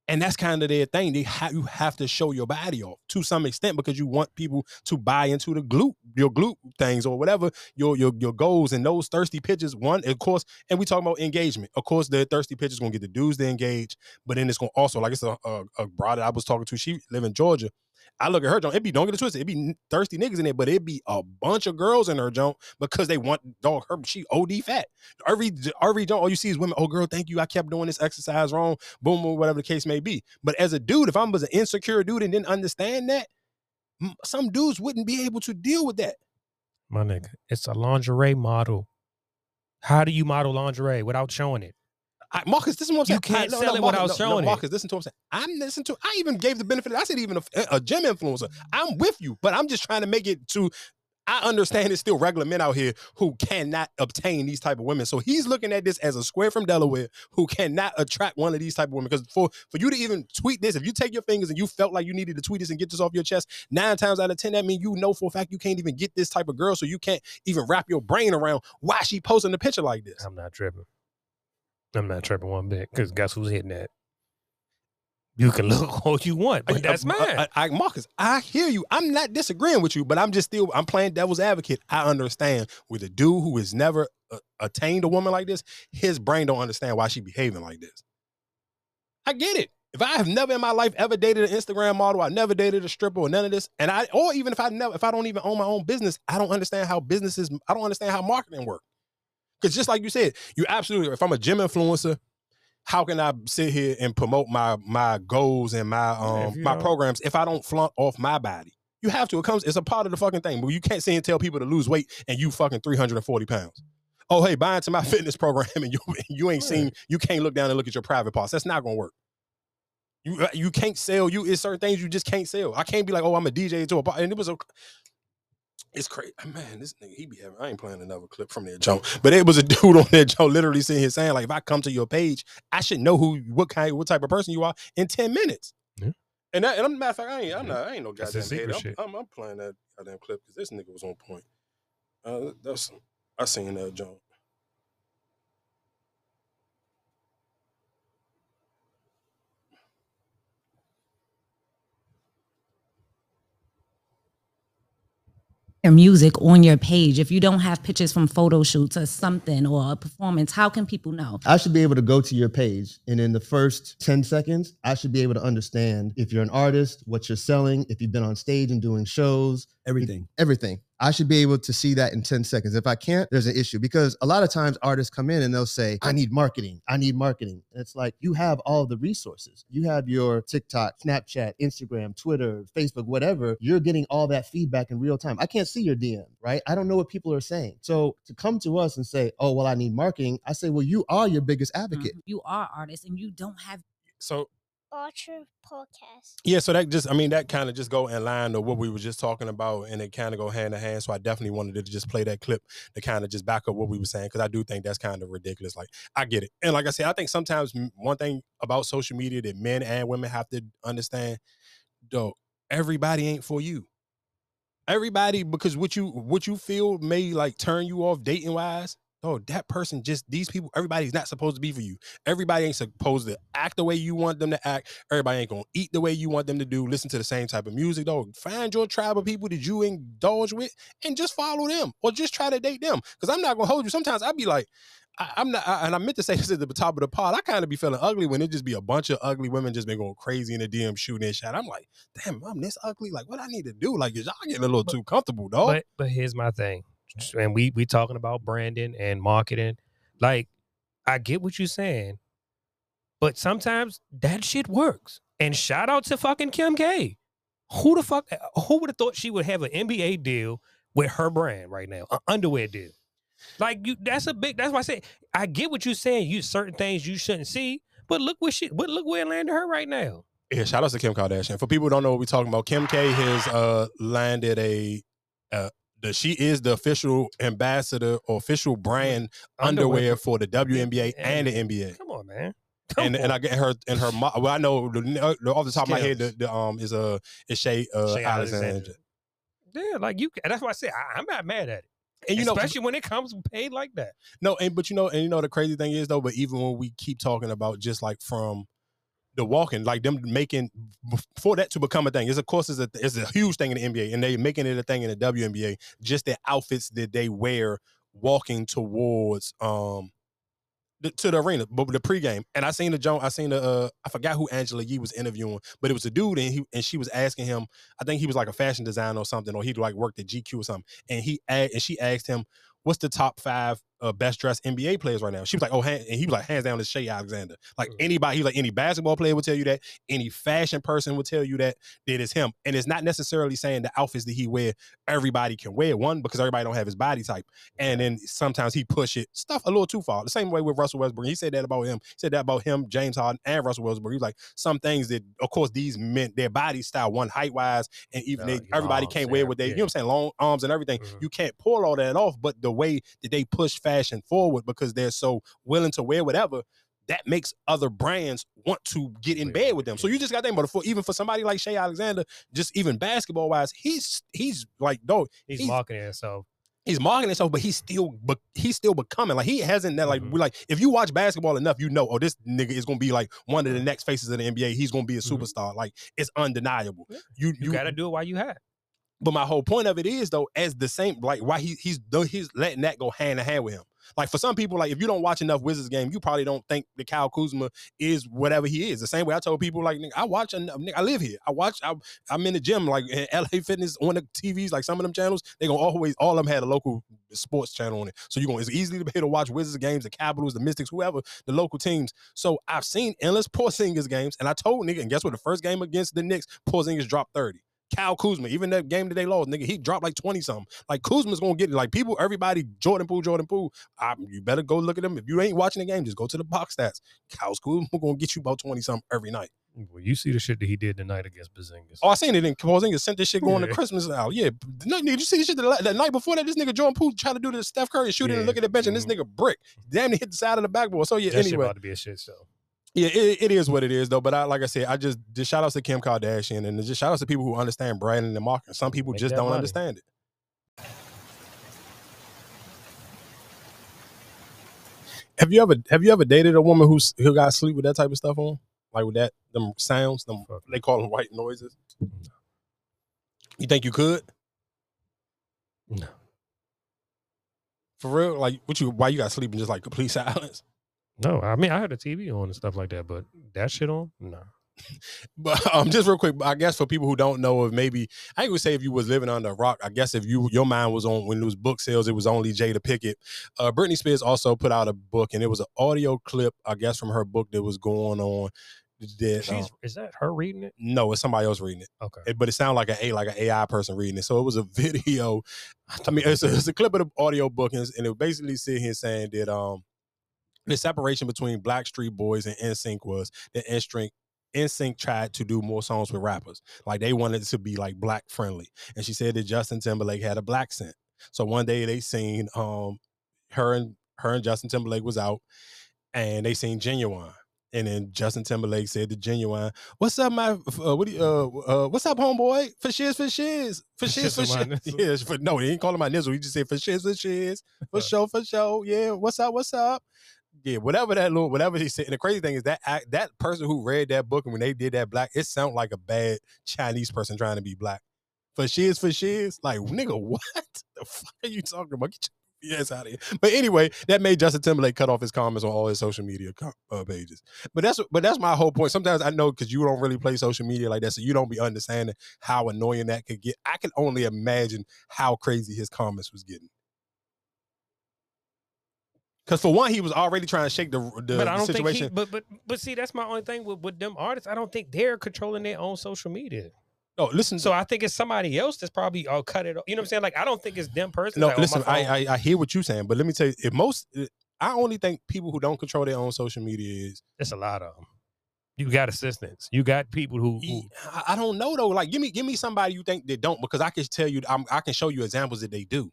and that's kind of their thing. They have you have to show your body off to some extent because you want people to buy into the glute your glute things or whatever your your your goals and those thirsty pitches. One, of course, and we talk about engagement. Of course, the thirsty pitches gonna get the dudes to engage, but then it's gonna also like it's a a, a broad that I was talking to. She live in Georgia. I look at her joint. It be don't get it twisted. It be thirsty niggas in there, but it be a bunch of girls in her joint because they want dog. Her she OD fat. Every every joint, all you see is women. Oh girl, thank you. I kept doing this exercise wrong. Boom, boom, whatever the case may be. But as a dude, if I was an insecure dude and didn't understand that, some dudes wouldn't be able to deal with that. My nigga, it's a lingerie model. How do you model lingerie without showing it? I, Marcus, this is what I'm saying. You can't I- sell it Marcus, without showing it. Marcus, listen to what I'm saying. I'm listening to. I even gave the benefit. I said even a, a gym influencer. I'm with you, but I'm just trying to make it to. I understand it's still regular men out here who cannot obtain these type of women. So he's looking at this as a square from Delaware who cannot attract one of these type of women. Because for for you to even tweet this, if you take your fingers and you felt like you needed to tweet this and get this off your chest, nine times out of ten, that means you know for a fact you can't even get this type of girl. So you can't even wrap your brain around why she posting a picture like this. I'm not tripping. I'm not tripping one bit because guess who's hitting that? You can look all you want, but that's I- mine. I, I, Marcus, I hear you. I'm not disagreeing with you, but I'm just still I'm playing devil's advocate. I understand with a dude who has never uh, attained a woman like this, his brain don't understand why she behaving like this. I get it. If I have never in my life ever dated an Instagram model, I never dated a stripper or none of this, and I or even if I never if I don't even own my own business, I don't understand how businesses. I don't understand how marketing work. Because just like you said, you absolutely. If I'm a gym influencer, how can I sit here and promote my my goals and my um my don't- programs if I don't flaunt off my body? You have to. It comes. It's a part of the fucking thing. But you can't sit and tell people to lose weight and you fucking three hundred and forty pounds. Oh hey, buy into my fitness program and you you ain't seen. You can't look down and look at your private parts. That's not gonna work. You uh, you can't sell. You it's certain things you just can't sell. I can't be like, oh, I'm a DJ to a bar. And it was a. It's crazy, man. This nigga, he be having. I ain't playing another clip from that joke, but it was a dude on that joke literally sitting here saying, like, if I come to your page, I should know who, what kind, what type of person you are in ten minutes. Yeah. And that, and I'm matter of fact, I ain't, I'm not, I ain't no goddamn hater. I'm. I'm, I'm playing that goddamn clip because this nigga was on point. Uh, that's I seen that joke. Your music on your page. If you don't have pictures from photo shoots or something or a performance how can people know? I should be able to go to your page and in the first 10 seconds, I should be able to understand if you're an artist, what you're selling, if you've been on stage and doing shows, Everything. everything. I should be able to see that in 10 seconds. If I can't, there's an issue because a lot of times artists come in and they'll say, I need marketing. I need marketing. And it's like you have all the resources. You have your TikTok, Snapchat, Instagram, Twitter, Facebook, whatever. You're getting all that feedback in real time. I can't see your DM, right? I don't know what people are saying. So to come to us and say, oh, well, I need marketing, I say, well, you are your biggest advocate. Mhm. you are artists and you don't have So Archer Podcast. Yeah, so that just I mean that kind of just go in line to what we were just talking about, and it kind of go hand in hand. So I definitely wanted to just play that clip to kind of just back up what we were saying because I do think that's kind of ridiculous. Like I get it, and like I said, I think sometimes one thing about social media that men and women have to understand, though, everybody ain't for you. Everybody because what you what you feel may like turn you off dating wise. Oh, that person just these people, everybody's not supposed to be for you. Everybody ain't supposed to act the way you want them to act. Everybody ain't gonna eat the way you want them to do, listen to the same type of music, though. Find your tribe of people that you indulge with and just follow them or just try to date them. Because I'm not gonna hold you. Sometimes I'd be like, I, I'm not, I, and I meant to say this at the top of the pod. I kind of be feeling ugly when it just be a bunch of ugly women just been going crazy in the DM shooting and shit. I'm like, damn, I'm this ugly. Like, what I need to do? Like, is y'all getting a little too comfortable, dog? But but here's my thing, and we we talking about branding and marketing. Like, I get what you're saying, but sometimes that shit works. And shout out to fucking Kim K. Who the fuck? Who would have thought she would have an NBA deal with her brand right now, an underwear deal? Like you, that's a big. That's why I say I get what you're saying. You certain things you shouldn't see, but look what she, but look where it landed her right now. Yeah, shout out to Kim Kardashian. For people who don't know what we're talking about, Kim K has uh landed a uh the she is the official ambassador or official brand underwear, Underwear. for the WNBA and the NBA. Come on, man. And and I get her and her mo- well I know the, uh, off the top of my head the, the um is a is Shai uh Shai Alexander. Alexander. Yeah, like you. That's why I say I, I'm not mad at it. And you know especially when it comes paid like that. No, and but you know, and you know the crazy thing is though, but even when we keep talking about just like from the walking, like them making for that to become a thing, is of course is a is a huge thing in the NBA, and they're making it a thing in the WNBA. Just the outfits that they wear walking towards um the, to the arena, but the pregame. And I seen the Joan, I seen the uh, I forgot who Angela Yee was interviewing, but it was a dude, and he and she was asking him. I think he was like a fashion designer or something, or he like worked at GQ or something. And he and she asked him, "What's the top five uh, best dressed NBA players right now?" She was like, "Oh," and he was like, "Hands down, it's Shai Alexander." Like anybody, he was like any basketball player would tell you that, any fashion person would tell you that that is him. And it's not necessarily saying the outfits that he wear everybody can wear one because everybody don't have his body type. And then sometimes he push it stuff a little too far. The same way with Russell Westbrook. He said that about him. He said that about him, James Harden, and Russell Westbrook. He was like some things that, of course, these men, their body style, one height wise, and even they, everybody can't wear what they, you know what I'm saying, long arms and everything. Mhm. You can't pull all that off. But the way that they push fashion forward because they're so willing to wear whatever. That makes other brands want to get in bed with them. So you just got to think about it. For even for somebody like Shai Alexander, just even basketball wise, he's he's like dog. He's, He's- marketing himself. He's marketing himself, but he's still, but he's still becoming like he hasn't that like Mhm. we like. If you watch basketball enough, you know, oh, this nigga is gonna be like one of the next faces of the NBA. He's gonna be a Mhm. superstar. Like it's undeniable. Yeah. You You, gotta do it while you have. But my whole point of it is though, as the same, like why he he's he's letting that go hand in hand with him. Like for some people, like if you don't watch enough Wizards game, you probably don't think the Kyle Kuzma is whatever he is. The same way I told people, like nigga, I watch, enough, nigga, I live here. I watch. I, I'm in the gym, like LA Fitness on the TVs, like some of them channels. They gonna always all of them had a local sports channel on it, so you gonna it's easy to be able to watch Wizards games, the Capitals, the Mystics, whoever the local teams. So I've seen endless Porzingis games, and I told nigga, and guess what? The first game against the Knicks, Porzingis dropped thirty. Kyle Kuzma, even that game that they lost, nigga, he dropped like 20 something. Like Kuzma's gonna get it. Like people, everybody, Jordan Poole, Jordan Poole. I, you better go look at him. If you ain't watching the game, just go to the box stats. Kyle Kuzma gonna get you about 20 something every night. Well, you see the shit that he did tonight against Porzingis. Oh, I seen it in Porzingis sent this shit going to Christmas out. Yeah, no, nigga, you see this shit that, the night before that? This nigga Jordan Poole tried to do the Steph Curry shooting and look at the bench, and this mm-hmm. nigga brick damn near hit the side of the backboard. So yeah, that anyway, about to be a shit show. Yeah, it, it is what it is though. But I, like I said, I just just shout outs to Kim Kardashian and just shout outs to people who understand branding and marketing. Some people Make just don't money. understand it. Have you ever have you ever dated a woman who's who got sleep with that type of stuff on? Like with that them sounds, them they call them white noises. You think you could? No. For real? Like what you why you got sleeping just like complete silence? No, I mean I had a TV on and stuff like that, but that shit on, no. But um, just real quick, I guess for people who don't know, if maybe I gonna say if you was living under a rock. I guess if you your mind was on when it was book sales, it was only Jada Pinkett. Uh, Britney Spears also put out a book, and it was an audio clip, I guess, from her book that was going on. That, She's uh, is that her reading it? no, it's somebody else reading it. Okay. It- but it sounded like an A like an AI person reading it. So it was a video. I mean, it's a, it's a clip of the audio bookings, and it basically sit here saying that um the separation between Backstreet Boys and NSYNC was that NSYNC NSYNC tried to do more songs with rappers. Like they wanted it to be like black friendly. And she said that Justin Timberlake had a black scent. So one day they seen um her and her and Justin Timberlake was out and they seen Ginuwine. And then Justin Timberlake said to Ginuwine, "What's up, my uh, what do you, uh, uh, what's up, homeboy? For shiz, for shiz, for shiz, for shiz, my shiz." nizzle. Yeah, for, no, he didn't call him my nizzle. He just said for shiz, for shiz, for show, for show. Yeah, what's up, what's up? Yeah, whatever that little, whatever he said. And the crazy thing is that act, that person who read that book and when they did that black, it sounded like a bad Chinese person trying to be black. For shiz, for shiz, like nigga, what the fuck are you talking about? Get your ass out of here. But anyway, that made Justin Timberlake cut off his comments on all his social media uh, pages. But that's but that's my whole point. Sometimes I know because you don't really play social media like that, so you don't be understanding how annoying that could get. I can only imagine how crazy his comments was getting. Because for one, he was already trying to shake the the, but I don't situation. think he. But but but see, that's my only thing with with them artists. I don't think they're controlling their own social media. no, listen. So I think it's somebody else that's probably uh, cut it. off. You know what I'm saying? Like I don't think it's them personally. No, like, oh, listen, I, I I hear what you're saying, but let me tell you, if most, I only think people who don't control their own social media is. It's a lot of them. You got assistants. You got people who. who I, I don't know though. Like, give me give me somebody you think they don't, because I can tell you, I'm, I can show you examples that they do.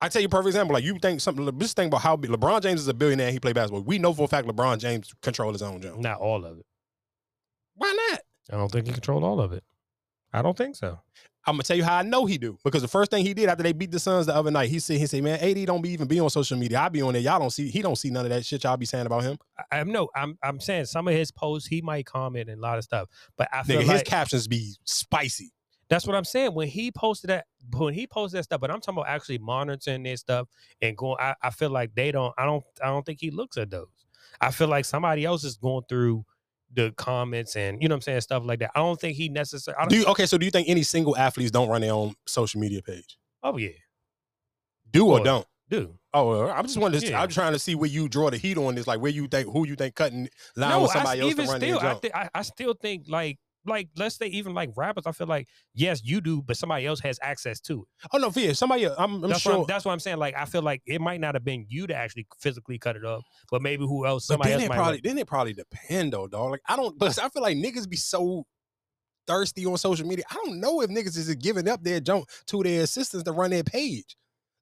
I tell you a perfect example. Like you think something. Just think about how LeBron James is a billionaire. He play basketball. We know for a fact LeBron James control his own job. not all of it. Why not? I don't think he controlled all of it. I don't think so. I'm gonna tell you how I know he do because the first thing he did after they beat the Suns the other night, he said, "He said, man, AD don't be even be on social media. I be on there. Y'all don't see. He don't see none of that shit y'all be saying about him. I, I'm no. I'm I'm saying some of his posts he might comment and a lot of stuff, but I feel Nigga, like his captions be spicy. That's what I'm saying. When he posted that, when he posted that stuff, but I'm talking about actually monitoring this stuff and going. I, I feel like they don't. I don't. I don't think he looks at those. I feel like somebody else is going through the comments and you know what I'm saying stuff like that. I don't think he necessarily. Do you, okay, so do you think any single athletes don't run their own social media page? Oh yeah, Do or Well, don't? do. Oh, I'm just wondering. Yeah. I'm trying to see where you draw the heat on this. Like where you think who you think cutting line no, with I, somebody else to even run still, their I, thi- I I still think like like let's say even like rappers. I feel like yes, you do, but somebody else has access to it. oh no, Fia, somebody. Uh, I'm, I'm that's sure. What I'm, that's what I'm saying. Like I feel like it might not have been you to actually physically cut it up, but maybe who else? but Somebody then else it might. probably then it probably depend though, dog. Like I don't, but I feel like niggas be so thirsty on social media. I don't know if niggas is giving up their jump to their assistants to run their page.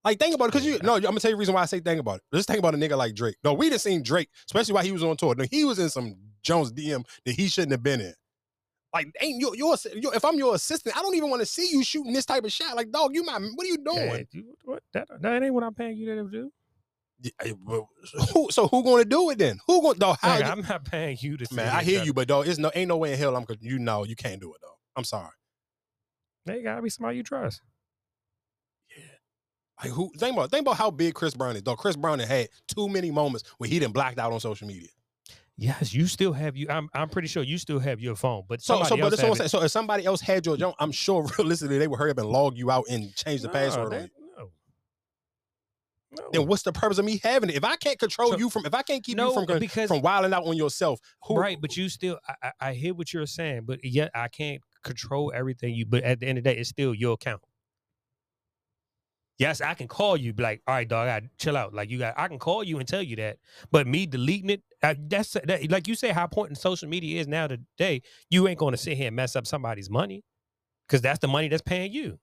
Like think about it, because you no, I'm gonna tell you the reason why I say think about it. Let's think about a nigga like Drake. No, we done seen Drake, especially while he was on tour. No, he was in some Jones DM that he shouldn't have been in. Like, ain't you your your if I'm your assistant, I don't even want to see you shooting this type of shot. Like, dog, you my what are you doing? Yeah, you- what, that, that ain't what I'm paying you to do. Yeah, eh, who, so who gonna do it then? Who gonna dog? How Nigga, you- I'm not paying you to. man, I hear you, but dog, it's no ain't no way in hell I'm you know you can't do it though. I'm sorry. They gotta be somebody you trust. Yeah. Like who think about think about how big Chris Brown is. Though Chris Brown had had too many moments where he didn't blacked out on social media. Yes, you still have you. I'm I'm pretty sure you still have your phone, but So, so but else that's what saying. So if somebody else had your jump, I'm sure realistically they would hurry up and log you out and change the Nah, password they- no. No. Then what's the purpose of me having it? If I can't control So- you from, if I can't keep No, you from because- from wilding out on yourself, who, right, but you still. I, I, I hear what you're saying, but yet I can't control everything you. But at the end of the day, it's still your account. Yes, I can call you, be like, all right, dog, I gotta chill out. Like you got, I can call you and tell you that. But me deleting it, I, that's that, like you say, how important social media is now today. You ain't going to sit here and mess up somebody's money, because that's the money that's paying you.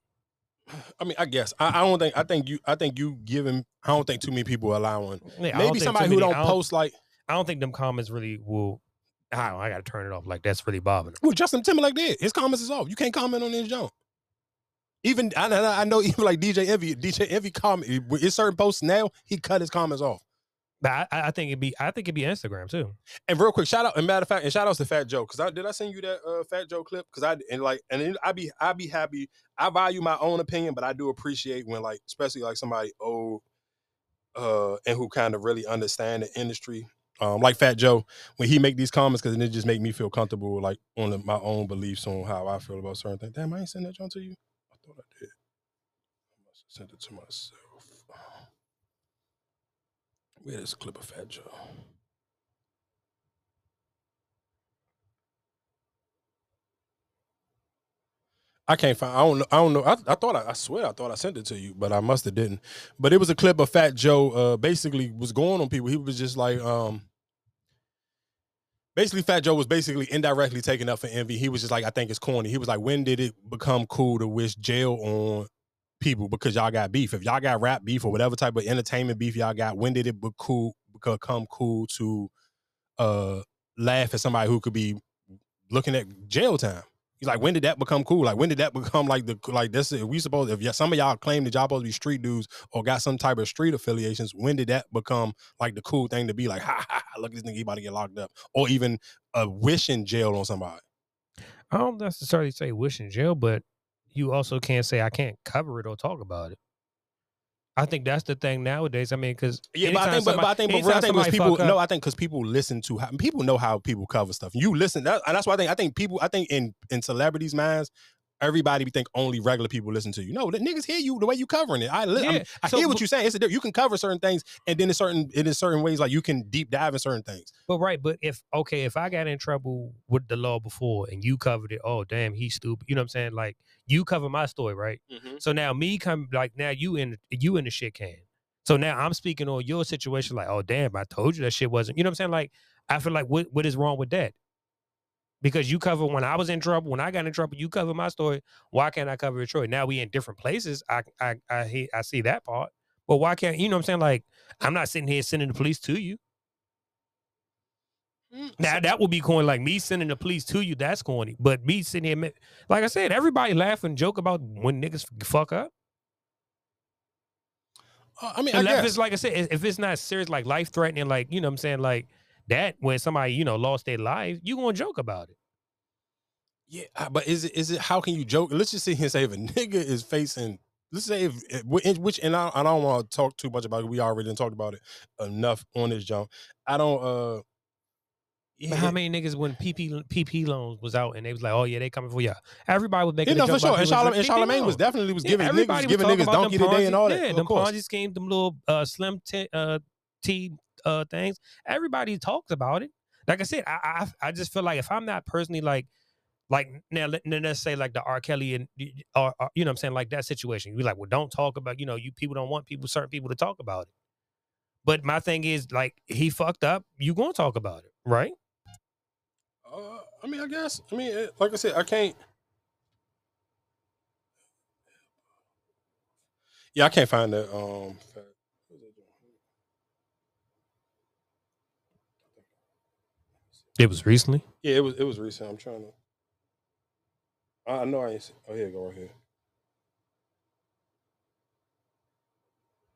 I mean, I guess I, I don't think I think you I think you giving I don't think too many people are allowing Yeah, maybe somebody who many- don't don't- post like I don't think them comments really will. I I got to turn it off. Like that's really bothering. them. well Justin Timberlake did his comments is off. You can't comment on his junk. Even I, know- I know even like DJ Envy DJ Envy comment his certain posts now he cut his comments off. But I, I think it'd be. I think it'd be Instagram too. And real quick, shout out and matter of fact, and shout outs to Fat Joe because I did I send you that uh, Fat Joe clip because I and like and I be I be happy. I value my own opinion, but I do appreciate when like especially like somebody old uh and who kind of really understand the industry. Um, like Fat Joe, when he make these comments, because it just make me feel comfortable, like on the, my own beliefs on how I feel about certain things. Damn, I ain't send that John to you. Thought I did. I must have sent it to myself. Where's a clip of Fat Joe? I can't find. I don't know. I don't know. I, I thought. I, I swear. I thought I sent it to you, but I must have didn't. But it was a clip of Fat Joe. Uh, basically, was going on people. He was just like, um, basically Fat Joe was basically indirectly taken up for envy. He was just like, I think it's corny. He was like, when did it become cool to wish jail on people because y'all got beef? If y'all got rap beef or whatever type of entertainment beef y'all got, when did it be cool become cool to uh laugh at somebody who could be looking at jail time? He's like, when did that become cool? Like, when did that become like the like this? If we supposed if some of y'all claim that y'all supposed to be street dudes or got some type of street affiliations, when did that become like the cool thing to be like, ha ha, ha look at this nigga he about to get locked up, or even a uh, wishing jail on somebody? I don't necessarily say wish in jail, but you also can't say I can't cover it or talk about it. I think that's the thing nowadays. I mean, because Yeah, but I think, but, but I think, but I think because people no, I think because people listen to how people know how people cover stuff. You listen, that, and that's why I think I think people, I think in in celebrities' minds, everybody think only regular people listen to you. No, the niggas hear you the way you covering it. I li- I'm- Yeah, I so- hear what you're saying. It's a, you can cover certain things, and then in certain in certain ways, like you can deep dive in certain things. But right, but if okay, if I got in trouble with the law before and you covered it, oh damn, he's stupid. You know what I'm saying? Like you cover my story, right? Mm-hmm. So now me come like now you in you in the shit can. So now I'm speaking on your situation, like, oh damn, I told you that shit wasn't. You know what I'm saying? Like I feel like what what is wrong with that? Because you cover when I was in trouble, when I got in trouble, you cover my story. Why can't I cover Detroit? Now we in different places. I I I he- I see that part. But why can't you know what I'm saying? Like I'm not sitting here sending the police to you. Now that would be corny. Like me sending the police to you, that's corny. But me sitting here, like I said, everybody laugh and joke about when niggas fuck up. Uh, I mean, I guess. it's like I said, if- if it's not serious, like life threatening, like you know, what I'm saying like that when somebody you know lost their life, you gonna joke about it. Yeah, but is it is it? How can you joke? Let's just sit here and say if a nigga is facing, let's say if in which and I, I don't want to talk too much about it. We already talked about it enough on this jump. I don't. uh But how many niggas when PP PP loans was out and they was like, oh yeah, they coming for y'all. Everybody was making Yeah, no, for sure. And people and Charlamagne was definitely was Yeah, giving niggas was giving niggas donkey today and all that. Yeah, of them course. Ponzi schemes, them little uh, slim t- uh, T uh, things. Everybody talks about it. Like I said, I, I I just feel like if I'm not personally like like now let let's say like the R. Kelly and or, or, you know what I'm saying like that situation. You're like well don't talk about you know you people don't want people certain people to talk about it. But my thing is like he fucked up. You gonna talk about it, right? Uh, I mean, I guess. I mean, it- like I said, I can't. Yeah, I can't find that. Um, It was recently. yeah, it was it was recent. I'm trying to. I I know I ain't. see- Oh, here go right here.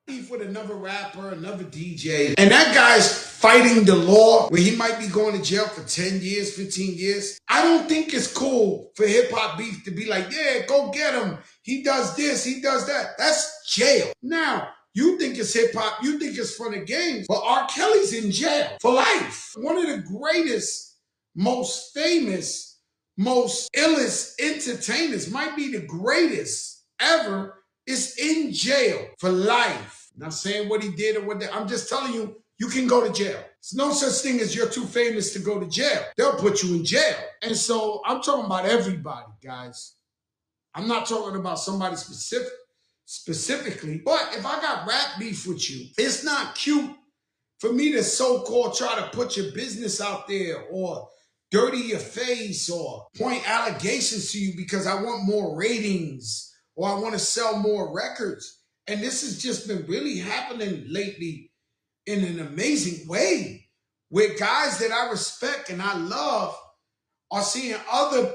beef with another rapper, another DJ, and that guy's fighting the law where he might be going to jail for 10 years, 15 years. I don't think it's cool for hip hop beef to be like, yeah, go get him. He does this, he does that. That's jail. Now, you think it's hip hop, you think it's fun and games, but R. Kelly's in jail for life. One of the greatest, most famous, most illest entertainers, might be the greatest ever is in jail for life. Not saying what he did or what they, I'm just telling you, you can go to jail. It's no such thing as you're too famous to go to jail. They'll put you in jail. And so I'm talking about everybody, guys. I'm not talking about somebody specific specifically. But if I got rap beef with you, it's not cute for me to so-called try to put your business out there or dirty your face or point allegations to you because I want more ratings or I want to sell more records. And this has just been really happening lately in an amazing way where guys that I respect and I love are seeing other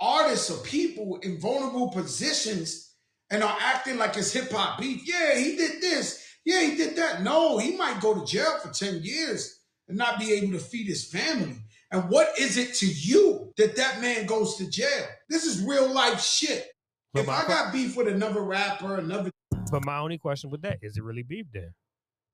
artists or people in vulnerable positions and are acting like it's hip hop beef. Yeah, he did this. Yeah, he did that. No, he might go to jail for 10 years and not be able to feed his family. And what is it to you that that man goes to jail? This is real life shit. But If I got beef with another rapper, another But my only question with that is it really beef there?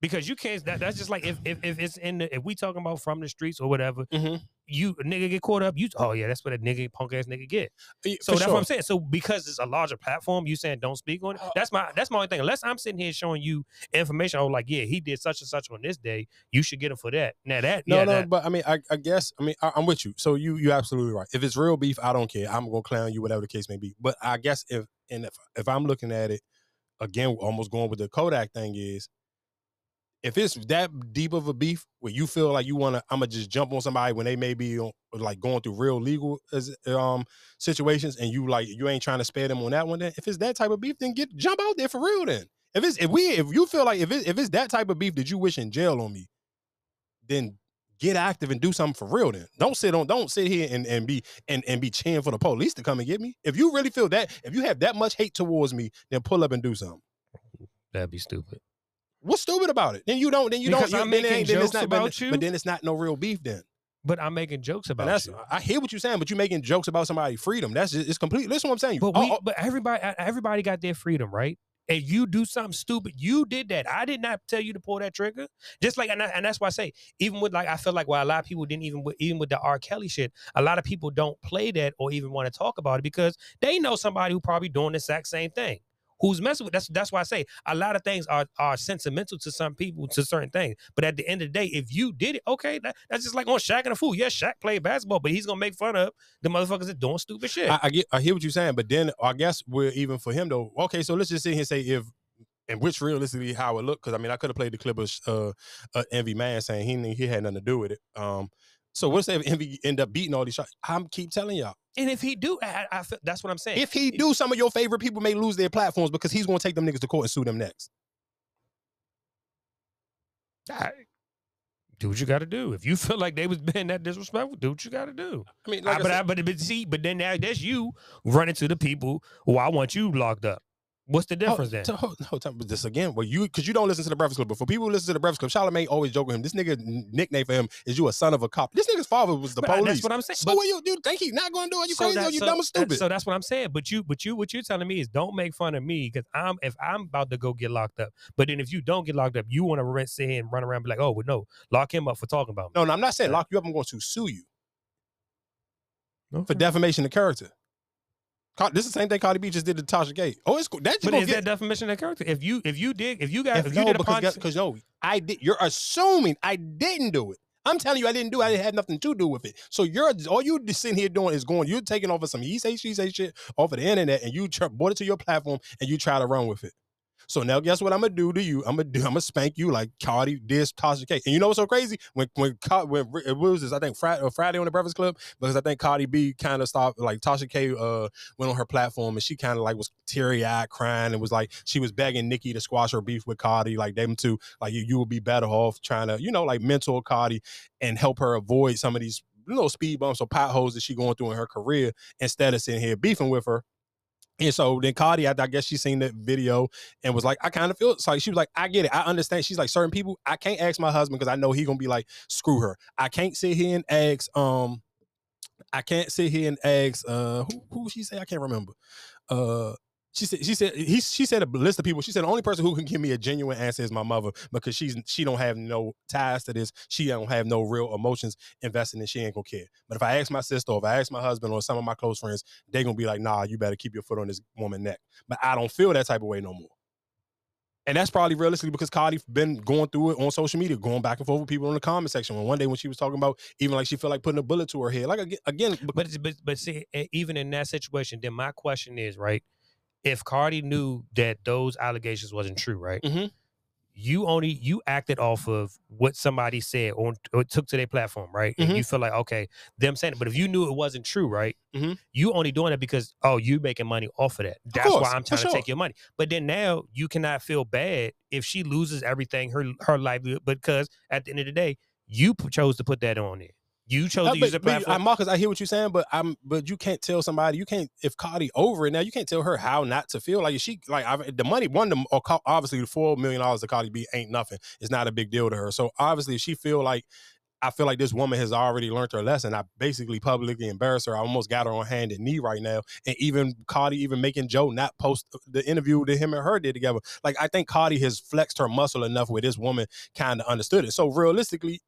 Because you can't. That, that's just like if, if if it's in the if we talking about from the streets or whatever, Mhm. You a nigga get caught up. You oh yeah, that's what a nigga punk ass nigga get. So for that's sure. what I'm saying. So because it's a larger platform, you saying don't speak on it. Uh, that's my that's my only thing. Unless I'm sitting here showing you information, oh like yeah, he did such and such on this day. You should get him for that. Now that No, yeah, no, that- but I mean, I, I guess, I mean, I, I'm with you. So you, you absolutely right. If it's real beef, I don't care. I'm gonna clown you, whatever the case may be. But I guess if and if if I'm looking at it again, almost going with the Kodak thing is, if it's that deep of a beef where you feel like you want to, I'm gonna just jump on somebody when they may be on, like going through real legal um situations, and you like you ain't trying to spare them on that one. Then if it's that type of beef, then get jump out there for real. Then if it's if we if you feel like if it, if it's that type of beef that you wish in jail on me, then get active and do something for real. Then don't sit on don't sit here and, and be and and be cheering for the police to come and get me. If you really feel that if you have that much hate towards me, then pull up and do something. That'd be stupid. What's stupid about it? Then you don't. Then you Because don't. I'm then making then it's jokes not, but, about then- you? but then it's not no real beef. Then But I'm making jokes and about that's. you. I hear what you're saying, but you're making jokes about somebody's freedom. That's just, it's complete. Listen, what I'm saying. But Oh, we, oh, but everybody, everybody got their freedom, right? And you do something stupid, you did that. I did not tell you to pull that trigger. Just like, and, I, and that's why I say, even with like, I feel like, well, a lot of people didn't even, even with the R. Kelly shit, a lot of people don't play that or even want to talk about it because they know somebody who probably doing the exact same thing. Who's messing with that's that's why I say a lot of things are are sentimental to some people to certain things. But at the end of the day, if you did it, okay, that, that's just like on Shaqtin' a Fool. Yes, Shaq played basketball, but he's gonna make fun of the motherfuckers that doing stupid shit. I, I get. I hear what you're saying, but then I guess we're even for him though. Okay, so let's just sit here and say if. And which realistically how it looked, because I mean I could have played the clip of uh, uh, Envy Man saying he he had nothing to do with it. Um, so what's if Envy end up beating all these shots? I'm keep telling y'all. And if he do, I, I that's what I'm saying. If he do, some of your favorite people may lose their platforms because he's going to take them niggas to court and sue them next. I- do what you got to do. If you feel like they was being that disrespectful, do what you got to do. I mean, like I but, said- but but see, but then now that's you running to the people who I want you locked up. What's the oh, difference then? Oh, to- no, but this again, well, you because you don't listen to the Breakfast Club. But for people who listen to the Breakfast Club, Charlamagne always joke with him. This nigga nickname for him is you a son of a cop. This nigga's father was the But police. that's what I'm saying. So But- what you, you think he's not going to do it? You So crazy or that- you so- dumb that- stupid? So that's what I'm saying. But you, but you, what you're telling me is don't make fun of me because I'm if I'm about to go get locked up. But then if you don't get locked up, you want to rent say and run around and be like, oh, well, no, lock him up for talking about me. no, no, I'm not saying lock you up. I'm going to sue you for defamation of character. This is the same thing Cardi B just did to Tasha K. Oh, it's cool. That just But is get, that defamation of character? If you if you did if you got if, if you no, did a because because no, I did. You're assuming I didn't do it. I'm telling you, I didn't do. it. I had nothing to do with it. So you're all you sitting here doing is going. You're taking off of some he say she say shit off of the internet, and you try, brought it to your platform, and you try to run with it. So now, guess what I'm gonna do to you? I'm gonna do. I'm gonna spank you like Cardi did Tasha K. And you know what's so crazy? When when when it was this, I think Friday, Friday on the Breakfast Club, because I think Cardi B kind of stopped. Like Tasha K uh went on her platform and she kind of like was teary eyed, crying, and was like she was begging Nicki to squash her beef with Cardi. Like them two, like you, you would be better off trying to, you know, like mentor Cardi and help her avoid some of these little speed bumps or potholes that she going through in her career instead of sitting here beefing with her. And so then Cardi, I, I guess she seen that video and was like, I kind of feel it's like she was like, I get it. I understand. She's like, certain people, I can't ask my husband because I know he gonna be like, screw her. I can't sit here and ask, um, I can't sit here and ask, uh, who who she say? I can't remember. Uh she said she said he she said a list of people. She said the only person who can give me a genuine answer is my mother because she's she don't have no ties to this. She don't have no real emotions invested in. She ain't gonna care. But if I ask my sister or if I ask my husband or some of my close friends, they gonna be like, nah, you better keep your foot on this woman neck. But I don't feel that type of way no more. And that's probably realistically because Cardi been going through it on social media, going back and forth with people in the comment section. When one day when she was talking about even like she felt like putting a bullet to her head, like again, again but but but see, even in that situation, then my question is right: if Cardi knew that those allegations wasn't true, right? Mhm. You only you acted off of what somebody said or, or took to their platform, right? And Mhm. you feel like okay, them saying it. But if you knew it wasn't true, right? Mhm. You only doing it because oh, you making money off of that. That's course, why I'm trying to sure. take your money. But then now you cannot feel bad if she loses everything, her her livelihood, because at the end of the day, you chose to put that on there. You chose Uh, to use the but, but, platform. uh, Marcus, I hear what you're saying, but I'm but you can't tell somebody you can't if Cardi over it now. You can't tell her how not to feel like she like I, the money. One them, or obviously the four million dollars to Cardi B ain't nothing. It's not a big deal to her. So obviously, if she feel like I feel like this woman has already learned her lesson. I basically publicly embarrassed her. I almost got her on hand and knee right now. And even Cardi, even making Joe not post the interview that him and her did together. Like I think Cardi has flexed her muscle enough where this woman kind of understood it. So realistically,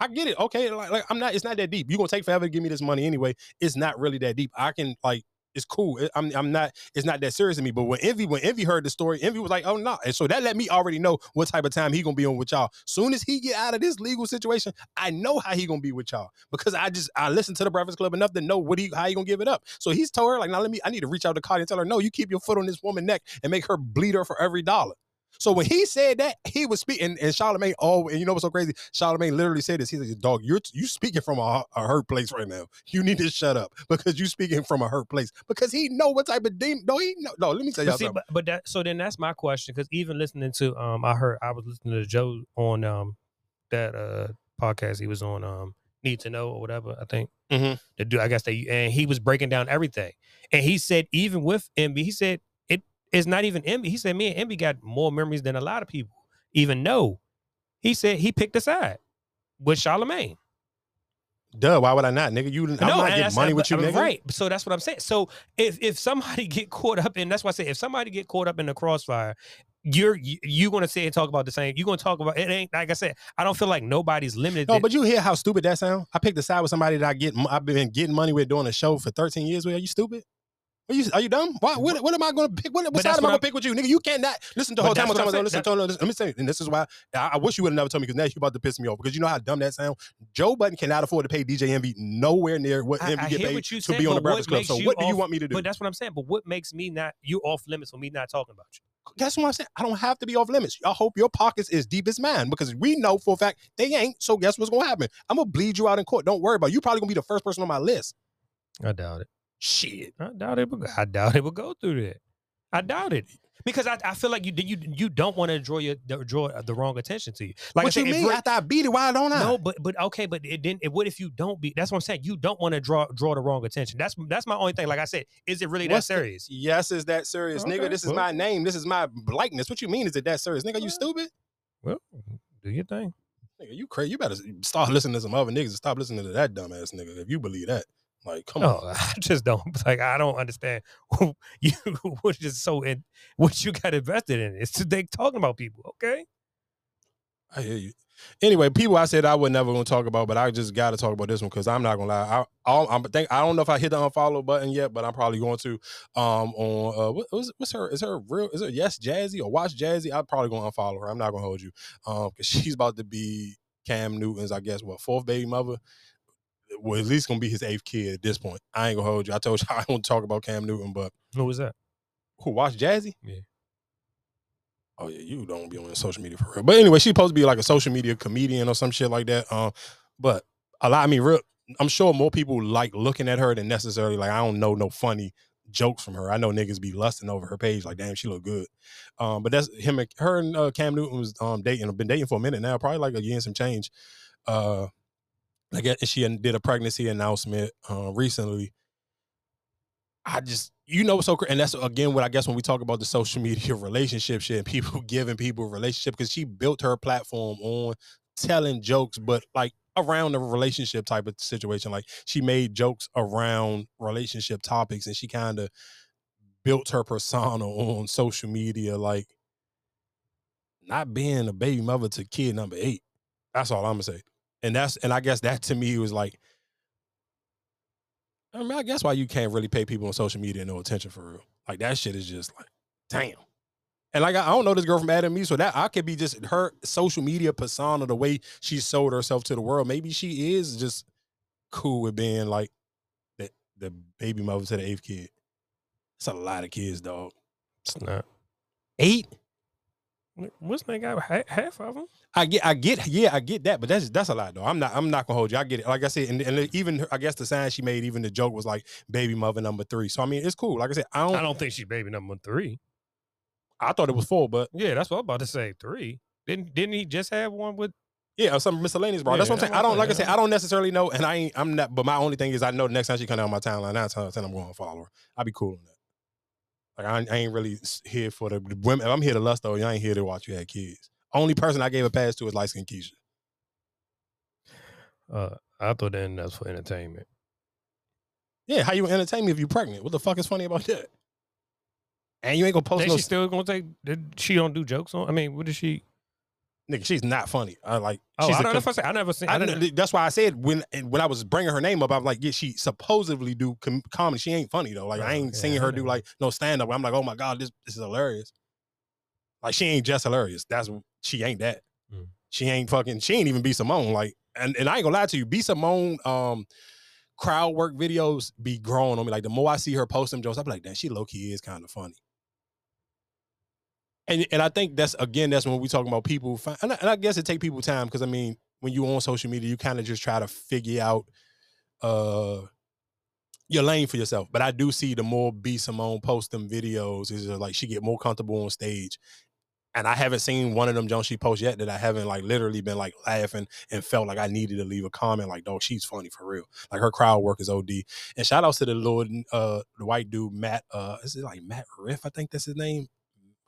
I get it. Okay, like, like I'm not. It's not that deep. You're gonna take forever to give me this money anyway. It's not really that deep. I can like. It's cool. I'm. I'm not. It's not that serious to me. But when Envy, when Envy heard the story, Envy was like, "Oh no!" And so that let me already know what type of time he gonna be on with y'all. Soon as he get out of this legal situation, I know how he gonna be with y'all because I just I listened to the Breakfast Club enough to know what he how he gonna give it up. So he's told her like, "Now let me. I need to reach out to Cardi and tell her, no, you keep your foot on this woman's neck and make her bleed her for every dollar." So when he said that, he was speaking, and Charlemagne. Oh, and you know what's so crazy? Charlemagne literally said this. He said, "Dog, you're you speaking from a, a hurt place right now. You need to shut up because you speaking from a hurt place because he know what type of demon. No, he know. No, let me tell y'all see, something. but, but that so then that's my question because even listening to um I heard I was listening to Joe on um that uh podcast he was on um Need to Know or whatever I think Mhm. the dude I guess they and he was breaking down everything and he said even with Envy he said it is not even Envy he said me and Envy got more memories than a lot of people even know he said he picked a side with Charlemagne Duh, why would I not, nigga? You, I'm not getting money with you, nigga. Right. So that's what I'm saying. So if if somebody get caught up in that's why I say if somebody get caught up in the crossfire, you're you, you gonna say and talk about the same. You're gonna talk about it ain't like I said, I don't feel like nobody's limited. No, but you hear how stupid that sound? I picked a side with somebody that I get. I've been getting money with doing a show for 13 years. With are you stupid? Are you are you dumb? Why, what, what am I going to pick? What, what side that's am I going to pick with you, nigga? You cannot listen to the whole time. that's I'm talking about, listen, to, listen, let me say, and this is why I, I wish you would have never told me because now you're about to piss me off because you know how dumb that sound. Joe Budden cannot afford to pay DJ Envy nowhere near what I, Envy I get paid what you to saying, be on the Breakfast Club. So you what do you want me to do? But that's what I'm saying. But what makes me not you off limits for me not talking about you? That's what I'm saying. I don't have to be off limits. I hope your pockets is deep as mine because we know for a fact they ain't. So guess what's gonna happen? I'm gonna bleed you out in court. Don't worry about it. You probably gonna be the first person on my list. I doubt it. Shit. I doubt it. Would, I doubt it would go through that. I doubt it because I, I feel like you you you don't want to draw your draw uh, the wrong attention to you. Like what said, you mean? After I beat it, why don't I? No, but but okay, but it didn't. It, what if you don't beat? That's what I'm saying. You don't want to draw draw the wrong attention. That's that's my only thing. Like I said, is it really What's that the- serious? Yes, is that serious, Okay, nigga? This is well- my name. This is my likeness. What you mean? Is it that serious, nigga? You stupid? Well, do your thing. Nigga, you crazy? You better start listening to some other niggas and stop listening to that dumbass nigga. If you believe that, like, come No, on. I just don't like. I don't understand you. What is so in what you got invested in? It's they talking about people. Okay, I hear you. Anyway, people I said I would never gonna talk about, but I just got to talk about this one because I'm not gonna lie. I I'm think I don't know if I hit the unfollow button yet, but I'm probably going to. Um, on uh, what, what's, what's her? Is her real? Is her yes Jazzy or watch Jazzy? I'm probably gonna unfollow her. I'm not gonna hold you. Um, because she's about to be Cam Newton's, I guess, what fourth baby mother. Well, at least gonna be his eighth kid at this point. I ain't gonna hold you. I told you I don't talk about Cam Newton, but who was that? who watch Jazzy? Yeah. Oh yeah, you don't be on social media for real. But anyway, she's supposed to be like a social media comedian or some shit like that. Um, but a lot. I mean, real. I'm sure more people like looking at her than necessarily like I don't know no funny jokes from her. I know niggas be lusting over her page like damn she look good. Um, but that's him. and Her and uh, Cam Newton was um dating. Have been dating for a minute now, probably like a year and some change. Uh, I guess she did a pregnancy announcement uh, recently. I just, you know, what's so and that's again what I guess when we talk about the social media relationship shit and people giving people relationship because she built her platform on telling jokes, but like around the relationship type of situation. Like she made jokes around relationship topics and she kind of built her persona on social media, like not being a baby mother to kid number eight. That's all I'm gonna say. And that's and I guess that to me was like I mean, I guess why you can't really pay people on social media no attention for real. Like that shit is just like, damn. And like I, I don't know this girl from Adam Me, so that I could be just her social media persona, the way she sold herself to the world. Maybe she is just cool with being like the the baby mother to the eighth kid. It's a lot of kids, dog. It's not. Eight? What's that got ha- half of them? I get, I get, yeah, I get that, but that's that's a lot though. I'm not, I'm not gonna hold you. I get it. Like I said, and, and even her- I guess the sign she made, even the joke was like baby mother number three. So I mean, it's cool. Like I said, I don't, I don't think she baby number three. I thought it was four, but Yeah, that's what I'm about to say. Three. Didn't didn't he just have one with? yeah, some miscellaneous, bro. that's what I'm saying. I don't, like I said, I don't necessarily know, and I ain't, I'm not. But my only thing is, I know the next time she come down my timeline, nine times out of ten, I'm going to follow her. I'll be cool on that. Like I, ain't- I ain't really here for the the women. If I'm here to lust though. I ain't here to watch you have kids. Only person I gave a pass to is light skin Keisha. Uh, I thought then that's for entertainment. Yeah, how you entertain me if you're pregnant? What the fuck is funny about that? And you ain't gonna post Then no she still gonna take? Did she don't do jokes on? I mean, what is she? Nigga. She's not funny. I like. Oh, she's I don't know if I say I never seen. I I didn't- that's why I said when when I was bringing her name up, I'm like, yeah, she supposedly do com- comedy. She ain't funny though. Like I Oh, ain't yeah, seeing her do like no stand up. I'm like, oh my god, this this is hilarious. Like she ain't just hilarious. That's she ain't that. Mm. She ain't fucking. She ain't even B Simone. Like and and I ain't gonna lie to you, B Simone. Um, crowd work videos be growing on me. Like the more I see her post them jokes, I be like, damn, she low key is kind of funny. And and I think that's again that's when we talking about people find, and, I, and I guess it take people time because I mean when you on social media you kind of just try to figure out uh your lane for yourself. But I do see the more B Simone post them videos is like she get more comfortable on stage. And I haven't seen one of them Jones she posts yet that I haven't like literally been like laughing and felt like I needed to leave a comment like, dog, she's funny for real. Like her crowd work is OD. And shout outs to the Lord, uh, the white dude Matt. Uh, is it like Matt Riff? I think that's his name.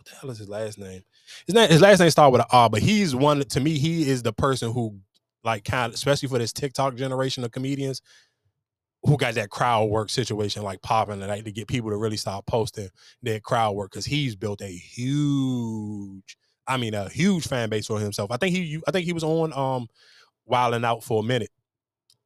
The hell is his last name? His name, his last name start with an R, but he's one to me. He is the person who like kind of, especially for this TikTok generation of comedians, who got that crowd work situation like popping like to get people to really start posting their crowd work because he's built a huge, I mean a huge fan base for himself. I think he I think he was on um Wilding Out for a minute.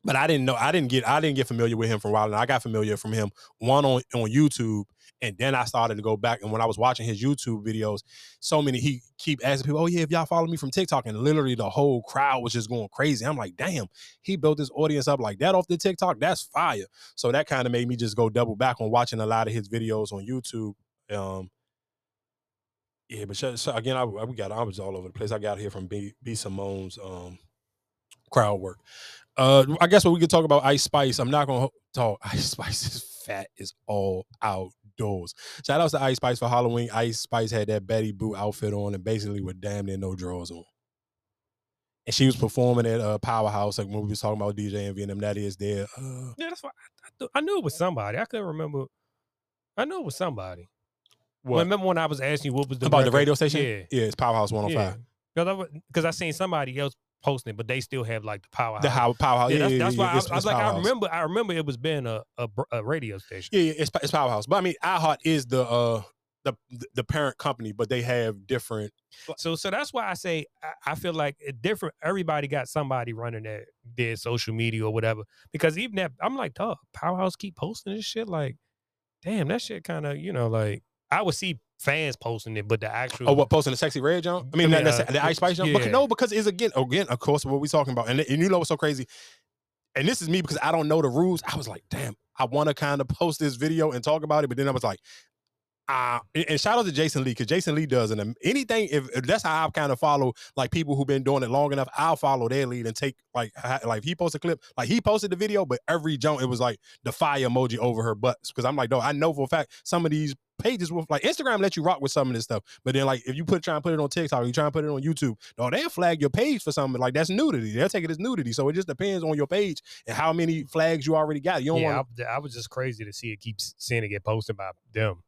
But I didn't know I didn't get I didn't get familiar with him from Wilding. I got familiar from him one on on YouTube and then I started to go back. And when I was watching his YouTube videos, so many he keep asking people, "Oh yeah, if y'all follow me from TikTok," and literally the whole crowd was just going crazy. I'm like, damn, he built this audience up like that off the TikTok. That's fire. So that kind of made me just go double back on watching a lot of his videos on YouTube. Um, yeah, but again, I we got I was all over the place. I got here from B, B Simone's um crowd work. Uh, I guess what we could talk about Ice Spice. I'm not gonna talk Ice Spice's fat is all out doors. Shout out to Ice Spice for Halloween. Ice Spice had that Betty Boo outfit on and basically with damn near no drawers on. And she was performing at uh, Powerhouse, like when we was talking about DJ and them. That is there. Uh, yeah, that's why I, I, I, knew it was somebody. I couldn't remember. I knew it was somebody. what? Well, remember when I was asking you what was the about the radio station? Yeah, yeah, it's Powerhouse 105. Because I, because I seen somebody else posting, it, but they still have like the powerhouse. The how Powerhouse. Yeah, Yeah, that's, yeah, that's yeah, why I, it's- I was it's like, I remember, I remember it was being a a, a radio station. Yeah, yeah, it's, it's Powerhouse. But I mean, iHeart is the uh the the parent company, but they have different. So, so that's why I say I, I feel like different. Everybody got somebody running their their social media or whatever. Because even that, I'm like, dog, Powerhouse keep posting this shit. Like, damn, that shit kind of, you know, like I would see fans posting it, but the actual Oh, what posting the sexy red jump? I mean, I mean, necessarily uh, the Ice Spice jump. Because, yeah. no, because it's again, again, of course, what we talking about, and, and you know what's so crazy, and this is me because I don't know the rules. I was like, damn, I want to kind of post this video and talk about it, but then I was like, uh, and shout out to Jason Lee because Jason Lee does and anything. If, if that's how I kind of follow like people who've been doing it long enough, I'll follow their lead and take like like he posted a clip, like he posted the video, but every jump it was like the fire emoji over her butts because I'm like, no, I know for a fact some of these pages will like Instagram let you rock with some of this stuff, but then like if you put try and put it on TikTok, you try and put it on YouTube, no, they'll flag your page for something like that's nudity. They'll take it as nudity. So it just depends on your page and how many flags you already got. You don't yeah, want I, I was just crazy to see it keep seeing it get posted by them.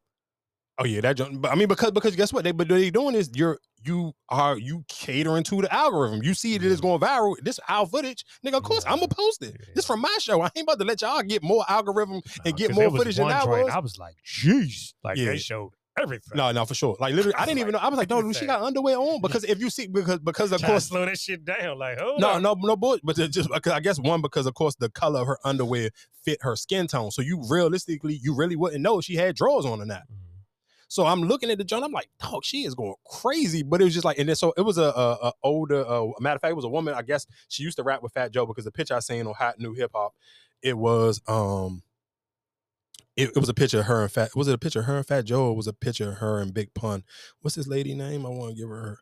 Oh yeah, that. But I mean, because because guess what? They but they doing is you're you are you catering to the algorithm. You see that it's going viral. This our footage, nigga. Of course, I'm gonna post it. This from my show. I ain't about to let y'all get more algorithm and get more footage than joint, was. I was like, jeez, like Yeah. they showed everything. No, no, for sure. Like literally, I didn't even know. I was like, no, she got underwear on because if you see because because of to course slow that shit down. Like, hold no, no, no, boy. But just because I guess one because of course the color of her underwear fit her skin tone. So you realistically, you really wouldn't know if she had drawers on or not. Mm-hmm. So I'm looking at the joint. I'm like, dog, she is going crazy. But it was just like, and then so it was a, a, a older. Uh, matter of fact, it was a woman. I guess she used to rap with Fat Joe because the picture I seen on Hot New Hip Hop, it was um, it, it was a picture of her and Fat. Was it a picture of her and Fat Joe? Or was it a picture of her and Big Pun? What's this lady name? I want to give her.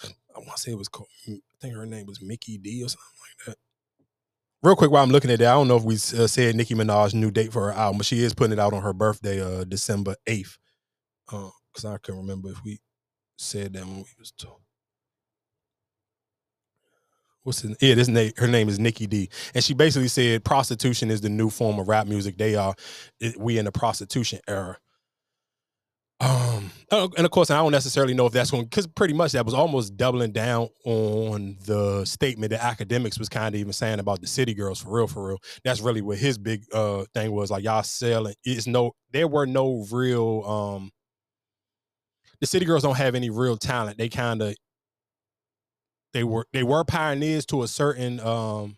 her I want to say it was called. I think her name was Mickey D or something like that. Real quick, while I'm looking at that, I don't know if we uh, said Nicki Minaj's new date for her album, but she is putting it out on her birthday, uh, December eighth. Because I can remember if we said that when we was talking. What's his, yeah, this name, her name is Nikki D, and she basically said prostitution is the new form of rap music. They are, it, we in the prostitution era. Um, oh, and of course, I don't necessarily know if that's going because pretty much that was almost doubling down on the statement that Akademiks was kind of even saying about the city girls for real, for real. That's really what his big uh thing was like. Y'all selling it's no, there were no real um. The city girls don't have any real talent. They kind of they were they were pioneers to a certain um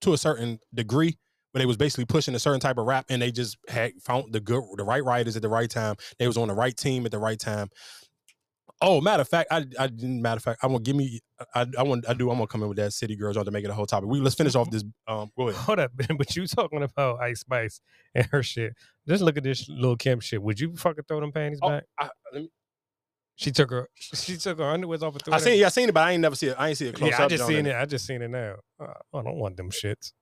to a certain degree but they was basically pushing a certain type of rap and they just had found the good the right writers at the right time they was on the right team at the right time oh matter of fact i i didn't matter of fact i want give me i i want i do i'm gonna come in with that city girls on to make it a whole topic we let's finish off this um go ahead Hold up, but you talking about Ice Spice and her shit. Just look at this little Kim shit. Would you fucking throw them panties Oh, back? I, let me, She took her. She took her underwears off. And threw I it seen, yeah, I seen it, but I ain't never see it. I ain't see it close Yeah, I just seen it. I just seen it now. Uh, I don't want them shits.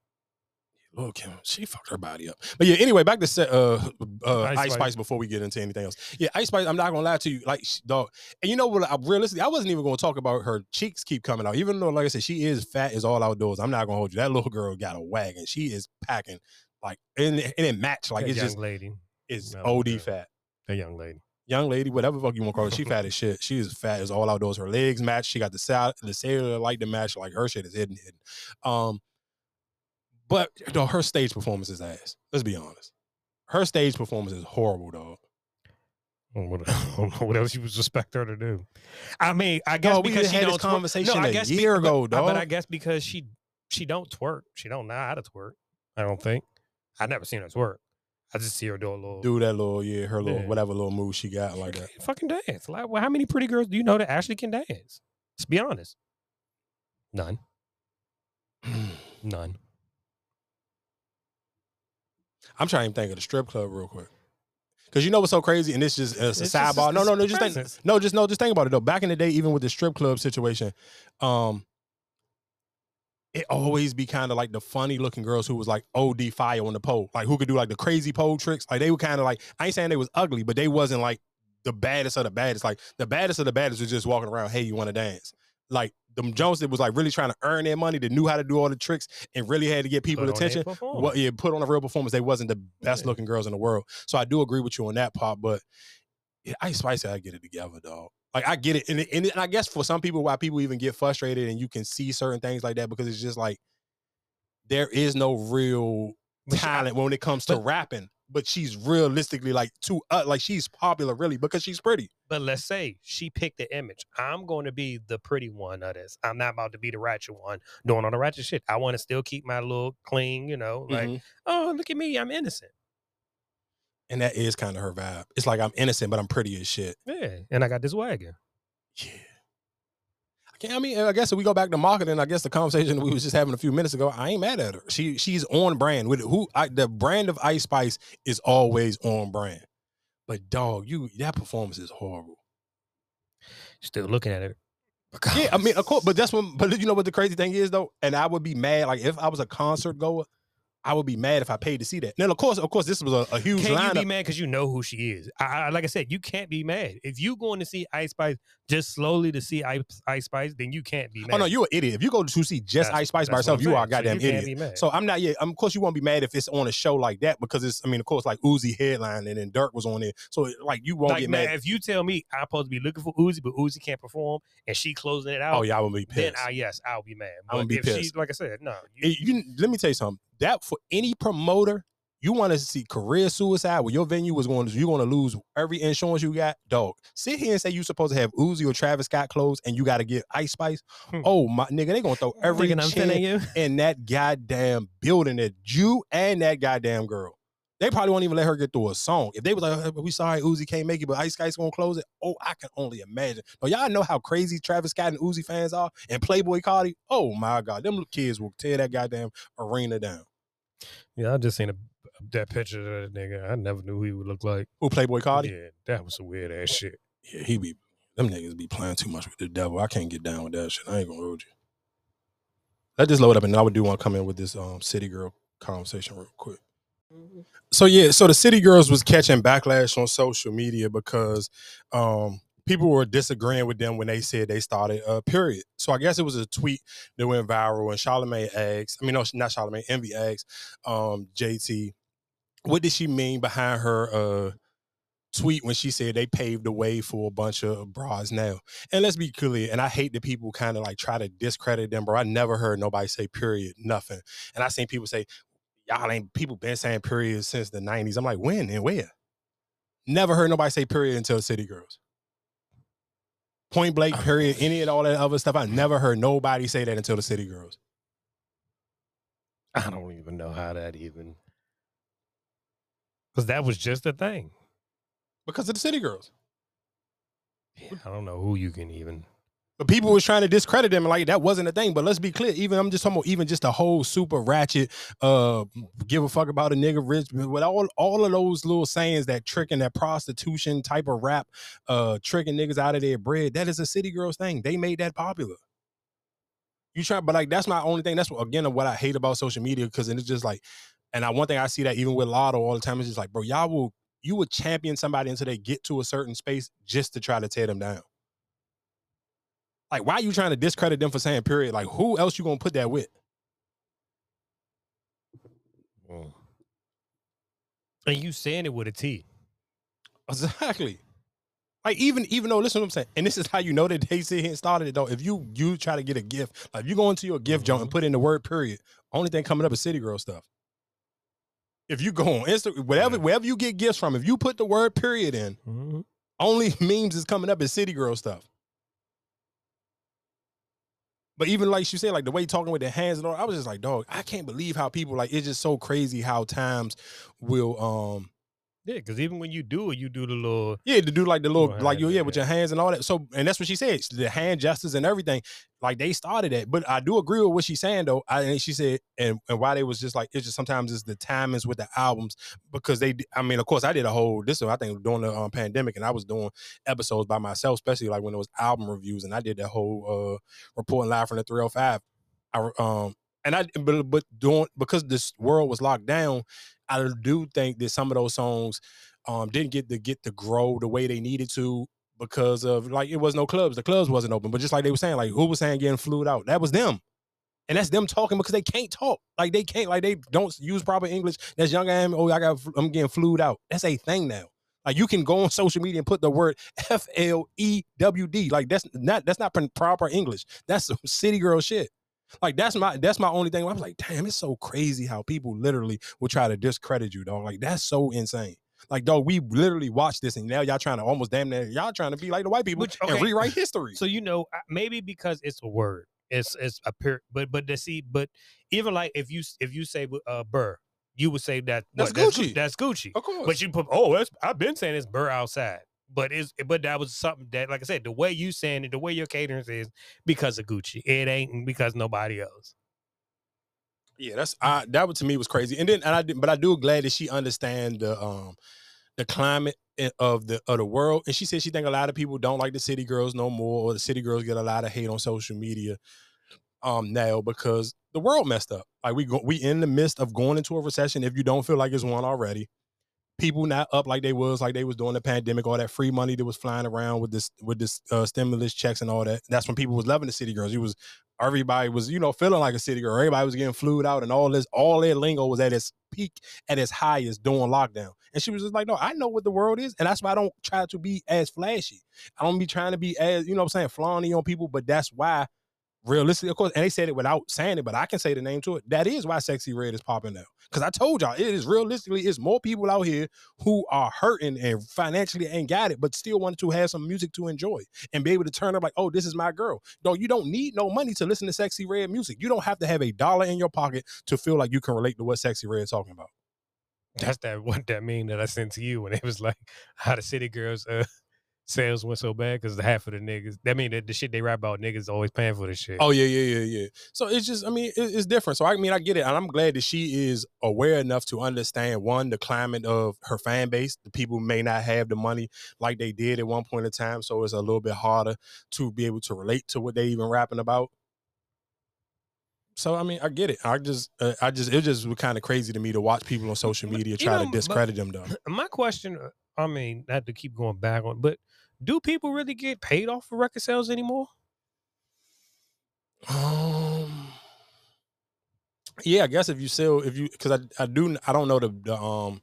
Lil Kim, she fucked her body up. But yeah, anyway, back to set, uh, uh, Ice Ice, Spice. Spice before we get into anything else. Yeah, Ice Spice, I'm not gonna lie to you, like dog. And you know what? I, realistically, I wasn't even gonna talk about her cheeks keep coming out, even though, like I said, she is fat as all outdoors. I'm not gonna hold you. That little girl got a wagon. She is packing like and, and it match like That it's young just lady. it's No, OD fat. That young lady. Young lady, whatever the fuck you want to call her, she fat as shit. She is fat as all outdoors. Her legs match. She got the sal- the sailor like the match. Like her shit is hidden, hidden. Um, but dog, her stage performance is ass. Let's be honest. Her stage performance is horrible, dog. Know What, know oh, what else you would expect her to do? I mean, I guess Dog, we because just she had this conversation no, a year be- ago, but, But I guess because she she don't twerk, she don't know how to twerk. I don't think. I never seen her twerk. I just see her do a little Do that little, yeah, her little Yeah. whatever little move she got like that. fucking dance. Like, well, how many pretty girls do you know that actually can dance? Let's be honest. None. None. I'm trying to think of the strip club real quick. Cause you know what's so crazy, and this is just it's a It's just- sidebar. No, no, no, just think, no, just no, just think about it though. Back in the day, even with the strip club situation, um, it always be kind of like the funny looking girls who was like OD fire on the pole, like who could do like the crazy pole tricks. Like they were kind of like I ain't saying they was ugly, but they wasn't like the baddest of the baddest. Like the baddest of the baddest was just walking around, hey, you want to dance? Like them Jones that was like really trying to earn their money, that knew how to do all the tricks and really had to get people Put on their attention. What yeah, put on a real performance. They wasn't the best Yeah. looking girls in the world. So I do agree with you on that part, but yeah, Ice Spice gotta get it together, dog. Like I get it, and, and, and I guess for some people, why people even get frustrated, and you can see certain things like that because it's just like there is no real talent when it comes to but- rapping. But she's realistically like too uh, like she's popular really because she's pretty. But let's say she picked the image. I'm going to be the pretty one of this. I'm not about to be the ratchet one doing all the ratchet shit. I want to still keep my little clean, you know, like, Mhm. oh, look at me. I'm innocent. And that is kind of her vibe. It's like I'm innocent, but I'm pretty as shit. Yeah. And I got this wagon. Yeah. I I mean, I guess if we go back to marketing, I guess the conversation we was just having a few minutes ago, I ain't mad at her. She she's on brand with who I, the brand of Ice Spice is always on brand. But dog, you that performance is horrible. Still looking at it. Yeah, I mean, of course, but that's when. But you know what the crazy thing is though, and I would be mad like if I was a concert goer, I would be mad if I paid to see that. Now, of course, of course, this was a, a huge Can you be mad because you know who she is? I, I, like I said, you can't be mad if you going to see Ice Spice just slowly to see Ice, Ice Spice. Then you can't be mad. Oh no, you're an idiot. If you go to see just That's- Ice Spice by herself, you are a saying. So goddamn you can't idiot. be mad. So I'm not. Yeah, um, of course you won't be mad if it's on a show like that because it's. I mean, of course, like Uzi headline and then Durk was on it. So like you won't like get man, mad. if you tell me I'm supposed to be looking for Uzi, but Uzi can't perform and she closing it out, Oh yeah, I would be then pissed. I yes, I'll be mad. I'm gonna be if she, pissed. like I said, no, you, you, let me tell you something. That for any promoter, you want to see career suicide where your venue was going to you're going to lose every insurance you got. Dog, sit here and say you're supposed to have Uzi or Travis Scott close and you got to get Ice Spice. Hmm. Oh my nigga, they gonna throw every you. in that goddamn building that you and that goddamn girl. They probably won't even let her get through a song. If they was like, "Uh, "We sorry, Uzi can't make it, but Ice Spice gonna close it," oh, I can only imagine. But y'all know how crazy Travis Scott and Uzi fans are, and Playboi Carti. Oh my god, them kids will tear that goddamn arena down. yeah, I just seen a, that picture of that nigga. I never knew who he would look like. Who Playboi Carti? Yeah, that was some weird ass shit. Yeah, he be them niggas be playing too much with the devil. I can't get down with that shit. I ain't gonna hold you. Let this load up, and I would do want to come in with this um city girl conversation real quick. So yeah, so the city girls was catching backlash on social media because um people were disagreeing with them when they said they started a period. So I guess it was a tweet that went viral, and Charlemagne asked, I mean, no, not Charlemagne, Envy asked um JT, what did she mean behind her uh tweet when she said they paved the way for a bunch of bras now. And let's be clear, and I hate that people kind of like try to discredit them, bro. I never heard nobody say period, nothing. And I seen people say, y'all ain't people been saying period since the 90s. I'm like, when and where? Never heard nobody say period until City Girls. Point blank, oh, period, any and all that other stuff. I never heard nobody say that until the City Girls. I don't even know how that even. Because that was just a thing. Because of the City Girls. Yeah, I don't know who you can even. But people was trying to discredit him, like that wasn't a thing. But let's be clear, even I'm just talking about even just a whole super ratchet, uh, give a fuck about a nigga rich, with all all of those little sayings that tricking that prostitution type of rap, uh, tricking niggas out of their bread. That is a city girls thing. They made that popular. You try, but like that's my only thing. That's what, again what I hate about social media because it's just like, and I one thing I see that even with Latto all the time is just like, bro, y'all will you would champion somebody until they get to a certain space just to try to tear them down. Like, why are you trying to discredit them for saying period? Like, who else you gonna put that with? And you saying it with a T. Exactly. Like even even though listen to what I'm saying, and this is how you know that they sit here and started it though. If you you try to get a gift, like if you go into your gift junk and put in the word period, only thing coming up is City Girl stuff. If you go on Insta, whatever wherever you get gifts from, if you put the word period in, Mhm. only memes is coming up is City Girl stuff. But even like you said, like the way talking with the hands and all, I was just like, dog, I can't believe how people like it's just so crazy how times will um Yeah, because even when you do it, you do the little. yeah, to do like the little like you yeah with your hands and all that. So and that's what she said. The hand gestures and everything. Like they started that. But I do agree with what she's saying though. I and she said and and why they was just like it's just sometimes it's the timings with the albums because they I mean of course I did a whole this was, I think during the um, pandemic and I was doing episodes by myself, especially like when it was album reviews and I did that whole uh reporting live from the 305. I um and I but but doing because this world was locked down, I do think that some of those songs um didn't get to get to grow the way they needed to because of like it was no clubs. The clubs wasn't open. But just like they were saying, like who was saying getting flued out? That was them. And that's them talking because they can't talk. Like they can't, like they don't use proper English. That's young I am. Oh, I got I'm getting flued out. That's a thing now. Like you can go on social media and put the word F L E W D. Like that's not that's not proper English. That's some city girl shit. Like that's my that's my only thing. I was like, damn, it's so crazy how people literally will try to discredit you, dog. Like that's so insane. Like, dog, we literally watched this, and now y'all trying to almost damn near y'all trying to be like the white people Which- and rewrite history. So you know, maybe because it's a word, it's it's a per, but but to see, but even like if you if you say uh Burr, you would say that That's what, Gucci. That's Gucci. of course, But you put oh, that's, I've been saying it's Burr outside. But it's but that was something that, like I said, the way you saying it, the way your cadence is because of Gucci. It ain't because nobody else. Yeah, that's I, that to me was crazy. And then and I did, but I do glad that she understand the um the climate of the of the world. And she said she think a lot of people don't like the city girls no more, or the city girls get a lot of hate on social media um now because the world messed up. Like we go we in the midst of going into a recession if you don't feel like it's one already. People not up like they was like they was during the pandemic, all that free money that was flying around with this with this uh, stimulus checks and all that. That's when people was loving the city girls. It was everybody was, you know, feeling like a city girl. Everybody was getting flued out and all this, all their lingo was at its peak, at its highest during lockdown. And she was just like, no, I know what the world is. And that's why I don't try to be as flashy. I don't be trying to be as, you know what I'm saying, flaunty on people, but that's why realistically, of course, and they said it without saying it, but I can say the name to it. That is why Sexyy Red is popping now. Because I told y'all, it is realistically, it's more people out here who are hurting and financially ain't got it, but still wanted to have some music to enjoy and be able to turn up like, oh, this is my girl. Though you don't need no money to listen to Sexyy Red music. You don't have to have a dollar in your pocket to feel like you can relate to what Sexy Red is talking about. That's that what that mean that I sent to you when it was like how the city girls uh sales went so bad because half of the niggas. That mean that the shit they rap about niggas always paying for this shit. Oh yeah, yeah, yeah, yeah. So it's just, I mean, it- it's different. So I mean, I get it, and I'm glad that she is aware enough to understand one, the climate of her fan base. The people may not have the money like they did at one point in time, so it's a little bit harder to be able to relate to what they even rapping about. So I mean, I get it. I just, uh, I just, it just was kind of crazy to me to watch people on social media You try know, to discredit them though. My question, uh, I mean, not to keep going back on, but do people really get paid off for record sales anymore? Um, yeah, I guess if you sell, if you, because I, I do, I don't know the, the um,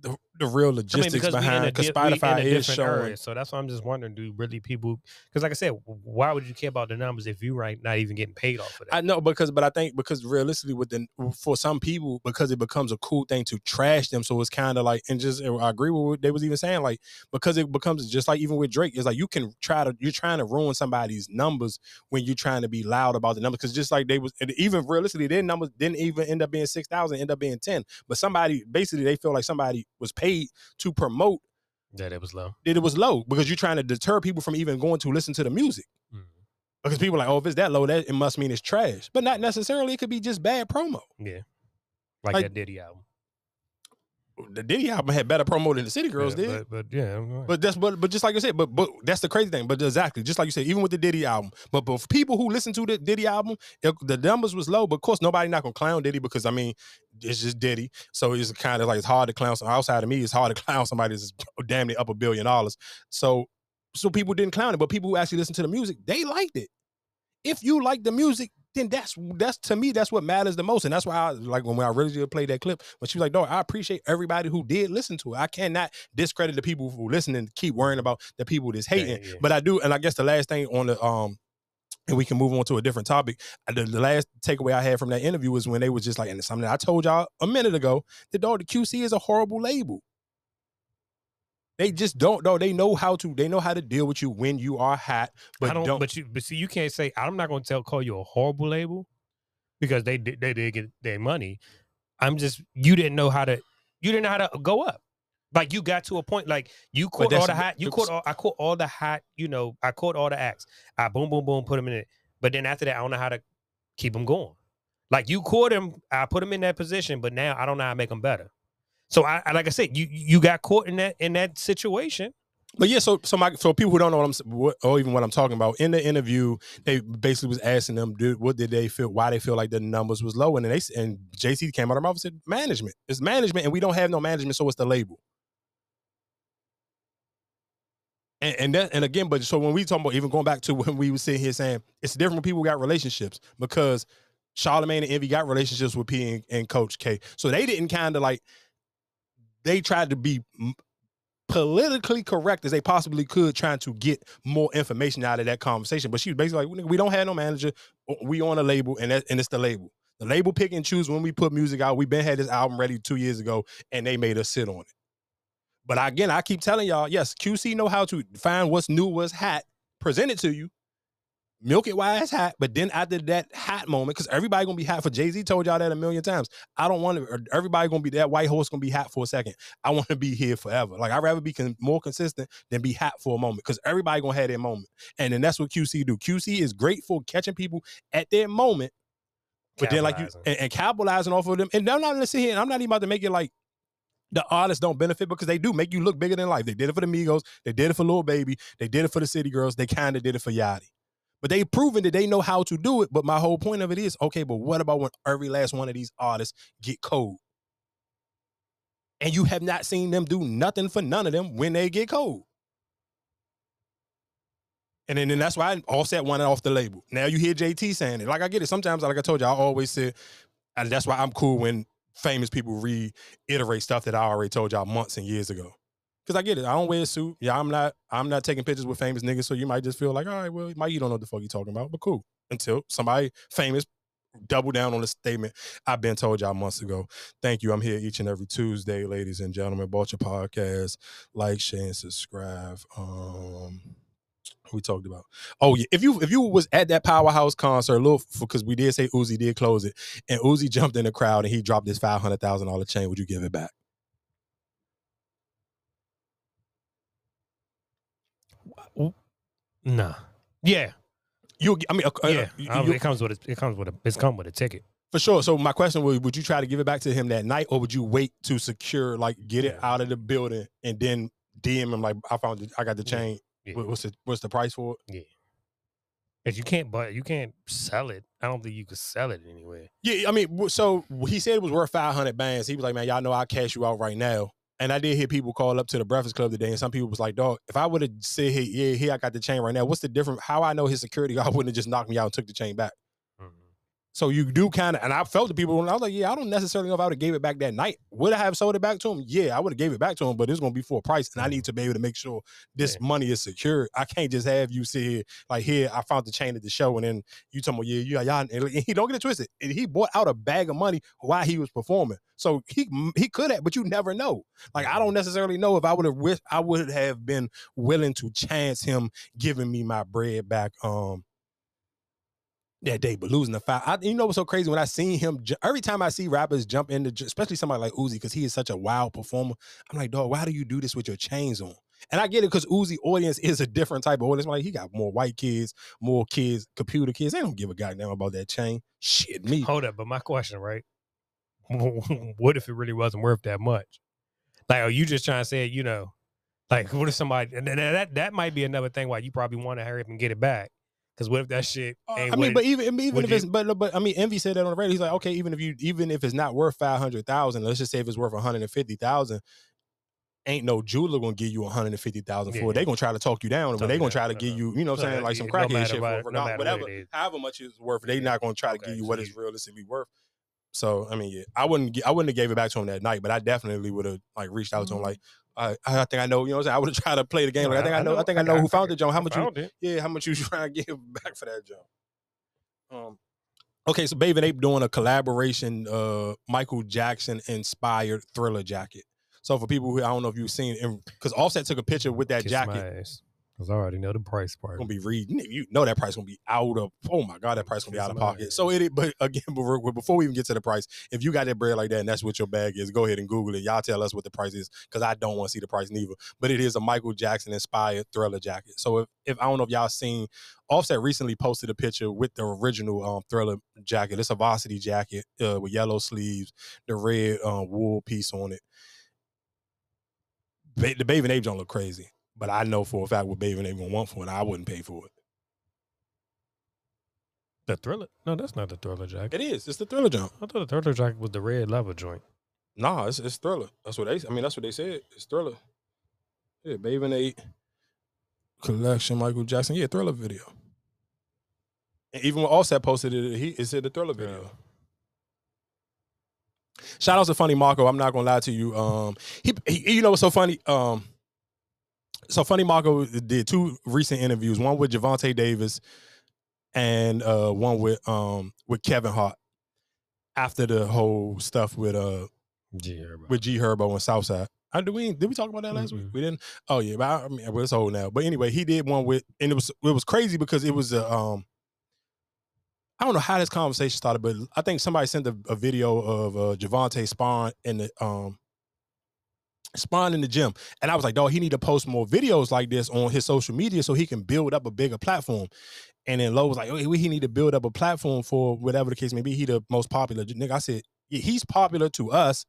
the, the real I mean, logistics we in behind because di- we in a Spotify is showing. area, so that's why I'm just wondering: Do really people? Because, like I said, why would you care about the numbers if you right not even getting paid off for that? I know because, but I think because realistically, with the for some people, because it becomes a cool thing to trash them, so it's kind of like, and just I agree with what they was even saying, like because it becomes just like even with Drake, it's like you can try to you're trying to ruin somebody's numbers when you're trying to be loud about the numbers, because just like they was and even realistically, their numbers didn't even end up being six thousand, end up being ten, but somebody basically they feel like somebody was paid to promote that it was low. that it was low because you're trying to deter people from even going to listen to the music. Mhm. Because people are like, oh, if it's that low, that it must mean it's trash. But not necessarily. It could be just bad promo. Yeah. Like, Like- that Diddy album. The Diddy album had better promo than the City Girls Yeah, did. But, but yeah. Right. But that's but but just like I said, but but that's the crazy thing. But exactly, just like you said, even with the Diddy album, but but for people who listen to the Diddy album, it, the numbers was low. But of course, nobody not gonna clown Diddy because I mean, it's just Diddy. So it's kind of like it's hard to clown. some outside of me, it's hard to clown somebody that's damn near up a billion dollars. So so people didn't clown it, but people who actually listen to the music, they liked it. If you like the music, then that's that's to me that's what matters the most, and that's why I like when I originally played that clip. When she was like, "No, I appreciate everybody who did listen to it. I cannot discredit the people who listen and keep worrying about the people that's hating." yeah. But I do, and I guess the last thing on the um, and we can move on to a different topic. uh, The, the last takeaway I had from that interview was when they was just like, and something I told y'all a minute ago, the dog, the QC is a horrible label. They just don't know. They know how to. They know how to deal with you when you are hot, but I don't, don't. But you, but see, you can't say I'm not going to tell call you a horrible label because they did they did get their money. I'm just you didn't know how to you didn't know how to go up. Like you got to a point like you caught all the hot you caught all, I caught all the hot you know I caught all the acts. I boom boom boom put them in it. But then after that I don't know how to keep them going. Like you caught him, I put him in that position, but now I don't know how to make them better. So I, I like I said, you you got caught in that in that situation. But yeah, so so my so people who don't know what I'm what, or even what I'm talking about in the interview, they basically was asking them, dude, what did they feel, why they feel like the numbers was low, and they and JC came out of their mouth and said management. It's management, and we don't have no management, so it's the label. And and that, and again, but so when we talk about even going back to when we were sitting here saying it's different when people got relationships because Charlemagne and Envy got relationships with P and, and Coach K, so they didn't kind of like they tried to be politically correct as they possibly could, trying to get more information out of that conversation. But she was basically like, "We don't have no manager. We on a label, and that, and it's the label. The label pick and choose when we put music out. We've been had this album ready two years ago, and they made us sit on it. But again, I keep telling y'all, yes, QC know how to find what's new, what's hot, present it to you, milk it while it's hot. But then after that hot moment, because everybody gonna be hot. For Jay Z told y'all that a million times. I don't want to. Er, everybody gonna be that white horse gonna be hot for a second. I want to be here forever. Like I'd rather be con- more consistent than be hot for a moment because everybody gonna have their moment. And then that's what QC do. QC is great for catching people at their moment, but then like you and, and capitalizing off of them. And I'm not gonna sit here and I'm not even about to make it like the artists don't benefit because they do make you look bigger than life. They did it for the Migos, they did it for Lil Baby, they did it for the City Girls, they kind of did it for Yachty. But they've proven that they know how to do it. But my whole point of it is, okay, but what about when every last one of these artists get cold? And you have not seen them do nothing for none of them when they get cold. And then, then that's why I Offset wanted off the label. Now you hear JT saying it. Like I get it. Sometimes, like I told you, I always say, and that's why I'm cool when famous people reiterate stuff that I already told y'all months and years ago. Cause I get it. I don't wear a suit. Yeah, I'm not. I'm not taking pictures with famous niggas. So you might just feel like, all right, well, Mike, you don't know what the fuck you talking about, but cool. Until somebody famous double down on the statement I've been told y'all months ago. Thank you. I'm here each and every Tuesday, ladies and gentlemen. Bought your podcast. Like, share, and subscribe. Um, we talked about. Oh yeah, if you if you was at that powerhouse concert, little because we did say Uzi did close it, and Uzi jumped in the crowd and he dropped this five hundred thousand dollar chain, would you give it back? Nah. Yeah. You, I mean, uh, uh, Yeah. you- I mean, it comes with a, it comes with a it's come with a ticket. for sure. So my question was, would you try to give it back to him that night, or would you wait to secure, like, get it out of the building and then DM him like, I found, it, I got the chain. Yeah. What- What's the what's the price for it? Yeah. Cause you can't but you can't sell it. I don't think you could sell it anywhere. Yeah, I mean, so he said it was worth 500 bands. He was like, man, y'all know I'll cash you out right now. And I did hear people call up to the Breakfast Club today, and some people was like, dog, if I would have said, hey, yeah, here, I got the chain right now, what's the difference? How I know his security guard wouldn't have just knocked me out and took the chain back? So you do kind of, and I felt the people, and I was like, yeah, I don't necessarily know if I would have gave it back that night. Would I have sold it back to him? Yeah, I would have gave it back to him, but it's going to be for a price, and I need to be able to make sure this money is secure. I can't just have you sit here like, here, I found the chain at the show, and then you tell me, yeah, yeah, yeah, and he don't get it twisted. And he bought out a bag of money while he was performing, so he he could have, but you never know. Like I don't necessarily know if I would have wished I would have been willing to chance him giving me my bread back. Um, that day, but losing the fight. I, you know what's so crazy when I seen him? Every time I see rappers jump into, especially somebody like Uzi, because he is such a wild performer. I'm like, dog, why do you do this with your chains on? And I get it because Uzi audience is a different type of audience. Like he got more white kids, more kids, computer kids. They don't give a goddamn about that chain. Shit, me. Hold up, but my question, right? what if it really wasn't worth that much? Like, are you just trying to say, you know, like what if somebody and that, that might be another thing why you probably want to hurry up and get it back. Because what if that shit? Uh, ain't I mean, but it- even even if you- it's but but I mean, Envy said that on the radio. He's like, okay, even if you even if it's not worth five hundred thousand, let's just say if it's worth one hundred and fifty thousand, ain't no jeweler gonna give you one hundred and fifty thousand for Yeah. it. They gonna try to talk you down, but they gonna try to no, give no. you, you know, what I'm saying like some no crackhead matter shit what- for no whatever, however much it's worth. They not gonna try to Okay, give you what it's realistically worth. So I mean, yeah, I wouldn't I wouldn't have gave it back to him that night, but I definitely would have like reached out to him Mhm. like. I, I think I know, you know what I'm saying? I would have tried to play the game. Like, I think I, know, I think I know who found it, got- John. How much you it. yeah, how much you trying to give back for that jump? Um, okay, so Babe and Ape doing a collaboration, uh, Michael Jackson inspired thriller jacket. So for people who I don't know if you've seen, because Offset took a picture with that Kiss jacket. Cause I already know the price part. Gonna be reading. You know that price gonna be out of. Oh my god, that price gonna be out of pocket. So it. But again, before we even get to the price, if you got that bread like that and that's what your bag is, go ahead and Google it. Y'all tell us what the price is, because I don't want to see the price neither. But it is a Michael Jackson inspired thriller jacket. So if, if I don't know if y'all seen, Offset recently posted a picture with the original um, thriller jacket. It's a varsity jacket uh, with yellow sleeves, the red um, wool piece on it. Ba- the Baby and Ape don't look crazy, but I know for a fact what and Ape gonna want for it. I wouldn't pay for it. The thriller? No, that's not the thriller jacket. It is. It's the thriller jump. I thought the thriller jacket was the red leather joint. Nah, it's, it's thriller. That's what they. I mean, that's what they said. It's thriller. Yeah, and Eight collection, Michael Jackson. Yeah, thriller video. And even when Offset posted it, he it said the thriller video. Shout out to Funny Marco. I'm not gonna lie to you. Um, he, he you know what's so funny? Um, so Funny Marco did two recent interviews. One with Javante Davis, and uh, one with um with Kevin Hart. After the whole stuff with uh G Herbo. with G Herbo and Southside. I, did we did we talk about that last week? We didn't. Oh yeah, but I, I mean, well, it's old now. But anyway, he did one with, and it was it was crazy because it was a um. I don't know how this conversation started, but I think somebody sent a, a video of uh, Javante Spawn in the um. Spawn in the gym, and I was like, "Dog, he need to post more videos like this on his social media so he can build up a bigger platform." And then Lowe was like, "Oh, he need to build up a platform for whatever the case may be. He the most popular nigga." I said, yeah, "He's popular to us,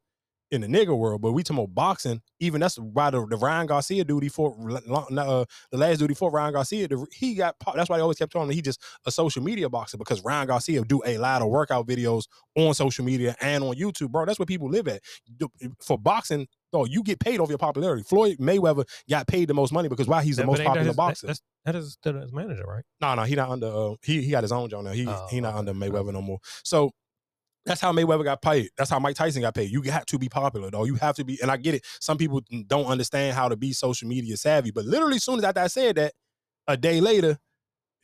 in the nigga world, but we talking about boxing. Even that's why the, the Ryan Garcia duty for uh, the last duty for Ryan Garcia. The, he got that's why I always kept telling him he just a social media boxer because Ryan Garcia do a lot of workout videos on social media and on YouTube, bro. That's where people live at. For boxing, though, you get paid off your popularity. Floyd Mayweather got paid the most money because why he's the That- most ain't that popular his- boxer. That's, that is still his manager, right? No, no, he not under. Uh, he he got his own joint now. He Oh, he not under Mayweather no more. So that's how Mayweather got paid. That's how Mike Tyson got paid. You have to be popular, though. You have to be. And I get it. Some people don't understand how to be social media savvy. But literally, soon as after I said that, a day later,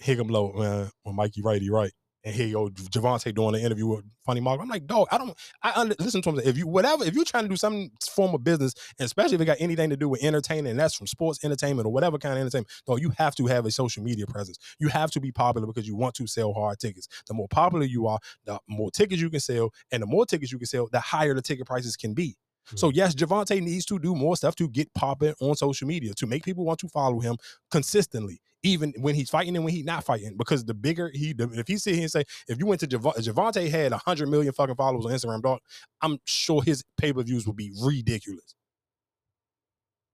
Higgum low, man. When Mikey right, he right. And you go, Gervonta doing an interview with Funny Mark. I'm like, dog, I don't, I under, listen to him. If you, whatever, if you're trying to do some form of business, especially if it got anything to do with entertainment, and that's from sports entertainment or whatever kind of entertainment, dog, you have to have a social media presence. You have to be popular because you want to sell hard tickets. The more popular you are, the more tickets you can sell, and the more tickets you can sell, the higher the ticket prices can be. So hmm. yes, Gervonta needs to do more stuff to get popping on social media to make people want to follow him consistently, even when he's fighting and when he's not fighting. Because the bigger he, the, if he sit here and say, if you went to Jav- Gervonta had hundred million fucking followers on Instagram, dog, I'm sure his pay per views would be ridiculous.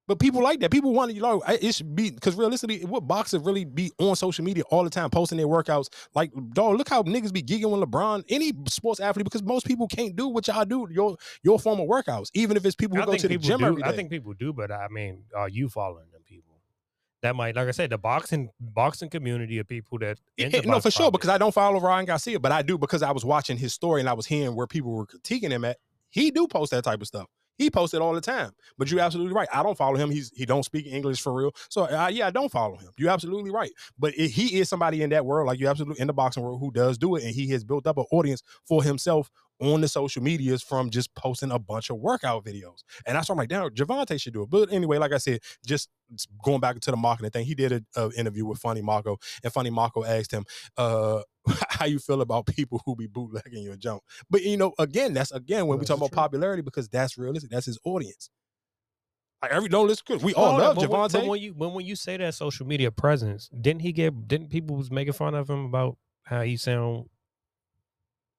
But people like that. People want to, you know, it should be because realistically, what boxers really be on social media all the time, posting their workouts. Like, dog, look how niggas be gigging with LeBron, any sports athlete, because most people can't do what y'all do, your your form of workouts, even if it's people who I go to the gym do. I think people do, but I mean, are you following them? That might, like I said, the boxing boxing community of people that Yeah, no, for sure, because I don't follow Ryan Garcia, but I do because I was watching his story and I was hearing where people were critiquing him at. He do post that type of stuff. He posted all the time. But you're absolutely right. I don't follow him. He's he don't speak English for real. So uh, yeah, I don't follow him. You're absolutely right. But it, he is somebody in that world, like you absolutely in the boxing world, who does do it, and he has built up an audience for himself on the social medias from just posting a bunch of workout videos. And that's why I'm like, damn, Gervonta should do it. But anyway, like I said, just going back to the marketing thing, he did an interview with Funny Marco, and Funny Marco asked him, uh, how you feel about people who be bootlegging your jump. But you know, again, that's again when we talk about popularity because that's realistic. That's his audience. Like every don't listen. We all on, love but when- But Gervonta. when you when when you say that social media presence, didn't he get? Didn't people was making fun of him about how he sound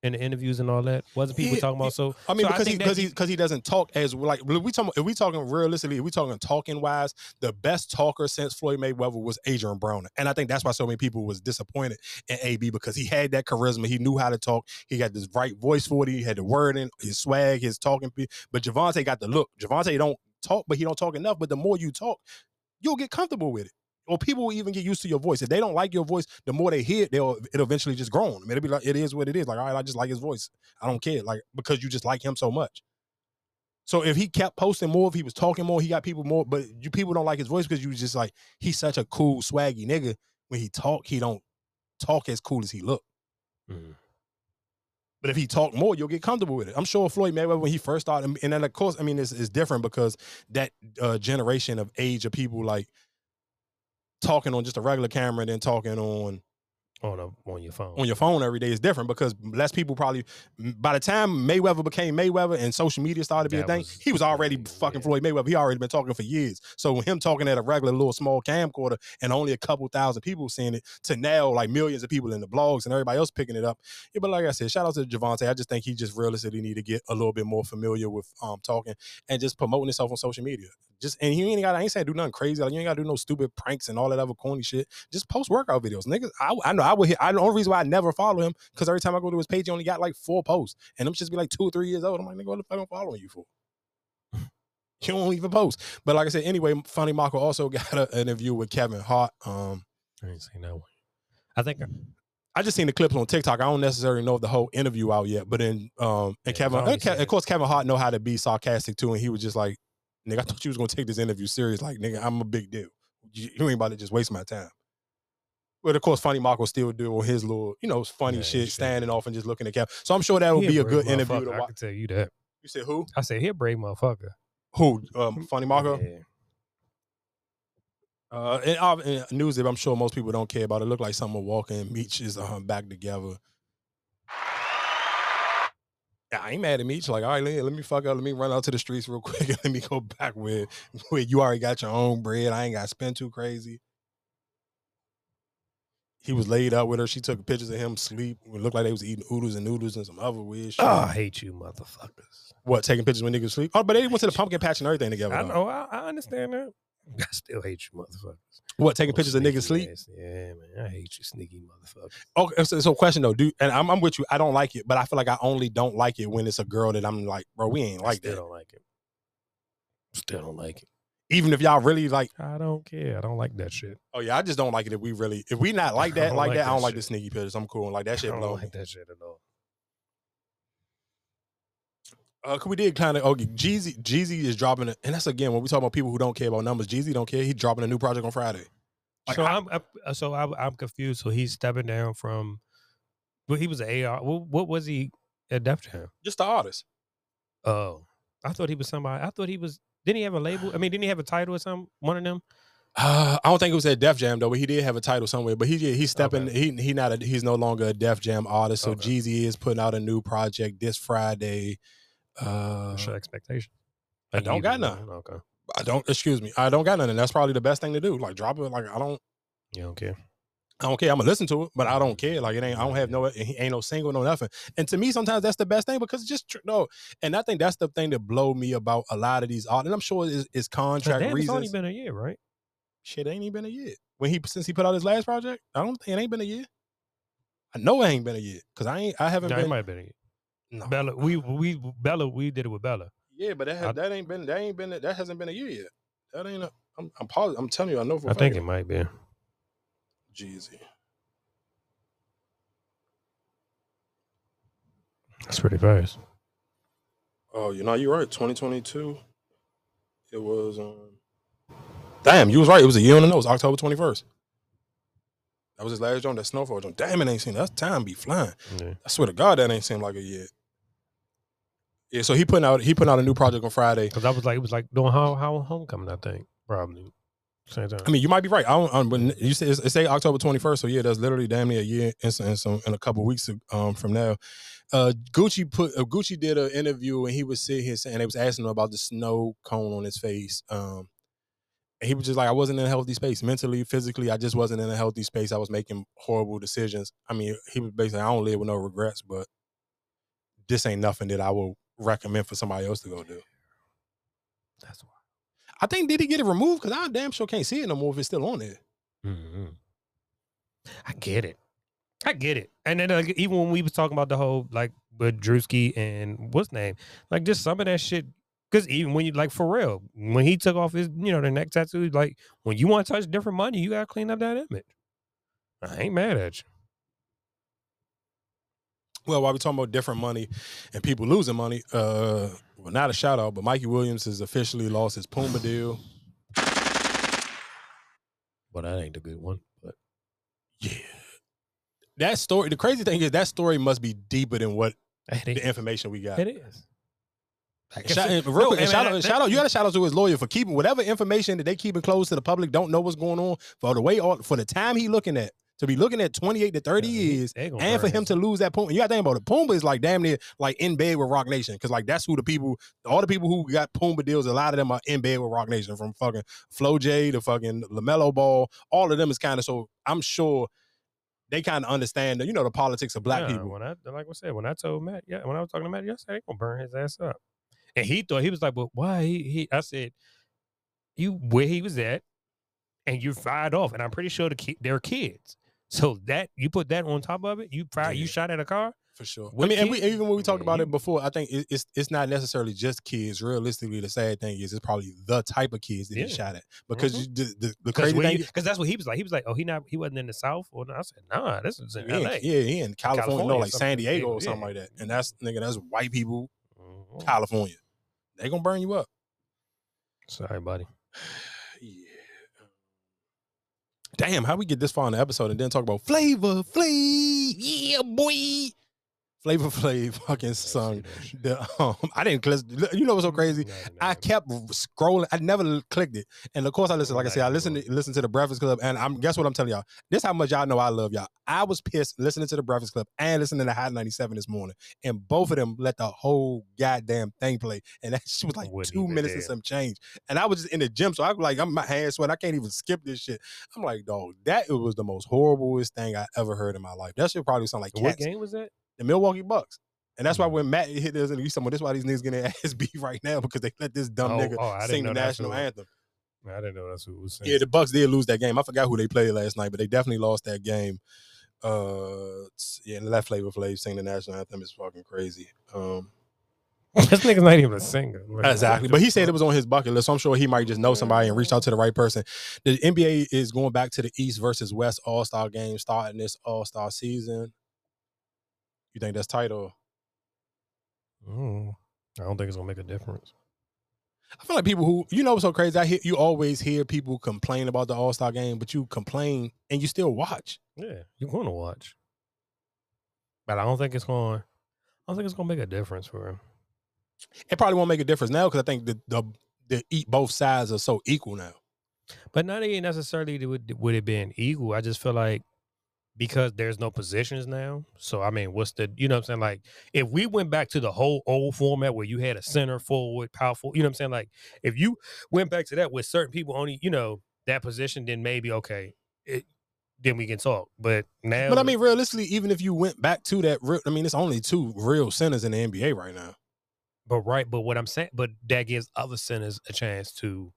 in the interviews and all that? Wasn't people Yeah, talking about so? I mean, so because he think that because he because he doesn't talk as like we talking if we talking realistically, if we talking talking wise, the best talker since Floyd Mayweather was Adrian Broner, and I think that's why so many people was disappointed in AB because he had that charisma, he knew how to talk, he got this right voice for it, he had the wording, his swag, his talking. But Gervonta got the look. Gervonta don't talk, but he don't talk enough. But the more you talk, you'll get comfortable with it. Or people will even get used to your voice. If they don't like your voice, the more they hear it, they'll it'll eventually just grow on them. It'll be like it is what it is. Like, all right, I just like his voice. I don't care. Like, because you just like him so much. So if he kept posting more, if he was talking more, he got people more. But you people don't like his voice because you just like he's such a cool, swaggy nigga. When he talk, he don't talk as cool as he look. Mhm. But if he talk more, you'll get comfortable with it. I'm sure Floyd Mayweather when he first started, and- and then of course, I mean, it's, it's different because that uh, generation of age of people like talking on just a regular camera and then talking on on a, on your phone. on your phone every day is different because less people probably by the time Mayweather became Mayweather and social media started to be That a thing, was- he was already yeah, fucking. Floyd Mayweather. He already been talking for years. So him talking at a regular little small camcorder and only a couple thousand people seeing it to now like millions of people in the blogs and everybody else picking it up. Yeah, but like I said, shout out to Gervonta. I just think he just realistically need to get a little bit more familiar with um talking and just promoting himself on social media. Just and he ain't got I ain't saying do nothing crazy. Like you ain't gotta do no stupid pranks and all that other corny shit. Just post workout videos. Niggas, I, I know I would hit I the only reason why I never follow him, because every time I go to his page, he only got like four posts. And them just be like two or three years old. I'm like, nigga, what the fuck I'm following you for? you don't even post. But like I said, anyway, Funny Marco also got a, an interview with Kevin Hart. Um, I ain't seen that one. I think I just seen the clips on TikTok. I don't necessarily know the whole interview out yet, but then um and Yeah, Kevin, and Ke- of course, Kevin Hart know how to be sarcastic too, and he was just like, "Nigga, I thought you was gonna take this interview serious. Like, nigga, I'm a big deal. You, you ain't about to just waste my time." But of course, Funny Marco still doing his little, you know, funny Yeah, shit, standing off and just looking at Kevin. So I'm sure that would be a good interview to I can tell you that. You said who? I said he a brave motherfucker. Who? Um, Funny Marco. Yeah. Uh, and, uh, and news that I'm sure most people don't care about. It looked like Summer Walker and Meech is uh, back together. Yeah, I ain't mad at Meech. Like, all right, let, let me fuck up. Let me run out to the streets real quick and let me go back where, where you already got your own bread. I ain't got to spend too crazy. He was laid out with her. She took pictures of him sleep. It looked like they was eating oodles and noodles and some other weird shit. Oh, I hate you, motherfuckers. What, taking pictures when niggas sleep? Oh, but they went to the pumpkin patch and everything together. I though. know. I, I understand that. I still hate you, motherfuckers. What, taking Oh, pictures of niggas sleep? ass. Yeah, man. I hate you, sneaky motherfuckers. Okay, so, so question though, do and I'm, I'm with you. I don't like it, but I feel like I only don't like it when it's a girl that I'm like, bro, we ain't I like still that. don't like it. Still don't like it. Even if y'all really like, I don't care. I don't like that shit. oh yeah, I just don't like it if we really, if we not like that, like, like that, I don't like the sneaky pictures. I'm cool. Like that shit. I shit don't blow. like me. that shit at all. Uh, we did kind of okay. Jeezy, Jeezy is dropping, it, and that's again when we talk about people who don't care about numbers. Jeezy don't care. He dropping a new project on Friday. Like, so I- I'm, I, so I, I'm confused. So he's stepping down from. Well, he was an AR. What, what was he at Def Jam? Just the artist. Oh, I thought he was somebody. I thought he was. Didn't he have a label? I mean, didn't he have a title or something? One of them. Uh, I don't think it was at Def Jam though, but he did have a title somewhere. But he he's stepping. Okay. He he not a, he's no longer a Def Jam artist. So Okay. Jeezy is putting out a new project this Friday. Uh, What's your expectation? I don't got none. Okay. I don't. Excuse me. I don't got nothing. That's probably the best thing to do. Like drop it. Like I don't. You don't care. I don't care. I'm gonna listen to it, but I don't care. Like it ain't. I don't have no. It ain't no single, no nothing. And to me, sometimes that's the best thing because it's just tr- no. And I think that's the thing that blow me about a lot of these art. And I'm sure it's, it's contract damn, it's only been a year, right? Shit ain't even been a year. When he since he put out his last project, I don't think it ain't been a year. I know it ain't been a year because I ain't. I haven't No, it might have been a year. No. Bella, we we Bella, we did it with Bella. Yeah, but that I- that ain't been. That ain't been. That hasn't been a year yet. That ain't. A, I'm. I'm positive. I'm telling you. I know for. a I think fact. it might be. Jeezy. That's pretty fast. Oh, you know, you're right. 2022. It was um Damn, you was right. It was a year on the nose, October 21st. That was his last joint, that Snofall joint. Damn, it ain't seen that time be flying. Yeah. I swear to God, that ain't seem like a year. Yeah, so he putting out he putting out a new project on Friday. Because I was like, it was like doing how how homecoming. I think probably. Same time. I mean, you might be right. I don't. Um, when you say it say October twenty first, so yeah, that's literally damn near a year in some, in, some, in a couple weeks um, from now. Uh, Gucci put uh, Gucci did an interview and he was sitting here saying they was asking him about the snow cone on his face. Um, and he was just like, I wasn't in a healthy space mentally, physically. I just wasn't in a healthy space. I was making horrible decisions. I mean, he was basically, I don't live with no regrets, but this ain't nothing that I will recommend for somebody else to go do. That's why. I think did he get it removed? Because I damn sure can't see it no more if it's still on there. Mm-hmm. I get it. I get it. And then even when we was talking about the whole like with Drewski and what's name, like just some of that shit. Because even when you like for real, when he took off his you know the neck tattoo, like when you want to touch different money, you gotta clean up that image. I ain't mad at you. Well, while we talking about different money and people losing money, uh, well, not a shout out, but Mikey Williams has officially lost his Puma deal. But that ain't the good one. But yeah, that story. The crazy thing is that story must be deeper than what the information we got. It is. Shout, real quick, shout, out, shout out, you got to shout out to his lawyer for keeping whatever information that they keeping closed to the public, don't know what's going on for the way all for the time he looking at to be looking at 28 to 30 years and for him to lose that Puma. You got to think about it. Puma is like damn near like in bed with Roc Nation because like that's who the people, all the people who got Puma deals, a lot of them are in bed with Roc Nation from fucking Flo J to fucking LaMelo Ball. All of them is kind of so I'm sure they kind of understand the, you know, the politics of black yeah, people. When I like I said, when I told Matt, yeah, when I was talking to Matt yesterday, they gonna burn his ass up. And he thought he was like, "Well, why?" He, he I said, "You where he was at, and you fired off." And I'm pretty sure the ki- they're kids. So that you put that on top of it, you fired, you shot at a car for sure. I mean, and we, even when we talked about it before, I think it, it's it's not necessarily just kids. Realistically, the sad thing is it's probably the type of kids that Yeah. he shot at because Mhm. you, the, the, the crazy thing. Because that's what he was like. He was like, "Oh, he not he wasn't in the South." Or no, I said, "Nah, this is in Yeah, L.A." yeah, he in California, no, like San. Diego Yeah, or something yeah. like that. And that's nigga, that's white people, Mhm. California. They gonna burn you up. Sorry, buddy. Damn, how we get this far in the episode and then talk about Flavor Flav? Yeah, boy. Flavor Flav fucking song. The, um, I didn't click. You know what's so crazy? I kept scrolling. I never clicked it, and of course I listened. Like I said, I listened to listen to the Breakfast Club, and I'm guess what I'm telling y'all. This how much y'all know I love y'all. I was pissed listening to the Breakfast Club and listening to Hot 97 this morning, and both of them let the whole goddamn thing play, and that shit was like Wouldn't two minutes and some change. And I was just in the gym, so I was like, I'm my hands sweat. I can't even skip this shit. I'm like, dog, that was the most horriblest thing I ever heard in my life. That shit probably sound like What game was that? The Milwaukee Bucks. And that's why when Matt hit this, and he's someone, that's why these niggas getting ass beat right now because they let this dumb Oh, nigga oh, sing the national anthem. I didn't know that's who was saying. Yeah, the Bucks did lose that game. I forgot who they played last night, but they definitely lost that game. Uh, yeah, and let Flavor Flav sing the national anthem is fucking crazy. Um, this nigga's not even a singer. Exactly, but he said it was on his bucket list, so I'm sure he might just know somebody and reached out to the right person. The NBA is going back to the East versus West All Star game starting this All Star season. You think that's tight or? Mm, I don't think it's gonna make a difference. I feel like people who you know what's so crazy. I hear you always hear people complain about the All Star game, but you complain and you still watch. Yeah, you're gonna watch, but I don't think it's going. I don't think it's gonna make a difference for him. It probably won't make a difference now because I think the the the eat both sides are so equal now. But not even necessarily would would it being equal. I just feel like because there's no positions now. So I mean, what's the you know what I'm saying? Like if we went back to the whole old format where you had a center forward, powerful, you know what I'm saying? Like if you went back to that with certain people only, you know, that position, then maybe okay, it, then we can talk. But now, But I mean, realistically, even if you went back to that, real, I mean, it's only two real centers in the NBA right now. but right, but what I'm saying, but that gives other centers a chance to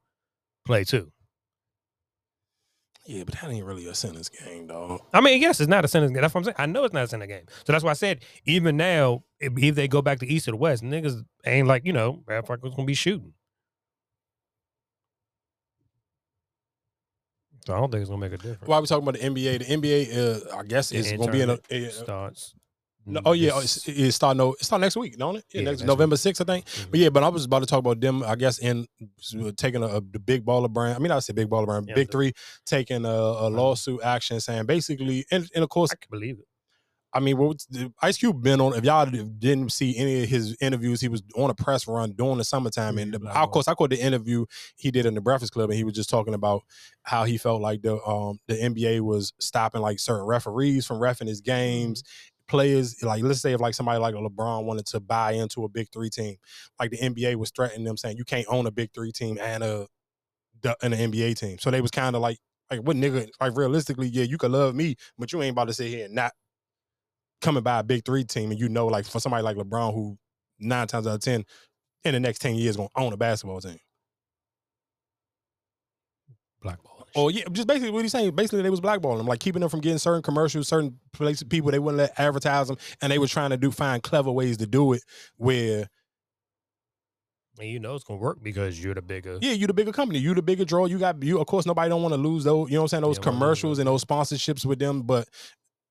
play too. Yeah, but that ain't really a centers game, dog. I mean, yes, it's not a center game. That's what I'm saying. I know it's not a center game. So that's why I said, even now, if, if they go back to East or the West, niggas ain't like, you know, motherfuckers gonna be shooting. So I don't think it's gonna make a difference. Why are we talking about the NBA? The NBA, uh, I guess, is going to be in a. starts. No, oh yeah, it's, it's start no, it's start next week, don't it? Yeah, Yeah, next November sixth, I think. Mhm. But yeah, but I was about to talk about them. I guess in taking a, a- the big baller brand. I mean, I say big baller brand, Yeah, big three taking a, a lawsuit action, saying basically, and, and of course, I can believe it. I mean, what the- Ice Cube been on? If y'all didn't see any of his interviews, he was on a press run during the summertime, and the, of course, I caught the interview he did in the Breakfast Club, and he was just talking about how he felt like the um the NBA was stopping like certain referees from refing his games. Players like let's say if like somebody like LeBron wanted to buy into a big three team, like the NBA was threatening them saying you can't own a big three team and a and an NBA team. So they was kind of like like what nigga like realistically, yeah, you could love me, but you ain't about to sit here and not coming by a big three team and you know like for somebody like LeBron who nine times out of ten in the next 10 years gonna own a basketball team. Blackball. Oh yeah, just basically what he's saying. Basically, they was blackballing them, like keeping them from getting certain commercials, certain places, people they wouldn't let advertise them, and they were trying to do find clever ways to do it. Where And you know it's gonna work because you're the bigger. yeah, you're the bigger company, You're the bigger draw. You got you. Of course, nobody don't want to lose those. You know what I'm saying? Those Yeah, commercials and those sponsorships with them. But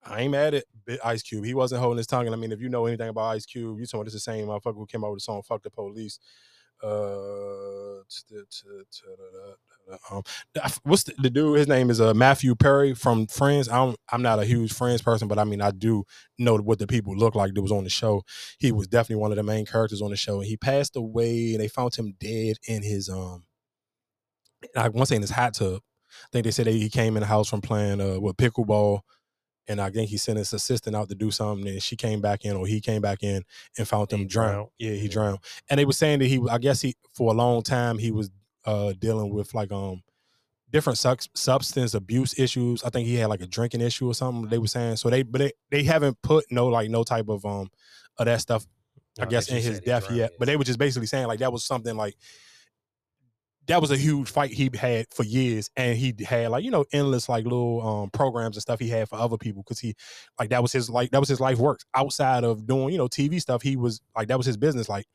I ain't mad at Ice Cube. He wasn't holding his tongue. And I mean, if you know anything about Ice Cube, you told me it's the same motherfucker who came out with the song "Fuck the Police." Uh, um, what's the, the dude? His name is uh, Matthew Perry from Friends. I don't, I'm not a huge Friends person, but I mean, I do know what the people look like that was on the show. He was definitely one of the main characters on the show, and he passed away. And they found him dead in his um, I want to say in his hot tub. I think they said that he came in the house from playing uh with pickleball, and I think he sent his assistant out to do something, and she came back in, or he came back in and found him drowned. drowned. Yeah, he Yeah. drowned. And they were saying that he, I guess he, for a long time, he was uh dealing with like um different sub- substance abuse issues. I think he had like a drinking issue or something. They were saying so they, but they, they haven't put no like no type of um of that stuff. I No, they guess in his death yet, but they were just basically saying like that was something like that was a huge fight he had for years and he had like you know endless like little um programs and stuff he had for other people because he like that was his like that was his life work outside of doing you know tv stuff he was like that was his business like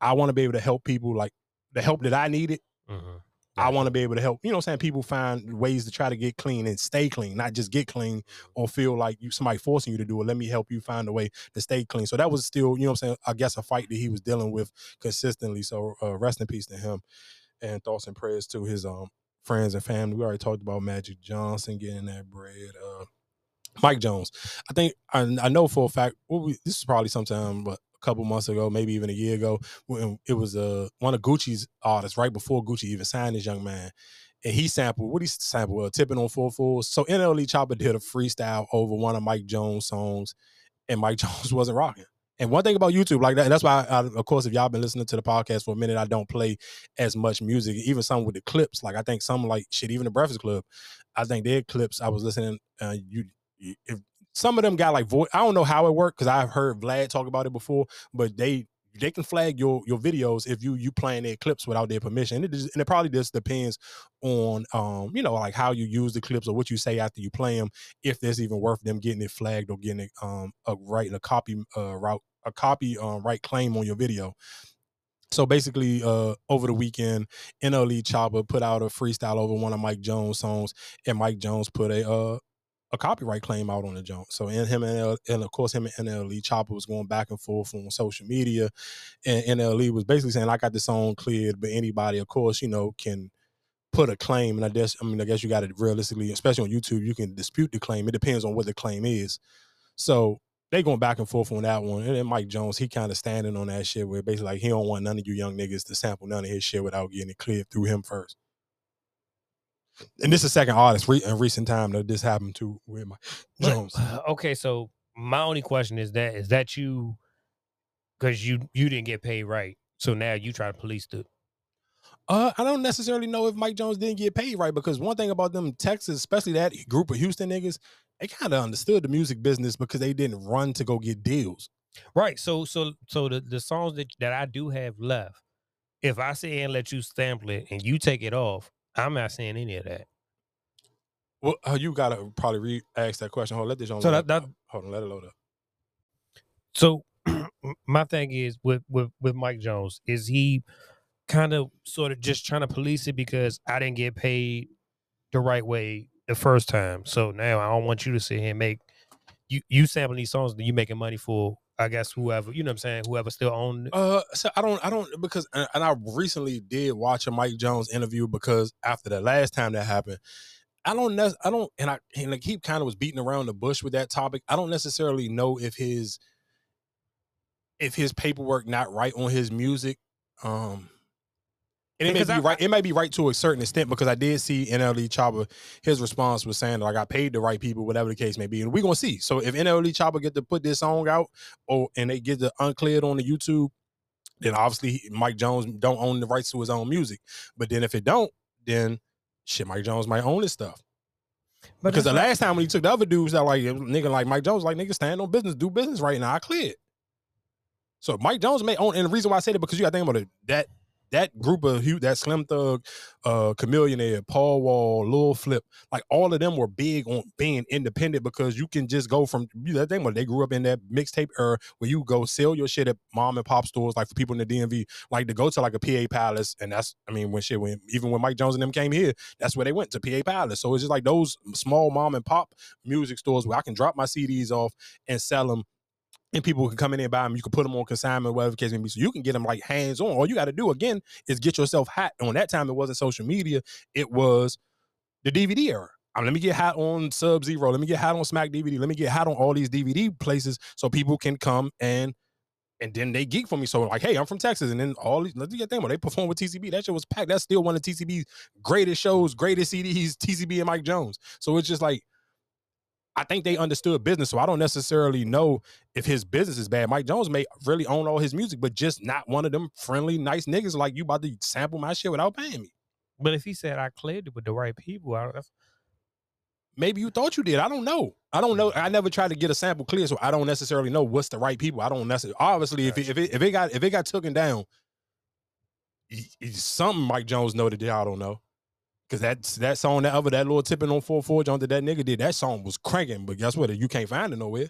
i want to be able to help people like the help that i needed Mhm. i want to be able to help you know what i'm saying people find ways to try to get clean and stay clean not just get clean or feel like you somebody forcing you to do it let me help you find a way to stay clean so that was still you know what i'm saying i guess a fight that he was dealing with consistently so uh, rest in peace to him and thoughts and prayers to his um friends and family. We already talked about Magic Johnson getting that bread. Uh, Mike Jones. I think I, I know for a fact. Well, we, this is probably sometime, but couple months ago, maybe even a year ago, when it was uh, one of Gucci's artists right before Gucci even signed this young man. And he sampled what he sampled, uh, tipping on four fools. So NLE Choppa did a freestyle over one of Mike Jones' songs, and Mike Jones wasn't rocking. And one thing about YouTube, like that, and that's why, I, of course, if y'all been listening to the podcast for a minute, I don't play as much music, even some with the clips. Like I think some like shit, even the Breakfast Club, I think their clips. I was listening. Uh, you- if some of them got like voice, I don't know how it worked because I've heard Vlad talk about it before, but they they can flag your your videos if you you playing their clips without their permission. And it, just, and it probably just depends on um you know like how you use the clips or what you say after you play them. If there's even worth them getting it flagged or getting it um a right a copy uh route a copy um right claim on your video. So basically, uh, over the weekend, NLE Choppa put out a freestyle over one of Mike Jones' songs, and Mike Jones put a uh, a copyright claim out on the joint. So and him and, L, and of course him and NLE Choppa was going back and forth on social media, and NLE was basically saying I got this song cleared, but anybody, of course, you know, can put a claim. And I guess I mean I guess you got to realistically, especially on YouTube, you can dispute the claim. It depends on what the claim is. So they going back and forth on that one. And then Mike Jones, he kind of standing on that shit where basically like he don't want none of you young niggas to sample none of his shit without getting it cleared through him first. And this is the second artist re- in recent time that this happened to with Mike But, Jones. okay, so my only question is that is that you because you you didn't get paid right, so now you try to police the Uh, I don't necessarily know if Mike Jones didn't get paid right because one thing about them Texas, especially that group of Houston niggas, they kind of understood the music business because they didn't run to go get deals. right. So so so the the songs that that I do have left, if I say and let you sample it and you take it off, I'm not saying any of that. Well, uh, you gotta probably re ask that question. Hold, on, let this on. So that- that- hold on, let it load up. So my thing is with with with Mike Jones, is he kind of sort of just trying to police it because I didn't get paid the right way the first time. So now I don't want you to sit here and make you you sampling these songs that you making money for. I guess whoever you know what I'm saying, whoever still owned it. Uh, so I don't, I don't because, and I recently did watch a Mike Jones interview because after the last time that happened, I don't nec- I don't and I and I keep kind of was beating around the bush with that topic. I don't necessarily know if his if his paperwork not right on his music. Um and it may be I- right. It may be right to a certain extent because I did see NLE Choppa. His response was saying that I got paid the right people, whatever the case may be, and we're gonna see. So if NLE Choppa get to put this song out, or and they get the uncleared on the YouTube, then obviously Mike Jones don't own the rights to his own music. But then if it don't, then shit, Mike Jones might own his stuff. But because the last time when he took the other dudes that like nigga like Mike Jones, like nigga stand on business, do business right now. I cleared. So Mike Jones may own, and the reason why I say that because you got to think about it, that that group of that Slim Thug, uh, Chamillionaire, Paul Wall, Lil Flip, like all of them were big on being independent because you can just go from you know, think about it, they grew up in that mixtape era where you go sell your shit at mom and pop stores, like for people in the DMV, like to go to like a PA Palace, and that's I mean when shit when even when Mike Jones and them came here, that's where they went to PA Palace. So it's just like those small mom and pop music stores where I can drop my CDs off and sell them and people can come in and buy them. You can put them on consignment, whatever case may be. So you can get them like hands on. All you got to do again is get yourself hot. On that time, it wasn't social media; it was the DVD era. I mean, let me get hot on Sub Zero. Let me get hot on Smack DVD. Let me get hot on all these DVD places so people can come and and then they geek for me. So like, hey, I'm from Texas, and then all these. Let's get them. They perform with TCB, that shit was packed. That's still one of TCB's greatest shows, greatest CDs. TCB and Mike Jones. So it's just like. I think they understood business, so I don't necessarily know if his business is bad. Mike Jones may really own all his music, but just not one of them friendly, nice niggas like you about to sample my shit without paying me. But if he said I cleared it with the right people, I, that's, Maybe you thought you did. I don't know. I don't know. I never tried to get a sample clear, so I don't necessarily know what's the right people. I don't necessarily. Obviously, if it, if it if it got if it got taken down, something Mike Jones know that. I don't know. Cause that that song, that other that little tipping on four four John that that nigga did, that song was cranking. But guess what? You can't find it nowhere.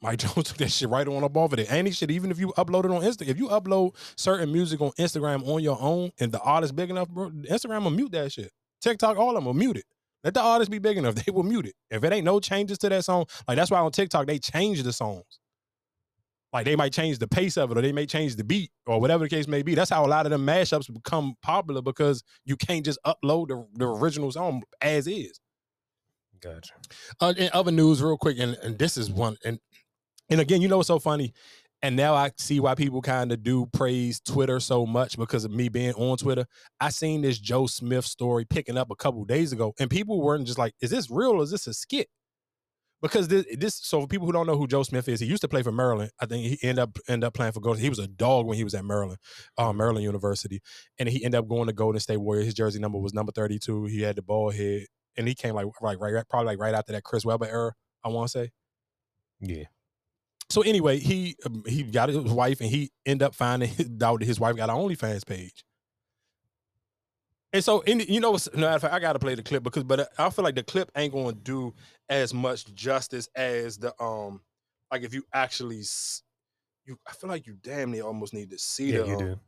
Mike Jones took that shit right on up off of it. Any shit, even if you upload it on Insta, if you upload certain music on Instagram on your own and the artist big enough, bro, Instagram will mute that shit. TikTok, all of them will mute it. Let the artist be big enough, they will mute it. If it ain't no changes to that song, like that's why on TikTok they change the songs. Like they might change the pace of it, or they may change the beat, or whatever the case may be. That's how a lot of them mashups become popular because you can't just upload the, the original song as is. gotcha. Uh, in other news, real quick, and, and this is one, and and again, you know what's so funny? And now I see why people kind of do praise Twitter so much because of me being on Twitter. I seen this Joe Smith story picking up a couple days ago, and people weren't just like, "Is this real or is this a skit?" Because this, this, so for people who don't know who Joe Smith is, he used to play for Maryland. I think he ended up ended up playing for Golden. He was a dog when he was at Maryland, uh, Maryland University, and he ended up going to Golden State Warriors. His jersey number was number thirty two. He had the ball head, and he came like right, right, right, probably like right after that Chris Webber era. I want to say. Yeah. So anyway, he um, he got his wife, and he ended up finding that his wife got an OnlyFans page. And so, in, you know, what's- no, fact, I got to play the clip because, but uh, I feel like the clip ain't going to do as much justice as the um, like if you actually, you, I feel like you damn near almost need to see Yeah, the. you um, do.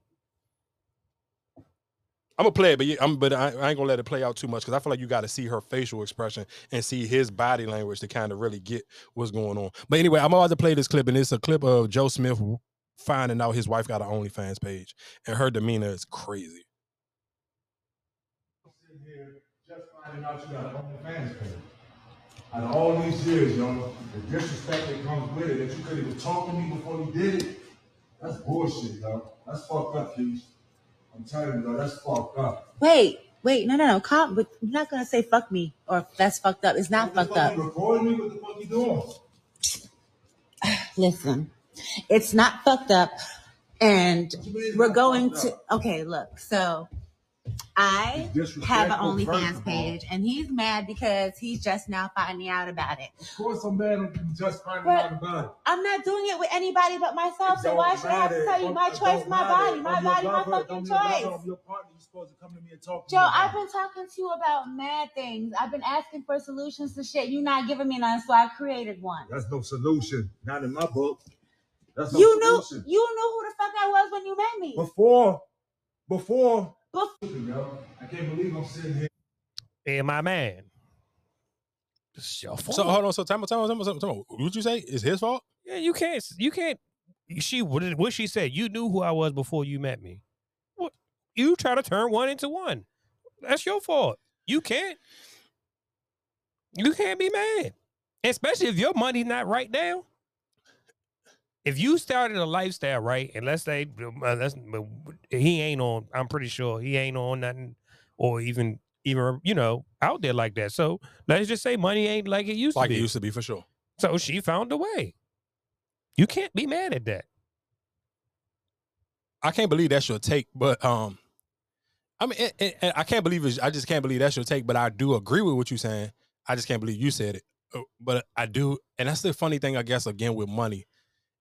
I'm gonna play it, but yeah, I'm but I, I ain't gonna let it play out too much because I feel like you got to see her facial expression and see his body language to kind of really get what's going on. But anyway, I'm about to play this clip, and it's a clip of Joe Smith finding out his wife got an OnlyFans page, and her demeanor is crazy. Just finding out you got an OnlyFans page. Out of all these years, yo, the disrespect that comes with it, that you couldn't even talk to me before you did it, that's bullshit, yo. That's fucked up, Keys. I'm telling you, yo, that's fucked up. Wait, wait, no, no, no. Calm, but you're not gonna say fuck me or that's fucked up. It's not fucked up. Recording me? What the fuck you doing? Listen, it's not fucked up, and we're going to. Okay, look. So, I have an OnlyFans page, and he's mad because he's just now finding out about it. Of course I'm mad you just finding But- out about it. I'm not doing it with anybody but myself, so why should I have to tell you my choice, my body, my I'm body, my fucking I'm choice? I'm your partner. You're supposed to come to me and talk to Joe. I've been talking to you about mad things. I've been asking for solutions to shit. You're not giving me none, so I created one. That's no solution. Not in my book. That's no You knew you knew who the fuck I was when you met me. Before, before. Bef- I can't believe I'm sitting here. Hey, my man. This is your fault. So hold on, so time, time, time, time, time. What you say? Is his fault? Yeah, you can't. You can't. She what? What she said? You knew who I was before you met me. What? You try to turn one into one. that's your fault. You can't. You can't be mad, especially if your money's not right now. If you started a lifestyle right, and let's say uh, let's, he ain't on, I'm pretty sure he ain't on nothing, or even even you know out there like that. So let's just say money ain't like it used like to be. it used to be for sure. So she found a way. You can't be mad at that. I can't believe that's your take, but um, I mean, it, it, it- I can't believe it. I just can't believe that's your take. But I do agree with what you're saying. I just can't believe you said it. Uh, But I do, and that's the funny thing, I guess. Again, with money,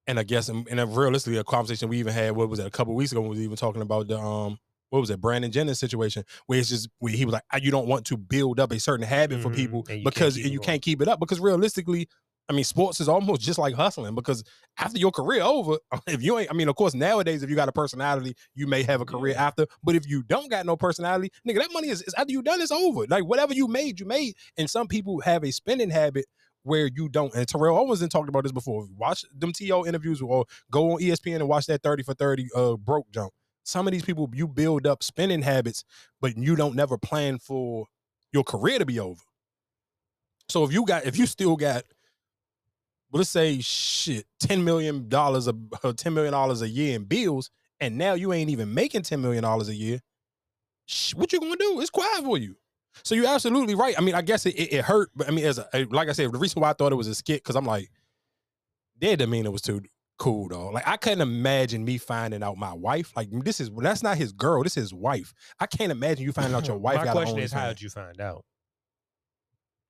and I guess, and and realistically, a conversation we even had. What was it? A couple weeks ago, when we was even talking about the um, what was it? Brandon Jennings situation, where it's just where he was like, "Ah, you don't want to build up a certain habit for Mhm, people you can't because you can't keep it up. Because realistically, I mean, sports is almost just like hustling because after your career over, if you ain't, I mean, of course, nowadays, if you got a personality, you may have a career after. But if you don't got no personality, nigga, that money is, is after you done, it's over. Like whatever you made, you made. And some people have a spending habit where you don't. And Terrell Owens done talked about this before. Watch them TO interviews or go on ESPN and watch that 30 for 30 uh broke jump. Some of these people, you build up spending habits, but you don't never plan for your career to be over. So if you got, if you still got let's say shit, ten million dollars, a ten million dollars a year in bills, and now you ain't even making ten million dollars a year. What you gonna do? It's quiet for you. So you're absolutely right. I mean, I guess it, it, it hurt, but I mean, as a, like I said, the reason why I thought it was a skit because I'm like, their demeanor was too cool, though. Like I couldn't imagine me finding out my wife. Like this is that's not his girl. This is his wife. I can't imagine you finding out your wife. My question is, how did you find out?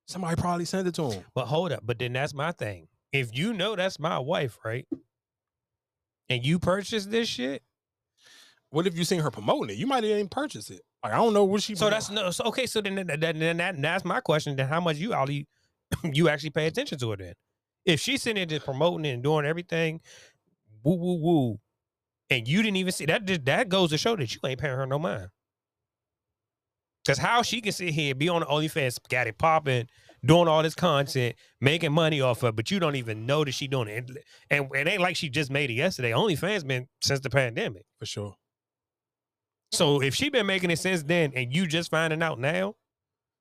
Somebody probably sent it to him. But hold up. But then that's my thing. If you know that's my wife, right? And you purchased this shit. What if you seen her promoting it? You might even purchase it. Like I don't know what she. So that's no. So okay. So then, then, then, then that, that's my question. Then how much you all you, actually pay attention to it? Then, if she's sitting there just promoting it and doing everything, woo woo woo, and you didn't even see that, just- that goes to show that you ain't paying her no mind. Because how she can sit here, be on the OnlyFans, got it popping, doing all this content, making money off of, it, but you don't even know that she doing it. And, and it ain't like she just made it yesterday. OnlyFans been since the pandemic. for sure. So if she been making it since then, and you just finding out now,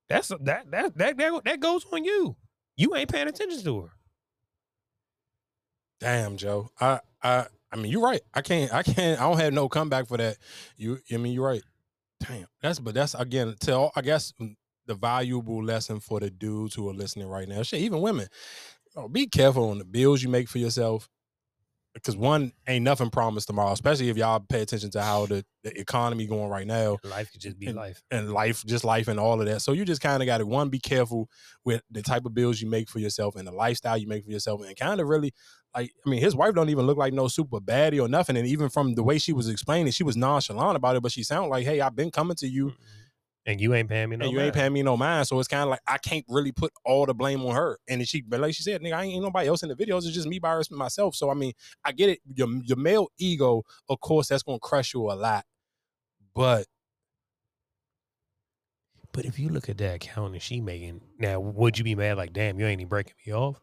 that's that that that that, that goes on you. You ain't paying attention to her. Damn, Joe. I I I mean, you're right. I can't I can't I don't have no comeback for that. You I mean, you're right. Damn. That's but that's again tell I guess mm, the valuable lesson for the dudes who are listening right now. Shit, even women. know, be careful on the bills you make for yourself. Because one ain't nothing promised tomorrow, especially if y'all pay attention to how the, the economy going right now Life could just be and, life. and life, just life and all of that. So you just kind of got to one be careful with the type of bills you make for yourself and the lifestyle you make for yourself, and kind of really like. I mean, his wife don't even look like no super baddie or nothing, and even from the way she was explaining, she was nonchalant about it, but she sounded like, "Hey, I've been coming to you, And you ain't paying me no and you ain't mind. paying me no mind." So it's kind of like I can't really put all the blame on her. And she, but like she said, nigga, I ain't nobody else in the videos. It's just me by myself. So I mean, I get it. Your your male ego, of course, that's gonna crush you a lot, but But if you look at that account and she making now, would you be mad like, damn, you ain't even breaking me off?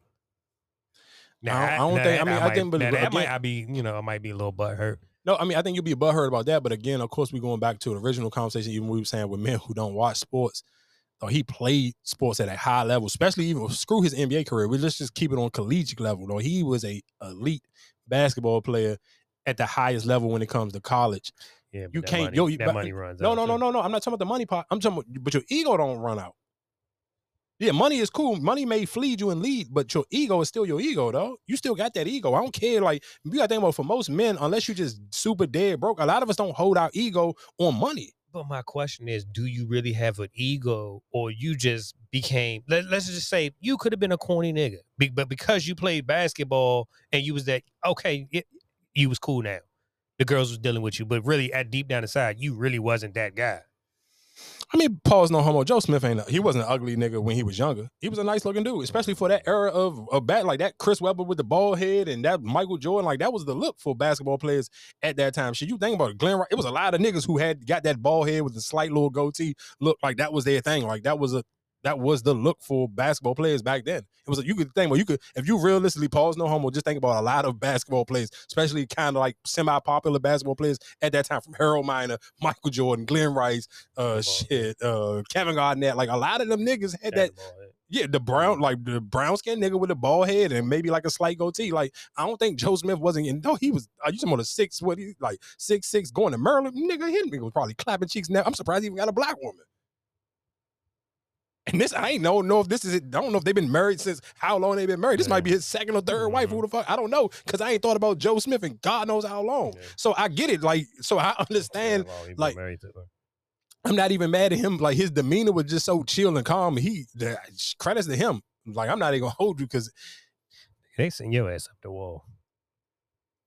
I don't- I don't think- I mean, I might, think, but now that might I be, you know, I might be a little butt hurt. No, I mean, I think you'll be butthurt about that. But again, of course, we're going back to the original conversation, even we were saying with men who don't watch sports. Or he played sports at a high level, especially even screw his NBA career. We let's just keep it on collegiate level. Though he was a elite basketball player at the highest level when it comes to college. Yeah, but You that can't. money, yo, you- that but- money runs No, out. no, no, no, no. I'm not talking about the money part. I'm talking about, but your ego don't run out. Yeah, money is cool. Money may fleed you and lead, but your ego is still your ego, though. You still got that ego. I don't care. Like you got to think about for most men, unless you just super dead broke, a lot of us don't hold our ego on money. But my question is, do you really have an ego, or you just became? Let, let's just say you could have been a corny nigga, but because you played basketball and you was that okay, it, you was cool now. The girls was dealing with you, but really, at deep down inside, you really wasn't that guy. I mean, Paul's no homo. Joe Smith ain't. A, he wasn't an ugly nigga when he was younger. He was a nice looking dude, especially for that era of a bat like that. Chris Webber with the bald head and that Michael Jordan, like that was the look for basketball players at that time. Shit, you think about it, Glenn? It was a lot of niggas who had got that bald head with the slight little goatee look like that was their thing. Like that was a That was the look for basketball players back then. It was like you could think, well, you could if you realistically pause no homo, just think about a lot of basketball players, especially kind of like semi-popular basketball players at that time, from Harold Miner, Michael Jordan, Glen Rice, uh, shit, uh, Kevin Garnett. Like a lot of them niggas had that. Yeah, the brown, like the brown skin nigga with a bald head and maybe like a slight goatee. Like I don't think Joe Smith wasn't. In, no, he was. I used him on a six. What he like six six going to Maryland nigga. Him nigga was probably clapping cheeks. Now I'm surprised he even got a black woman. And this, I ain't know know if this is it. I don't know if they've been married since how long they've been married. This might be his second or 3rd wife. Mm-hmm. Who the fuck? I don't know because I ain't thought about Joe Smith and God knows how long. So I get it. Like, so I understand. Like, I'm not even mad at him. Like his demeanor was just so chill and calm. He the credits to him. Like I'm not even gonna hold you because they send your ass up the wall.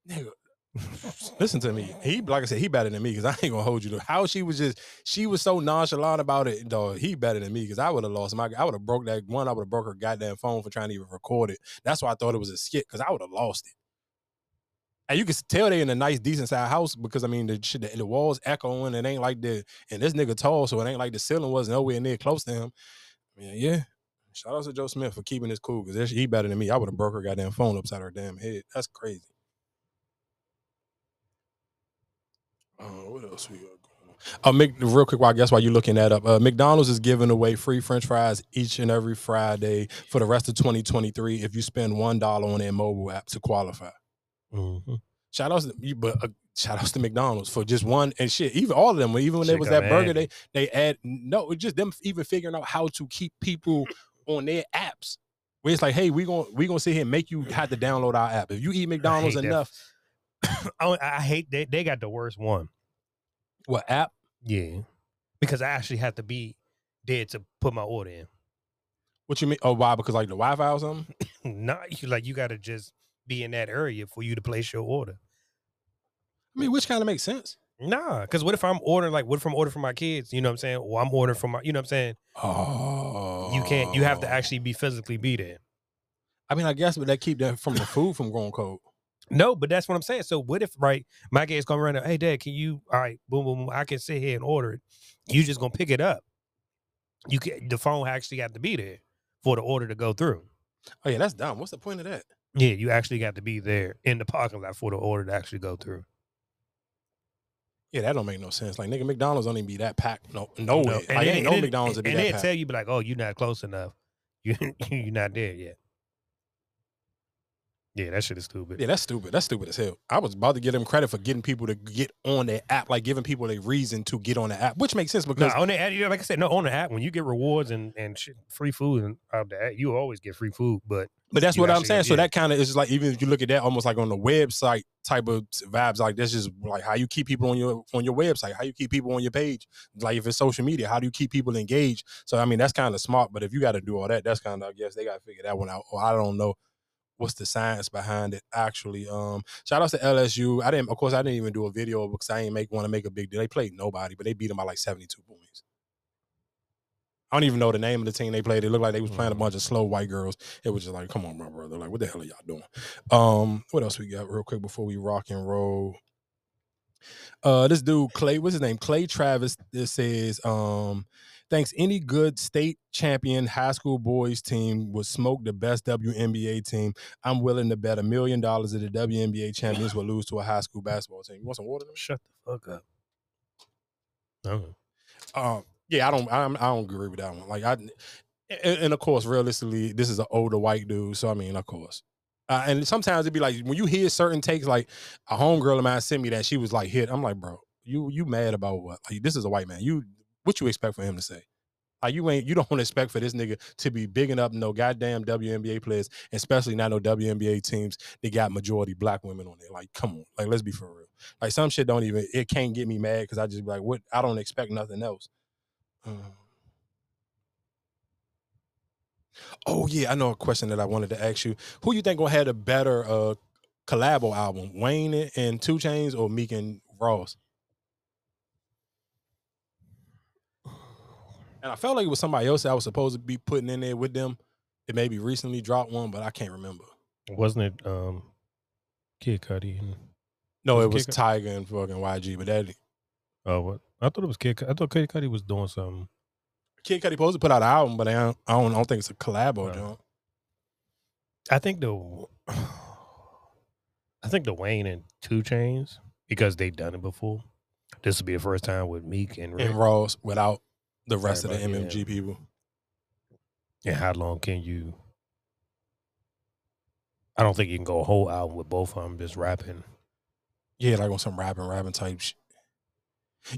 Nigga, listen to me. He like I said, he better than me because I ain't gonna hold you to how she was just she was so nonchalant about it. Dog, he better than me because I would have lost my I would have broke that one, I would have broke her goddamn phone for trying to even record it. That's why I thought it was a skit, because I would have lost it. And you can tell they in a nice, decent sized house because I mean the shit, the, the walls echoing. It ain't like the and this nigga tall, so it ain't like the ceiling was nowhere near close to him. I mean, yeah. Shout out to Joe Smith for keeping this cool because he better than me. I would have broke her goddamn phone upside her damn head. That's crazy. Uh, what else we got going on? Uh, Mc, real quick, while I guess while you're looking that up, uh, McDonald's is giving away free French fries each and every Friday for the rest of 2023 if you spend one dollar on their mobile app to qualify. Mm-hmm. Shout outs to you, but uh, shout outs to McDonald's for just one and shit. Even all of them, even when there was that burger, they they add no, it's just them even figuring out how to keep people on their apps. Where it's like, hey, we gonna we gonna sit here and make you have to download our app. If you eat McDonald's enough. that. Enough, oh, I, I hate they they got the worst one. what app? Yeah, because I actually have to be there to put my order in. What you mean? Oh, why? Because like the Wi-Fi or something? Not you like you got to just be in that area for you to place your order. I mean, which kind of makes sense. Nah, because what if I'm ordering like what if I'm ordering for my kids? You know what I'm saying? Or I'm ordering for my, you know what I'm saying? Oh, You can't. You have to oh. actually be physically be there. I mean, I guess, but that keep that from the food from growing cold. No, but that's what I'm saying. So what if right, my kids come around? and, Hey, dad, can you? All right, boom, boom, boom. I can sit here and order it. You just gonna pick it up. You can. The phone actually got to be there for the order to go through. Oh yeah, that's dumb. What's the point of that? Yeah, you actually got to be there in the parking lot for the order to actually go through. Yeah, that don't make no sense. Like nigga, McDonald's don't even be that packed. No, no way. And Like ain't no McDonald's be and that they tell you, be like, "Oh, you're not close enough. You you're not there yet." Yeah, that shit is stupid. Yeah, that's stupid. That's stupid as hell. I was about to give them credit for getting people to get on their app, like giving people a reason to get on the app, which makes sense No, because on the app, yeah, like I said, no, on the app, when you get rewards and and shit, free food and out the app, you always get free food. But But that's what I'm saying. So yeah. that kind of is like even if you look at that almost like on the website type of vibes, like that's just like how you keep people on your on your website, how you keep people on your page. Like if it's social media, how do you keep people engaged? So I mean that's kind of smart. But if you got to do all that, that's kind of I guess they got to figure that one out. Or I don't know what's the science behind it actually. Um, shout out to LSU. I didn't, of course, I didn't even do a video because I ain't make want to make a big deal. They played nobody, but they beat them by like 72 points. I don't even know the name of the team they played. It looked like they was playing a bunch of slow white girls. It was just like, come on, my brother. Like, what the hell are y'all doing? Um, what else we got real quick before we rock and roll? Uh, this dude Clay, what's his name? Clay Travis. This says, um, thanks. Any good state champion high school boys team would smoke the best WNBA team. I'm willing to bet a million dollars that the WNBA champions will lose to a high school basketball team. You want some water? Shut the fuck up. Oh. Um, yeah, I don't, I, don't- I don't agree with that one. Like, I, and, and of course, realistically, this is an older white dude, so I mean, of course. Uh, and sometimes it'd be like when you hear certain takes, like a homegirl of mine sent me that she was like hit. I'm like, bro, you you mad about what? Like, this is a white man. You what you expect for him to say? Like, you ain't you don't expect for this nigga to be bigging up no goddamn WNBA players, especially not no WNBA teams that got majority black women on there. Like, come on, like let's be for real. Like some shit don't even it can't get me mad because I just be like, what? I don't expect nothing else. Um, Oh yeah, I know a question that I wanted to ask you. Who you think gonna have a better uh collabo album, Wayne and 2 Chainz or Meek and Ross? And I felt like it was somebody else that I was supposed to be putting in there with them. It maybe recently dropped one, but I can't remember. Wasn't it um Kid Cudi? And, No, Was it was Kid Tiger and fucking YG, but that oh, what? I thought it was Kid. I thought Kid Cudi was doing something. Kid Cudi supposed to put out an album, but I don't, I don't, I don't think it's a collab or No. I think the I think the Wayne and 2 Chainz because they've done it before. This will be the first time with Meek and Rick. And Ross without the rest of the. MMG people. And how long can you? I don't think you can go a whole album with both of them just rapping. Yeah, like on some rapping, rapping type shit.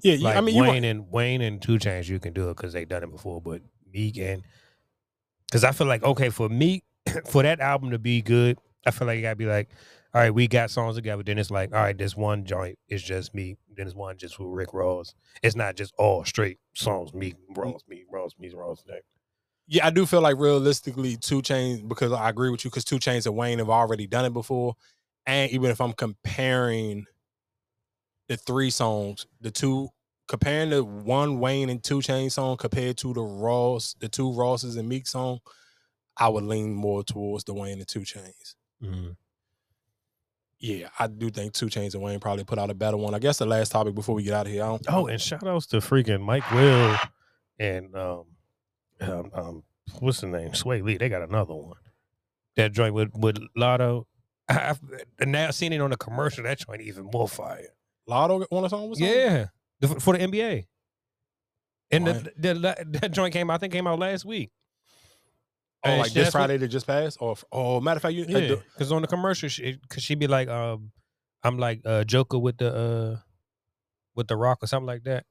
Yeah, Like I mean, you Wayne want, and Wayne and 2 Chainz, you can do it because they done it before. But Meek and because I feel like okay for Meek for that album to be good, I feel like you gotta be like, all right, we got songs together. Then it's like, all right, this one joint is just me. Then it's one just with Rick Ross. It's not just all straight songs. Meek, Ross, Meek, Ross, Meek, Ross. Like, yeah, I do feel like realistically, 2 Chainz because I agree with you because 2 Chainz and Wayne have already done it before, and even if I'm comparing the three songs, the two comparing the one Wayne and 2 Chainz song compared to the Ross, the two Rosses and Meek song, I would lean more towards the Wayne and 2 Chainz. mm. Yeah, I do think 2 Chainz and Wayne probably put out a better one. I guess the last topic before we get out of here. I don't, Oh, and shout outs to freaking Mike Will and um, um, um what's the name? Swae Lee. They got another one. That joint with with Latto. I've now seen it on a commercial. That joint even more fire. Latto want a song with something? Yeah, the, for the NBA. And the, the, that joint came. out, I think came out last week. Oh, And like this what- Friday that just passed? Or oh, matter of fact, you Yeah, because on the commercial, she, cause she be like, um, I'm like uh, Joker with the uh, with the Rock or something like that.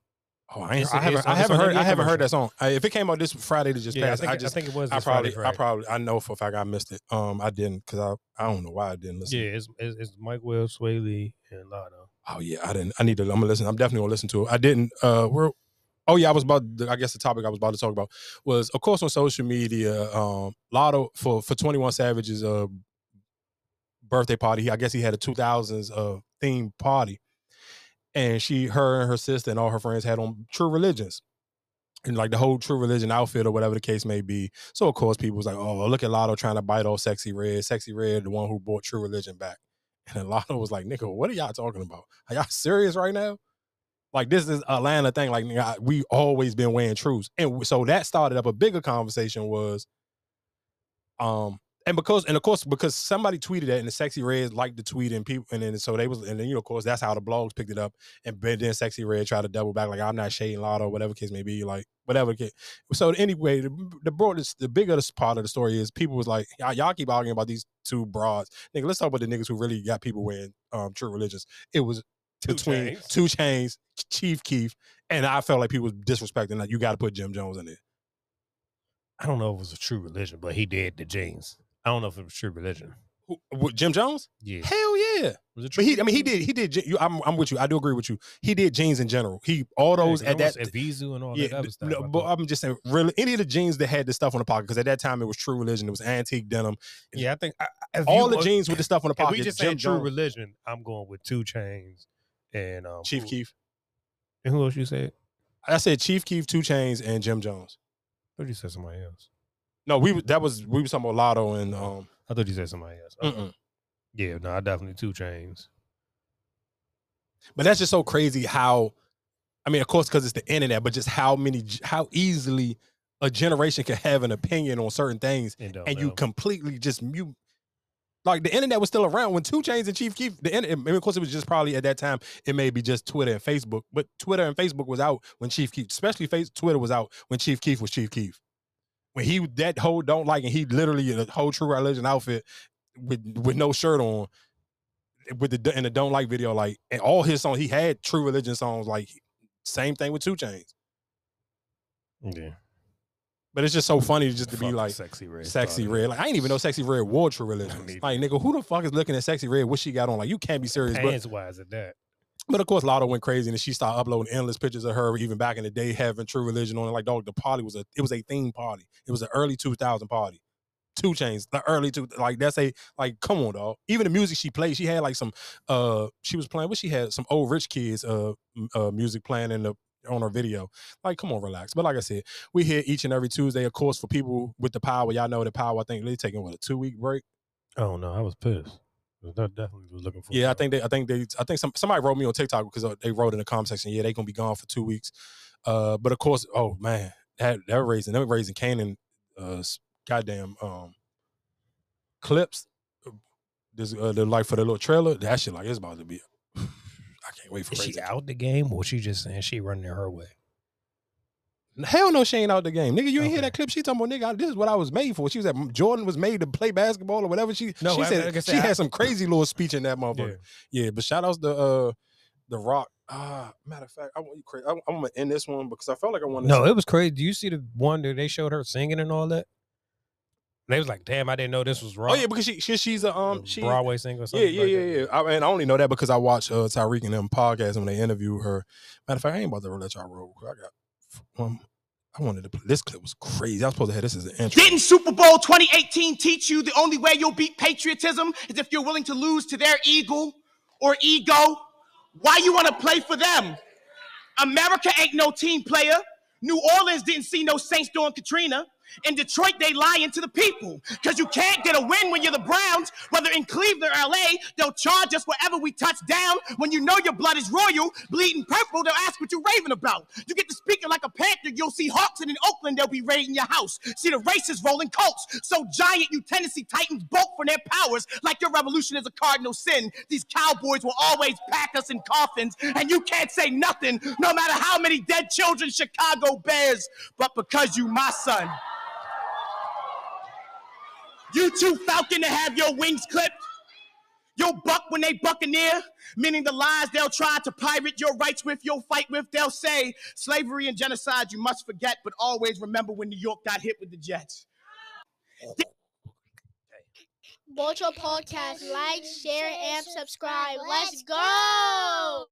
Oh, I, ain't, I haven't, I haven't heard, I haven't heard that song. I, if it came out this Friday that just Yeah, I passed, think- I, I just, think it was I probably, Friday, I probably, I know for a fact I missed it. Um, I didn't because I, I don't know why I didn't listen. Yeah, it's, it's, it's Mike Will, Swae Lee, and Latto. Oh yeah, I didn't. I need to. I'm gonna listen. I'm definitely gonna listen to it. I didn't. Uh, where? Oh yeah, I was about. I guess the topic I was about to talk about was, of course, on social media. Um, Latto for for Twenty One Savage's uh birthday party. I guess he had a 2000s uh theme party, and she, her, and her sister and all her friends had on True Religions. And like the whole True Religion outfit or whatever the case may be. So of course people was like, "Oh, look at Latto trying to bite off Sexyy Red. Sexyy Red, the one who brought True Religion back." And Latto was like, "Nigga, what are y'all talking about? Are y'all serious right now? Like this is Atlanta thing. Like we always been wearing trues." And so that started up a bigger conversation. Was um and because and of course because somebody tweeted that and the Sexyy Red liked the tweet and people and then so they was and then you know of course that's how the blogs picked it up and then Sexyy Red tried to double back like I'm not shading Latto whatever case may be like whatever case. so anyway the, the broadest the biggest part of the story is people was like y'all keep arguing about these two broads nigga let's talk about the niggas who really got people wearing um true religions it was Two between Chainz. 2 Chainz Chief Keef and I felt like people was disrespecting like you got to put Jim Jones in there I don't know if it was a true religion, but he did the jeans. I don't know if it was true religion. Who, Jim Jones Yeah. hell yeah Was it But he, I mean, he did. He did. You, I'm, I'm with you. I do agree with you. He did jeans in general. He all those at that. Evisu and all Yeah, that other stuff. no, but thought. I'm just saying, really, any of the jeans that had the stuff on the pocket, because at that time it was True Religion, it was antique denim. yeah, I think I, I- all you- the jeans with the stuff on the If pocket. we just Jim saying true Jones, religion, I'm going with 2 Chainz and um, Chief who- Keef. And who else you said? I said Chief Keef, 2 Chainz, and Jim Jones. I thought you said somebody else. No, we that was we was talking about Latto and um. I thought you said somebody else. Yeah, no, I definitely 2 Chainz. But that's just so crazy how, I mean, of course, because it's the internet, but just how many, how easily a generation can have an opinion on certain things, And, and you completely just mute. Like the internet was still around when 2 Chainz and Chief Keef. The internet, mean, of course, it was just probably at that time. It may be just Twitter and Facebook, but Twitter and Facebook was out when Chief Keef, especially face Twitter was out when Chief Keef was Chief Keef. When he that whole don't like, and he literally in a whole True Religion outfit with with no shirt on, with the in the don't like video, like and all his songs, he had True Religion songs, like same thing with 2 Chainz. Yeah. But it's just so funny just to be like Sexyy Red Sexyy Red. Like I didn't even know Sexyy Red wore True Religion. Like nigga, who the fuck is looking at Sexyy Red? What she got on? Like you can't be serious. But Hands wise at that. but of course, Latto went crazy and she started uploading endless pictures of her, even back in the day, having True Religion on it. Like, dog, the party was a it was a theme party. It was an early 2000 party. 2 Chainz, the early two, like that's a like, come on, dog. Even the music she played, she had like some, uh, she was playing. What she had some old rich kids, uh, uh, music playing in the on her video. Like, come on, relax. But like I said, we here each and every Tuesday, of course, for people with the power. Y'all know the power. I think they taking what a two week break. Oh no, I was pissed. I definitely was looking for. Yeah, I think they. I think they. I think some somebody wrote me on TikTok because uh, they wrote in the comment section. Yeah, they gonna be gone for two weeks. Uh, but of course, oh man, that that raising them raising Kanan, uh, goddamn um, clips. uh, This uh, the like for the little trailer. That shit like it's about to be. I can't wait for Is she out the game or she just saying she running it her way? Hell no, she ain't out the game, nigga. You ain't hear that clip? She talking about nigga. This is what I was made for. She was at Jordan was made to play basketball or whatever. She No, she I- said like I she I- had some crazy little speech in that motherfucker. Yeah, but shout outs to uh the Rock. Ah, matter of fact, I want you crazy. I'm, I'm gonna end this one because I felt like I wanted. No, to it was crazy. Do you see the one that they showed her singing and all that? They was like, "Damn, I didn't know this was wrong." Oh yeah, because she, she she's a um she Broadway singer. Or Yeah, something yeah, like yeah, that. yeah. I, and I only know that because I watched uh, Tyreek and them podcast when they interview her. Matter of fact, I ain't about to let y'all roll. I got um, I wanted to play. This clip was crazy. I was supposed to have this as an intro. Didn't Super Bowl 2018 teach you the only way you'll beat patriotism is if you're willing to lose to their eagle or ego? Why you want to play for them? America ain't no team player. New Orleans didn't see no Saints during Katrina. In Detroit, they lying to the people because you can't get a win when you're the Browns. Whether in Cleveland or LA, they'll charge us wherever we touch down. When you know your blood is royal, bleeding purple, they'll ask what you're raving about. You get to speaking like a panther, you'll see Hawks, and in Oakland, they'll be raiding your house. See the races rolling Colts. So giant, you Tennessee Titans bolt for their powers like your revolution is a cardinal sin. These cowboys will always pack us in coffins, and you can't say nothing, no matter how many dead children Chicago bears. But because you my son. You too falcon to have your wings clipped. You'll buck when they buccaneer, meaning the lies they'll try to pirate your rights with, you'll fight with. They'll say slavery and genocide you must forget, but always remember when New York got hit with the Jets. Bocho Podcast. Like, share, and subscribe. Let's go!